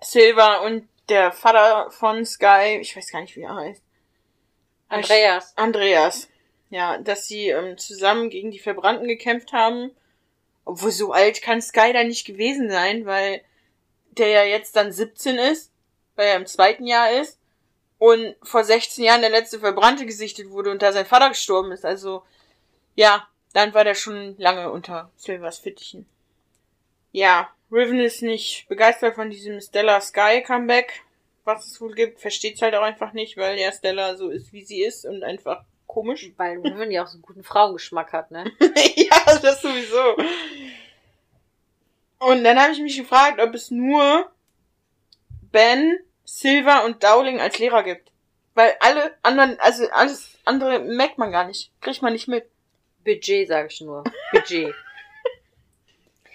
Silver und der Vater von Sky, ich weiß gar nicht, wie er heißt. Andreas. Andreas. Ja, dass sie ähm, zusammen gegen die Verbrannten gekämpft haben. Obwohl so alt kann Sky da nicht gewesen sein, weil der ja jetzt dann 17 ist, weil er im zweiten Jahr ist und vor 16 Jahren der letzte Verbrannte gesichtet wurde und da sein Vater gestorben ist. Also ja, dann war der schon lange unter Silvers Fittichen. Ja, Riven ist nicht begeistert von diesem Stella Sky Comeback, was es wohl gibt. Versteht's halt auch einfach nicht, weil ja Stella so ist, wie sie ist und einfach komisch. Weil Riven ja auch so einen guten Frauengeschmack hat, ne? ja, das sowieso. Und dann habe ich mich gefragt, ob es nur Ben, Silver und Dowling als Lehrer gibt. Weil alle anderen, also alles andere merkt man gar nicht. Kriegt man nicht mit. Budget, sage ich nur. Budget.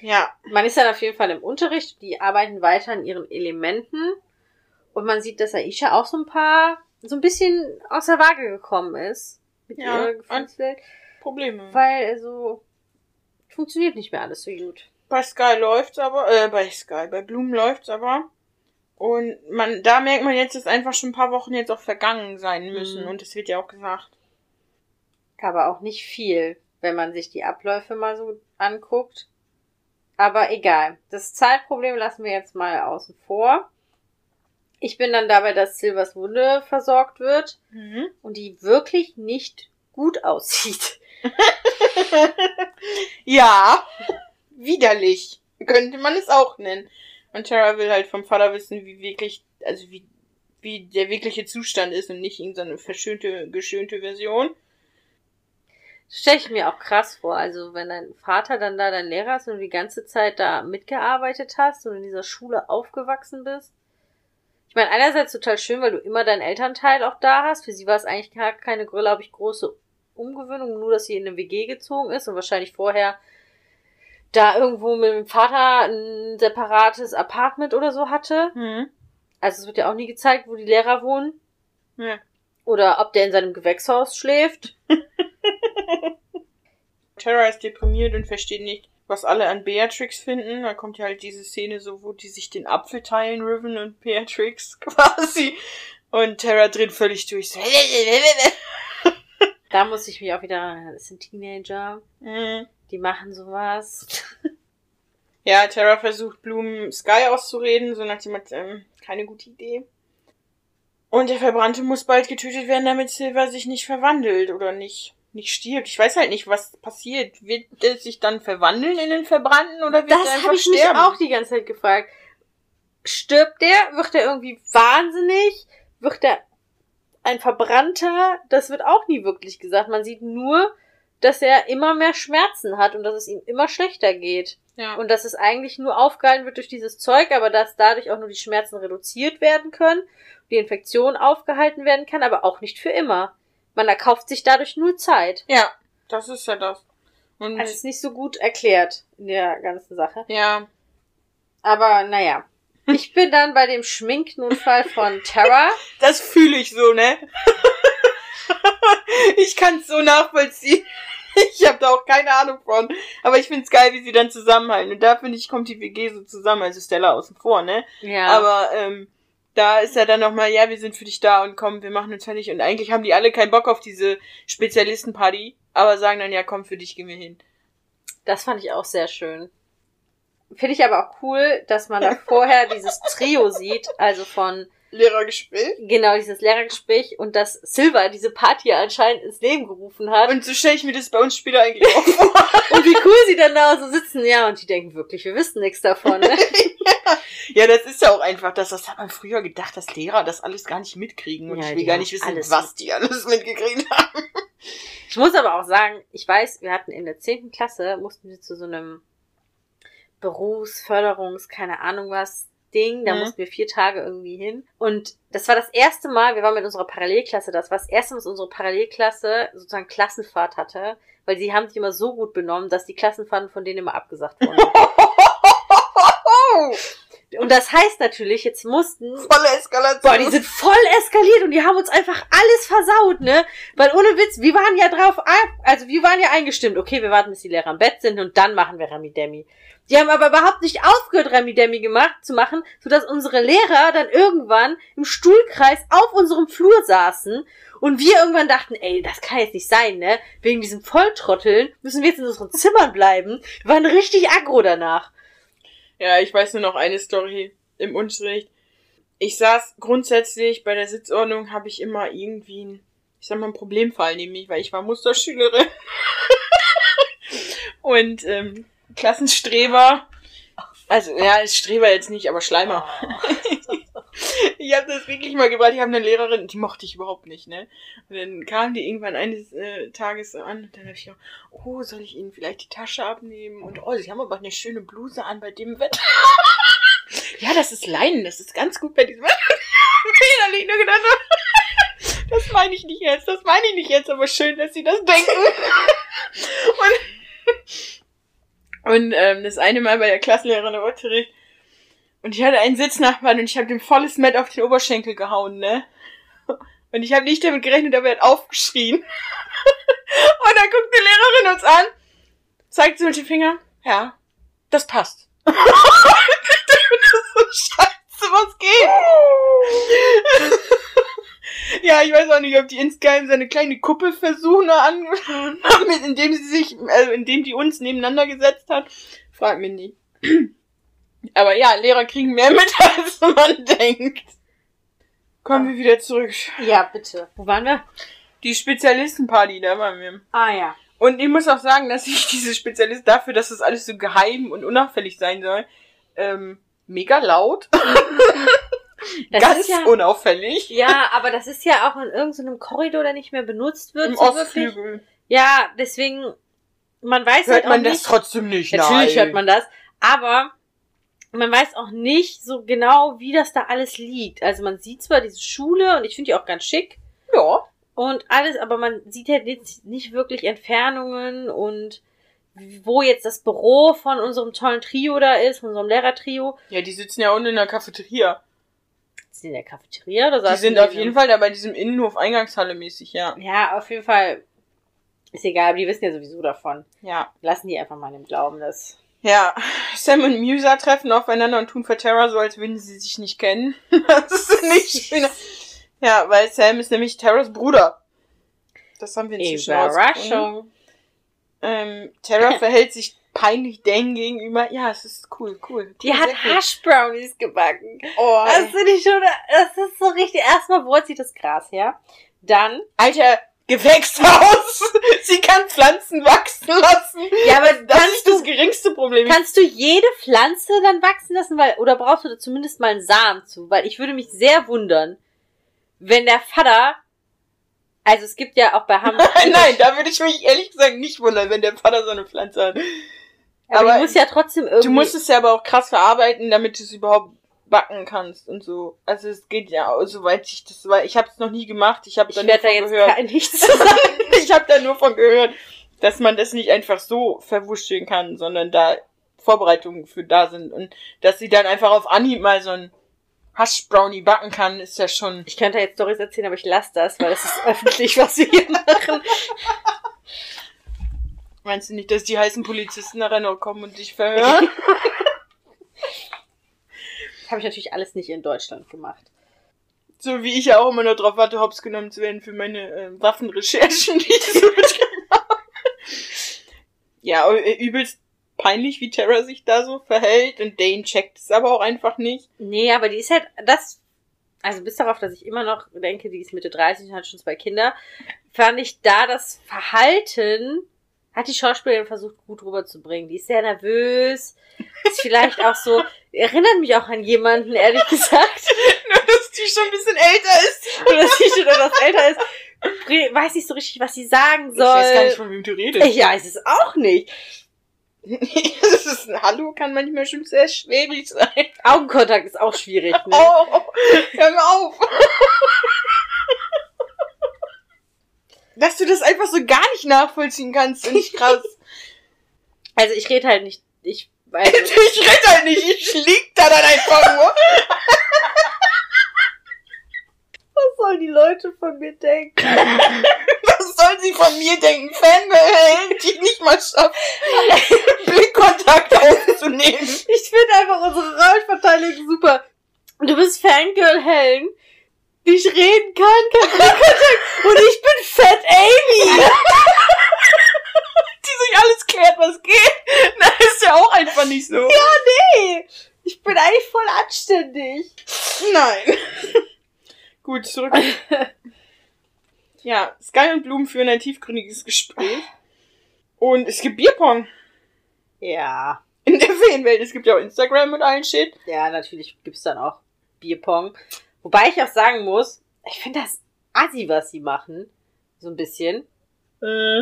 Ja. Man ist dann auf jeden Fall im Unterricht, die arbeiten weiter an ihren Elementen und man sieht, dass Aisha auch so ein paar, so ein bisschen aus der Waage gekommen ist mit Ja, ihrer Gefühlswelt, Probleme. weil also funktioniert nicht mehr alles so gut. Bei Sky läuft's aber, äh, bei Sky, bei Bloom läuft's aber. Und man, da merkt man jetzt, dass einfach schon ein paar Wochen jetzt auch vergangen sein müssen. Mhm. Und das wird ja auch gesagt. Aber auch nicht viel, wenn man sich die Abläufe mal so anguckt. Aber egal. Das Zeitproblem lassen wir jetzt mal außen vor. Ich bin dann dabei, dass Silvers Wunde versorgt wird Mhm. und die wirklich nicht gut aussieht. ja, widerlich. Könnte man es auch nennen. Und Tara will halt vom Vater wissen, wie wirklich, also wie, wie der wirkliche Zustand ist und nicht irgendeine verschönte, geschönte Version. Das stelle ich mir auch krass vor. Also wenn dein Vater dann da dein Lehrer ist und du die ganze Zeit da mitgearbeitet hast und in dieser Schule aufgewachsen bist. Ich meine, einerseits total schön, weil du immer deinen Elternteil auch da hast. Für sie war es eigentlich gar keine, glaube ich, große Umgewöhnung, nur dass sie in eine WG gezogen ist und wahrscheinlich vorher da irgendwo mit dem Vater ein separates Apartment oder so hatte. Mhm. Also es wird ja auch nie gezeigt, wo die Lehrer wohnen. Ja. Oder ob der in seinem Gewächshaus schläft. Tara ist deprimiert und versteht nicht, was alle an Beatrix finden. Da kommt ja halt diese Szene so, wo die sich den Apfel teilen, Riven und Beatrix quasi. Und Tara dreht völlig durch. Da muss ich mich auch wieder, das sind Teenager, Mhm. die machen sowas. Ja, Tara versucht Bloom Sky auszureden, so nach dem ähm, keine gute Idee. Und der Verbrannte muss bald getötet werden, damit Silver sich nicht verwandelt oder nicht, nicht stirbt. Ich weiß halt nicht, was passiert. Wird er sich dann verwandeln in den Verbrannten oder wird er Das einfach habe ich mich sterben? auch die ganze Zeit gefragt. Stirbt der? Wird er irgendwie wahnsinnig? Wird er ein Verbrannter? Das wird auch nie wirklich gesagt. Man sieht nur, dass er immer mehr Schmerzen hat und dass es ihm immer schlechter geht. Ja. Und dass es eigentlich nur aufgehalten wird durch dieses Zeug, aber dass dadurch auch nur die Schmerzen reduziert werden können, die Infektion aufgehalten werden kann, aber auch nicht für immer. Man erkauft sich dadurch nur Zeit. ja, das ist ja das. Und Also ist nicht so gut erklärt in der ganzen Sache. ja, Aber naja. Ich bin dann bei dem Schminknotfall von Terra. das fühle ich so, ne? ich kann es so nachvollziehen. Ich habe da auch keine Ahnung von. Aber ich find's geil, wie sie dann zusammenhalten. Und da finde ich, kommt die WG so zusammen. Also Stella außen vor, ne? Ja. Aber ähm, da ist er dann nochmal, ja, wir sind für dich da und komm, wir machen uns fertig. Und eigentlich haben die alle keinen Bock auf diese Spezialistenparty, aber sagen dann, ja, komm, für dich gehen wir hin. das fand ich auch sehr schön. Finde ich aber auch cool, dass man da vorher dieses Trio sieht, also von Lehrergespräch. genau dieses Lehrergespräch und dass Silver diese Party anscheinend ins Leben gerufen hat. Und so stelle ich mir das bei uns später eigentlich auch vor. Und wie cool sie dann da so sitzen, ja, und die denken wirklich, wir wissen nichts davon. Ne? ja, das ist ja auch einfach das, das hat man früher gedacht, dass Lehrer das alles gar nicht mitkriegen. Und Ja, ich die will gar nicht wissen, was die alles mitgekriegt haben. Ich muss aber auch sagen, ich weiß, wir hatten in der zehnten Klasse, mussten wir zu so einem Berufsförderungs-, keine Ahnung was, Ding, da Mhm. mussten wir vier Tage irgendwie hin. Und das war das erste Mal, wir waren mit unserer Parallelklasse, das war das erste Mal, dass unsere Parallelklasse sozusagen Klassenfahrt hatte, weil sie haben sich immer so gut benommen, dass die Klassenfahrten von denen immer abgesagt wurden. und das heißt natürlich, jetzt mussten Volle Eskalation. Boah, die sind voll eskaliert und die haben uns einfach alles versaut, ne? Weil ohne Witz, wir waren ja drauf, also wir waren ja eingestimmt, okay, wir warten, bis die Lehrer im Bett sind und dann machen wir Remi Demi. Die haben aber überhaupt nicht aufgehört, Remi Demi gemacht, zu machen, sodass unsere Lehrer dann irgendwann im Stuhlkreis auf unserem Flur saßen und wir irgendwann dachten, ey, das kann jetzt nicht sein, ne? Wegen diesem Volltrotteln müssen wir jetzt in unseren Zimmern bleiben. Wir waren richtig aggro danach. Ja, ich weiß nur noch eine Story im Unterricht. Ich saß grundsätzlich bei der Sitzordnung, habe ich immer irgendwie ein, ich sag mal, ein Problemfall mich, weil ich war Musterschülerin. Und ähm, Klassenstreber, also ja, Streber jetzt nicht, aber Schleimer. Ich habe das wirklich mal gebracht. Ich habe eine Lehrerin, die mochte ich überhaupt nicht, ne? Und dann kam die irgendwann eines äh, Tages an und dann habe ich gedacht, oh, soll ich Ihnen vielleicht die Tasche abnehmen? Und oh, Sie haben aber eine schöne Bluse an bei dem Wetter. ja, das ist Leinen, das ist ganz gut bei diesem Wetter. Innerlich nur gedacht, das meine ich nicht jetzt, das meine ich nicht jetzt, aber schön, dass Sie das denken. und und ähm, das eine Mal bei der Klassenlehrerin im Unterricht und ich hatte einen Sitznachbarn und ich habe dem volles Met auf den Oberschenkel gehauen, ne? Und ich habe nicht damit gerechnet, aber er hat aufgeschrien. und dann guckt die Lehrerin uns an, zeigt sie mit dem Finger, ja, das passt. ich dachte, das ist so scheiße, was geht? ja, ich weiß auch nicht, ob die insgeheim seine kleine Kuppelversuche angeschaut haben, indem sie sich, also indem die uns nebeneinander gesetzt hat. Frag mich nie. Aber ja, Lehrer kriegen mehr mit, als man denkt. Kommen wir wieder zurück. Ja, bitte. Wo waren wir? Die Spezialistenparty, da waren wir. Ah ja. Und ich muss auch sagen, dass ich diese Spezialist dafür, dass das alles so geheim und unauffällig sein soll, ähm, mega laut, Das ganz ist ja, unauffällig, ja, aber das ist ja auch in irgendeinem Korridor, der nicht mehr benutzt wird. im so wirklich. Ostflügel. Ja, deswegen, man weiß Hört halt auch man nicht. das trotzdem nicht, Natürlich nein. hört man das, aber man weiß auch nicht so genau, wie das da alles liegt. Also man sieht zwar diese Schule und ich finde die auch ganz schick Ja. und alles, aber man sieht halt nicht, nicht wirklich Entfernungen und wo jetzt das Büro von unserem tollen Trio da ist, von unserem Lehrertrio. Ja, die sitzen ja unten in der Cafeteria. Sind die in der Cafeteria oder Die sind in auf jeden Fall da bei diesem Innenhof Eingangshalle mäßig, ja. Ja, auf jeden Fall. Ist egal, aber die wissen ja sowieso davon. Ja. Lassen die einfach mal im Glauben, dass. Ja, Sam und Musa treffen aufeinander und tun für Terra so, als würden sie sich nicht kennen. das ist nicht schön. Ja, weil Sam ist nämlich Terras Bruder. Das haben wir inzwischen. Überraschung. Ähm, Terra verhält sich peinlich Dane gegenüber. Ja, es ist cool, cool. Die cool, hat cool. Hash-Brownies gebacken. Oh, Das finde ich schon, das ist so richtig, erstmal, wo zieht das Gras her? Dann, Alter, Gewächshaus! Sie kann Pflanzen wachsen lassen. ja, aber Das kannst ist das du, geringste Problem. kannst du jede Pflanze dann wachsen lassen, weil, oder brauchst du da zumindest mal einen Samen zu? Weil ich würde mich sehr wundern, wenn der Vater, also es gibt ja auch bei Ham, Nein, da würde ich mich ehrlich gesagt nicht wundern, wenn der Vater so eine Pflanze hat. Aber, aber du musst ja trotzdem irgendwie, Du musst es ja aber auch krass verarbeiten, damit du es überhaupt backen kannst und so. Also es geht ja, soweit ich das weiß. Ich habe es noch nie gemacht. Ich habe da da von jetzt gehört. kein nichts zu sagen. ich habe da nur von gehört, dass man das nicht einfach so verwurschteln kann, sondern da Vorbereitungen für da sind und dass sie dann einfach auf Anhieb mal so ein Hash Brownie backen kann, ist ja schon. Ich könnte jetzt Storys erzählen, aber ich lasse das, weil das ist öffentlich, was wir hier machen. Meinst du nicht, dass die heißen Polizisten nachher noch kommen und dich verhören? Habe ich natürlich alles nicht in Deutschland gemacht. so wie ich ja auch immer noch drauf warte, hops genommen zu werden für meine äh, Waffenrecherchen, die ich so betrieben habe. Ja, äh, übelst peinlich, wie Tara sich da so verhält und Dane checkt es aber auch einfach nicht. Nee, aber die ist halt, das, also bis darauf, dass ich immer noch denke, die ist Mitte 30 und hat schon zwei Kinder, fand ich da das Verhalten, hat die Schauspielerin versucht gut rüberzubringen. Die ist sehr nervös, ist vielleicht auch so, erinnert mich auch an jemanden, ehrlich gesagt, Nur, dass die schon ein bisschen älter ist. oder dass sie schon etwas älter ist, weiß nicht so richtig, was sie sagen soll. Ich weiß gar nicht, von wem du redest. ich weiß es auch nicht. das ist ein Hallo kann manchmal schon sehr schwierig sein. Augenkontakt ist auch schwierig, ne? Oh, oh, hör mir auf. Dass du das einfach so gar nicht nachvollziehen kannst, finde ich krass. Also ich rede halt nicht, ich, also, ich rette halt nicht, ich lieg da dann einfach nur. was sollen die Leute von mir denken? Was sollen sie von mir denken? Fangirl, die nicht mal schafft, Blickkontakt aufzunehmen. Ich finde einfach unsere Rollenverteilung super. Du bist Fangirl Helen, ich reden kann, kein Blickkontakt. Und ich bin Fat Amy. Die sich alles klärt, was geht. Na, ist ja auch einfach nicht so. Nee, ich bin eigentlich voll anständig. Nein. Gut, zurück. Ja, Sky und Blumen führen ein tiefgründiges Gespräch. Und es gibt Bierpong Ja, in der Feenwelt. Es gibt ja auch Instagram und allen Shit. ja, natürlich gibt's dann auch Bierpong. Wobei ich auch sagen muss, ich finde das assi, was sie machen. So ein bisschen. Äh.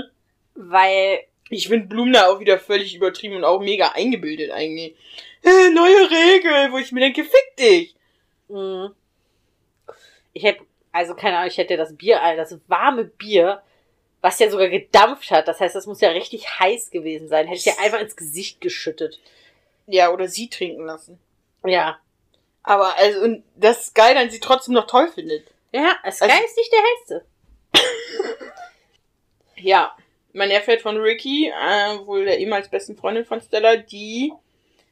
Weil Ich finde Blumen da auch wieder völlig übertrieben und auch mega eingebildet eigentlich. Äh, neue Regel, wo ich mir denke, fick dich. mh, ich hätte, also keine Ahnung, ich hätte das Bier, das warme Bier, was ja sogar gedampft hat, das heißt, das muss ja richtig heiß gewesen sein, hätte ich ja einfach ins Gesicht geschüttet. Ja, oder sie trinken lassen. Ja. Aber also, und das Sky dann sie trotzdem noch toll findet. Ja, Sky Also- ist nicht der hellste. Ja, man erfährt von Ricky, äh, wohl der ehemals besten Freundin von Stella, die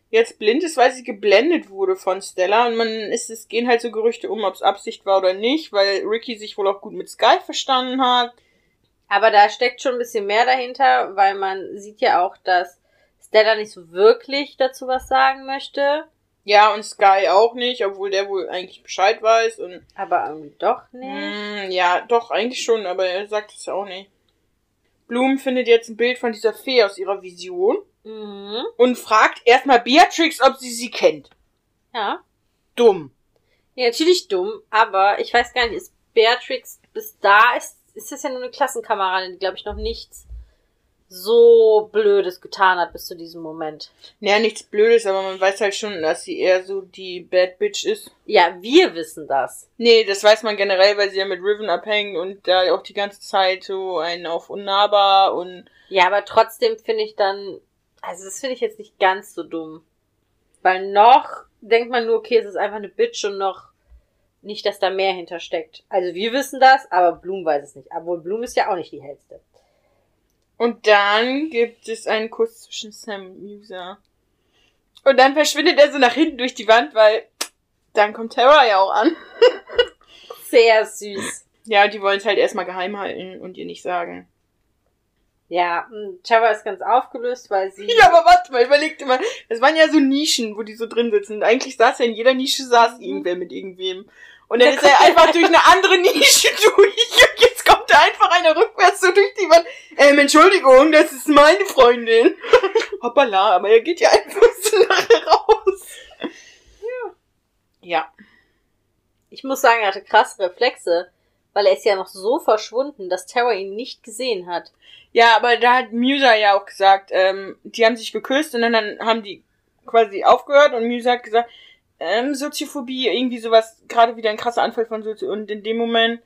jetzt blind ist, weil sie geblendet wurde von Stella. Und man ist, es gehen halt so Gerüchte um, ob es Absicht war oder nicht, weil Ricky sich wohl auch gut mit Sky verstanden hat. Aber da steckt schon ein bisschen mehr dahinter, weil man sieht ja auch, dass Stella nicht so wirklich dazu was sagen möchte, Ja, und Sky auch nicht, obwohl der wohl eigentlich Bescheid weiß. Und aber irgendwie doch nicht. Mm, ja, doch, eigentlich schon, aber er sagt es ja auch nicht. Bloom findet jetzt ein Bild von dieser Fee aus ihrer Vision Mhm. und fragt erstmal Beatrix, ob sie sie kennt. Ja. Dumm. Ja, natürlich dumm, aber ich weiß gar nicht, ist Beatrix bis da, ist, ist das ja nur eine Klassenkameradin, die, glaube ich, noch nichts so Blödes getan hat bis zu diesem Moment. Naja, nichts Blödes, aber man weiß halt schon, dass sie eher so die Bad Bitch ist. Ja, wir wissen das. Nee, das weiß man generell, weil sie ja mit Riven abhängt und da auch die ganze Zeit so einen auf unnahbar und Ja, aber trotzdem finde ich dann, also das finde ich jetzt nicht ganz so dumm. Weil noch denkt man nur, okay, es ist einfach eine Bitch und noch nicht, dass da mehr hintersteckt. Also wir wissen das, aber Bloom weiß es nicht. Obwohl Bloom ist ja auch nicht die hellste. Und dann gibt es einen Kuss zwischen Sam und Musa. Und dann verschwindet er so nach hinten durch die Wand, weil dann kommt Terra ja auch an. Sehr süß. Ja, die wollen es halt erstmal geheim halten und ihr nicht sagen. Ja, und Tara ist ganz aufgelöst, weil sie. Ja, aber warte mal, überlegt mal. Das waren ja so Nischen, wo die so drin sitzen. Und eigentlich saß ja in jeder Nische saß irgendwer mit irgendwem. Und dann Da ist er einfach durch eine andere Nische durch. Und jetzt kommt da einfach einer rückwärts so durch die Wand. Ähm, Entschuldigung, das ist meine Freundin. Hoppala, aber er geht ja einfach so nachher raus. Ja. Ja. Ich muss sagen, er hatte krasse Reflexe, weil er ist ja noch so verschwunden, dass Tara ihn nicht gesehen hat. Ja, aber da hat Musa ja auch gesagt, ähm, die haben sich geküsst und dann, dann haben die quasi aufgehört und Musa hat gesagt, ähm, Soziophobie, irgendwie sowas, gerade wieder ein krasser Anfall von Sozio und in dem Moment,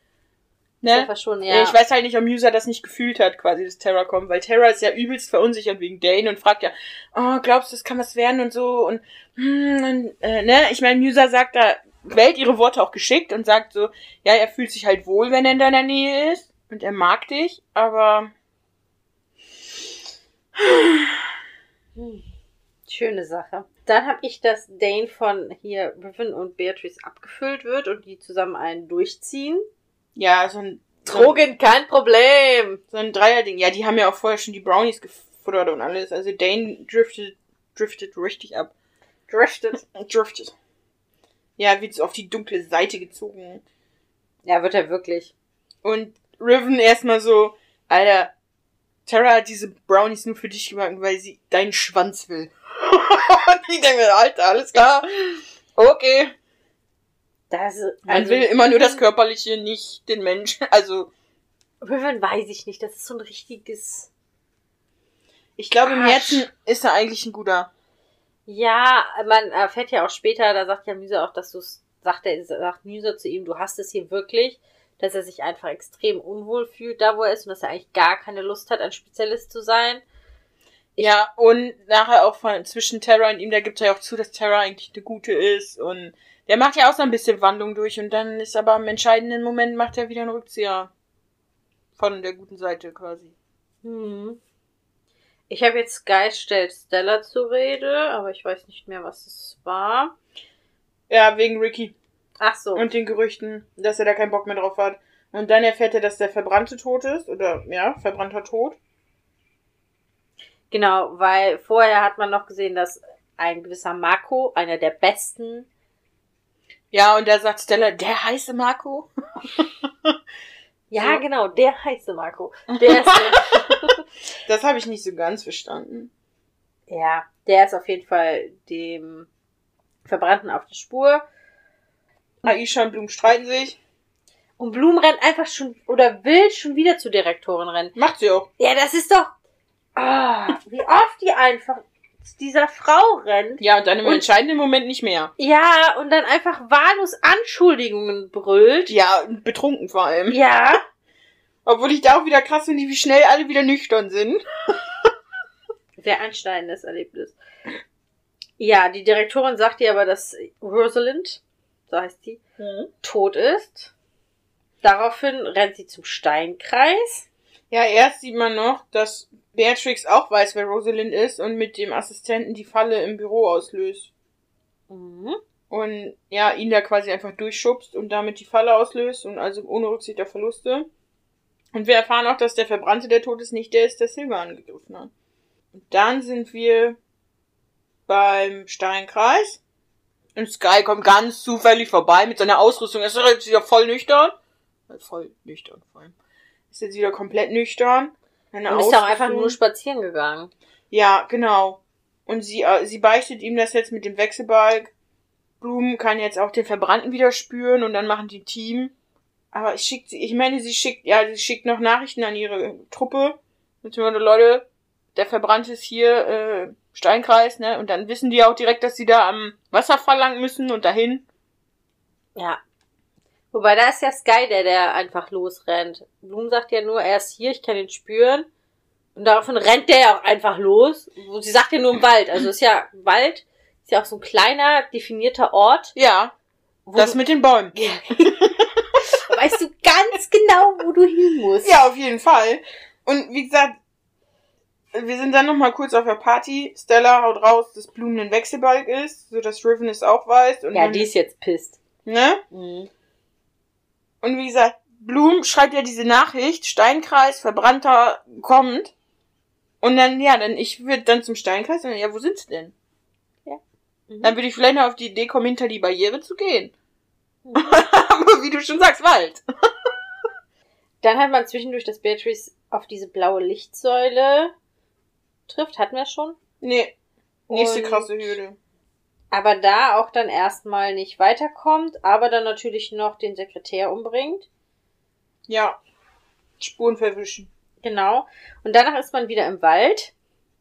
ne? verschwunden, Ja. Ich weiß halt nicht, ob Musa das nicht gefühlt hat, quasi, dass Terra kommt, weil Terra ist ja übelst verunsichert wegen Dane und fragt ja, oh, glaubst du, das kann was werden und so und, hm, und äh, ne? Ich meine, Musa sagt da, wählt ihre Worte auch geschickt und sagt so, ja, er fühlt sich halt wohl, wenn er in deiner Nähe ist und er mag dich, aber Hm. Schöne Sache. Dann habe ich, dass Dane von hier Riven und Beatrice abgefüllt wird und die zusammen einen durchziehen. ja, so ein Drogen, kein Problem. So ein Dreierding. Ja, die haben ja auch vorher schon die Brownies gefuttert und alles. Also Dane driftet, driftet richtig ab. Driftet. Driftet. Ja, wird so auf die dunkle Seite gezogen. Ja, wird er wirklich. Und Riven erstmal so, Alter, Tara hat diese Brownies nur für dich gemacht, weil sie deinen Schwanz will. Und ich denke mir, Alter, alles klar. Okay. Das, Man also, will immer nur das Körperliche, nicht den Menschen. Also, Riven weiß ich nicht. Das ist so ein richtiges. ich glaube, im Arsch. Herzen ist er eigentlich ein guter. Ja, man erfährt ja auch später, da sagt ja Müse auch, dass du es, sagt er, sagt Müse zu ihm, du hast es hier wirklich, dass er sich einfach extrem unwohl fühlt, da wo er ist und dass er eigentlich gar keine Lust hat, ein Spezialist zu sein. Ja, und nachher auch von zwischen Terra und ihm, da gibt er ja auch zu, dass Terra eigentlich eine gute ist und der macht ja auch so ein bisschen Wandlung durch und dann ist aber im entscheidenden Moment macht er wieder einen Rückzieher von der guten Seite quasi. Hm. Ich habe jetzt Guy stellt Stella zur Rede, aber ich weiß nicht mehr, was es war. Ja, wegen Ricky Ach so. und den Gerüchten, dass er da keinen Bock mehr drauf hat. Und dann erfährt er, dass der Verbrannte tot ist oder ja, verbrannter Tod. Genau, weil vorher hat man noch gesehen, dass ein gewisser Marco, einer der besten, Ja, und da sagt Stella, der heiße Marco. ja So. genau, der heiße Marco, der ist Das habe ich nicht so ganz verstanden. Ja, der ist auf jeden Fall dem Verbrannten auf der Spur. Aisha und Blum streiten sich. Und Blum rennt einfach schon oder will schon wieder zur Direktorin rennen. Macht sie auch. Ja, das ist doch. Ah, wie oft die einfach zu dieser Frau rennt. Ja, und dann im Und- entscheidenden Moment nicht mehr. Ja, und dann einfach wahllos Anschuldigungen brüllt. Ja, betrunken vor allem. Ja. Obwohl ich da auch wieder krass finde, wie schnell alle wieder nüchtern sind. Sehr einschneidendes Erlebnis. Ja, die Direktorin sagt ihr aber, dass Rosalind, so heißt sie, tot ist. Daraufhin rennt sie zum Steinkreis. Ja, erst sieht man noch, dass Beatrix auch weiß, wer Rosalind ist und mit dem Assistenten die Falle im Büro auslöst. Mhm. Und ja, ihn da quasi einfach durchschubst und damit die Falle auslöst und also ohne Rücksicht auf Verluste. Und wir erfahren auch, dass der Verbrannte, der tot ist, nicht der ist, der Silver angegriffen hat. Und dann sind wir beim Steinkreis. Und Sky kommt ganz zufällig vorbei mit seiner Ausrüstung. Er ist jetzt wieder voll nüchtern. Voll nüchtern vor allem. Ist jetzt wieder komplett nüchtern. Eine Und ist auch einfach nur spazieren gegangen. ja, genau. Und sie, äh, sie beichtet ihm das jetzt mit dem Wechselbalg. Blumen kann jetzt auch den Verbrannten wieder spüren und dann machen die Team. Aber ich schickt sie, ich meine, sie schickt, ja, sie schickt noch Nachrichten an ihre Truppe. Beziehungsweise, Leute, der Verbrannte ist hier, äh, Steinkreis, ne? Und dann wissen die auch direkt, dass sie da am Wasserfall lang müssen und dahin. Ja. Wobei da ist ja Sky, der, der einfach losrennt. Blum sagt ja nur, er ist hier, ich kann ihn spüren. Und daraufhin rennt der ja auch einfach los. Und Sie sagt ja nur im Wald. Also ist ja Wald, ist ja auch so ein kleiner, definierter Ort. Ja, das mit den Bäumen. weißt du ganz genau, wo du hin musst. Ja, auf jeden Fall. Und wie gesagt, wir sind dann noch mal kurz auf der Party. Stella haut raus, dass Blumen ein Wechselbalg ist, so dass Riven es auch weiß. Und Ja, die ist jetzt pisst. ne? Mhm. Und wie gesagt, Blum schreibt ja diese Nachricht, Steinkreis, Verbrannter kommt. Und dann, ja, dann, ich würde dann zum Steinkreis und dann, ja, wo sind sie denn? Ja. Mhm. Dann würde ich vielleicht noch auf die Idee kommen, hinter die Barriere zu gehen. Aber wie du schon sagst, Wald. Dann hat man zwischendurch, dass Beatrice auf diese blaue Lichtsäule trifft. Hatten wir schon. Nee. Nächste Und- krasse Hürde. Aber da auch dann erstmal nicht weiterkommt, aber dann natürlich noch den Sekretär umbringt. Ja. Spuren verwischen. Genau. Und danach ist man wieder im Wald,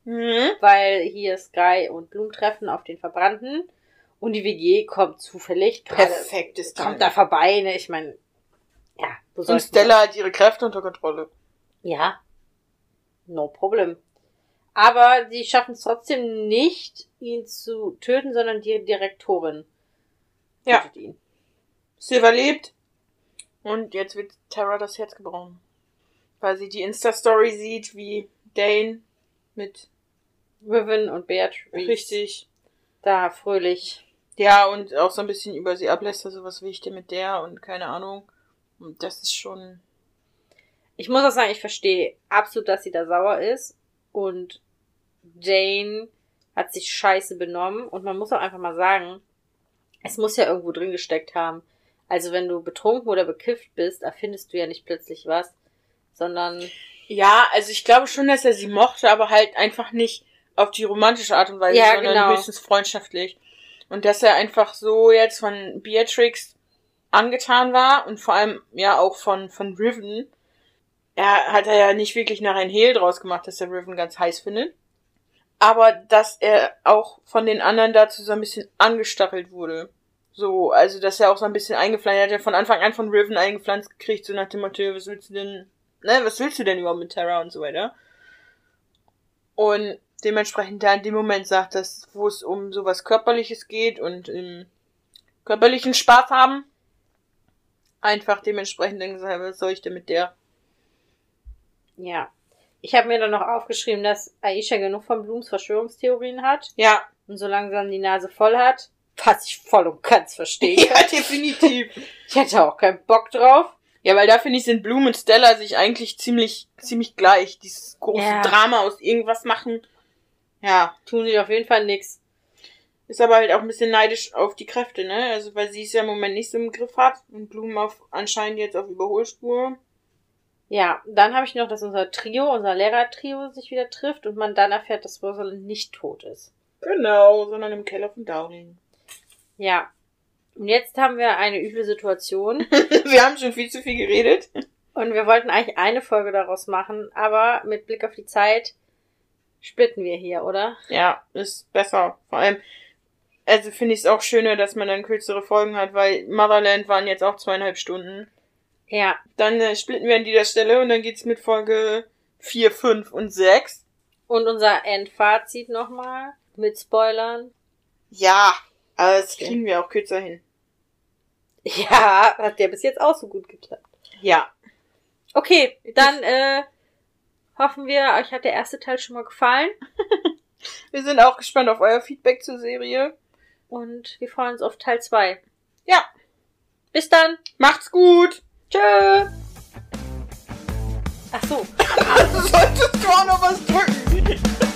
Mhm. weil hier Sky und Bloom treffen auf den Verbrannten. Und die WG kommt zufällig. Perfektes Kommt da vorbei, ne? Ich meine, ja, wo Und Stella hat ihre Kräfte unter Kontrolle. Ja. No problem. Aber sie schaffen es trotzdem nicht, ihn zu töten, sondern die Direktorin Ja. tötet ihn. Silver lebt. Und jetzt wird Tara das Herz gebrochen. Weil sie die Insta-Story sieht, wie Dane mit Riven und Beatrice richtig. da fröhlich. Ja, und auch so ein bisschen über sie ablässt, also was will ich denn mit der und keine Ahnung. Und das ist schon. Ich muss auch sagen, ich verstehe absolut, dass sie da sauer ist. Und Jane hat sich scheiße benommen. Und man muss auch einfach mal sagen, es muss ja irgendwo drin gesteckt haben. Also wenn du betrunken oder bekifft bist, erfindest du ja nicht plötzlich was, sondern Ja, also ich glaube schon, dass er sie mochte, aber halt einfach nicht auf die romantische Art und Weise, Ja, sondern genau. höchstens freundschaftlich. Und dass er einfach so jetzt von Beatrix angetan war und vor allem ja auch von, von Riven. Er hat er ja nicht wirklich nach ein Hehl draus gemacht, dass er Riven ganz heiß findet. Aber dass er auch von den anderen dazu so ein bisschen angestachelt wurde. So, also dass er auch so ein bisschen eingepflanzt, er hat ja von Anfang an von Riven eingepflanzt gekriegt, so nach dem Motto, was willst du denn, ne, was willst du denn überhaupt mit Terra und so weiter. Und dementsprechend da in dem Moment sagt, dass, wo es um sowas Körperliches geht und im körperlichen Spaß haben, einfach dementsprechend dann gesagt, was soll ich denn mit der? Ja. Ich habe mir dann noch aufgeschrieben, dass Aisha genug von Blums Verschwörungstheorien hat Ja, und so langsam die Nase voll hat, was ich voll und ganz verstehe. ja, definitiv. Ich hätte auch keinen Bock drauf. Ja, weil da finde ich, sind Bloom und Stella sich eigentlich ziemlich, ziemlich gleich. Dieses große Ja. Drama aus irgendwas machen. Ja, Tun sie auf jeden Fall nix. ist aber halt auch ein bisschen neidisch auf die Kräfte, ne? Also, weil sie es ja im Moment nicht so im Griff hat und Bloom auf, anscheinend jetzt auf Überholspur. Ja, dann habe ich noch, dass unser Trio, unser Lehrertrio sich wieder trifft und man dann erfährt, dass Rosalind nicht tot ist. Genau, sondern im Keller von Dowling. Ja. Und jetzt haben wir eine üble Situation Wir haben schon viel zu viel geredet. und wir wollten eigentlich eine Folge daraus machen, aber mit Blick auf die Zeit splitten wir hier, oder? Ja, ist besser. Vor allem, also finde ich es auch schöner, dass man dann kürzere Folgen hat, weil Motherland waren jetzt auch zweieinhalb Stunden. Ja. Dann äh, splitten wir an dieser Stelle und dann geht's mit Folge 4, 5 und 6. Und unser Endfazit nochmal mit Spoilern. Ja, aber das Okay. kriegen wir auch kürzer hin. Ja, hat der bis jetzt auch so gut geklappt. Ja. Okay, dann äh, hoffen wir, euch hat der erste Teil schon mal gefallen Wir sind auch gespannt auf euer Feedback zur Serie. und wir freuen uns auf Teil 2. Ja. Bis dann. Macht's gut! Tschö. Ach so. Solltest du auch noch was drücken?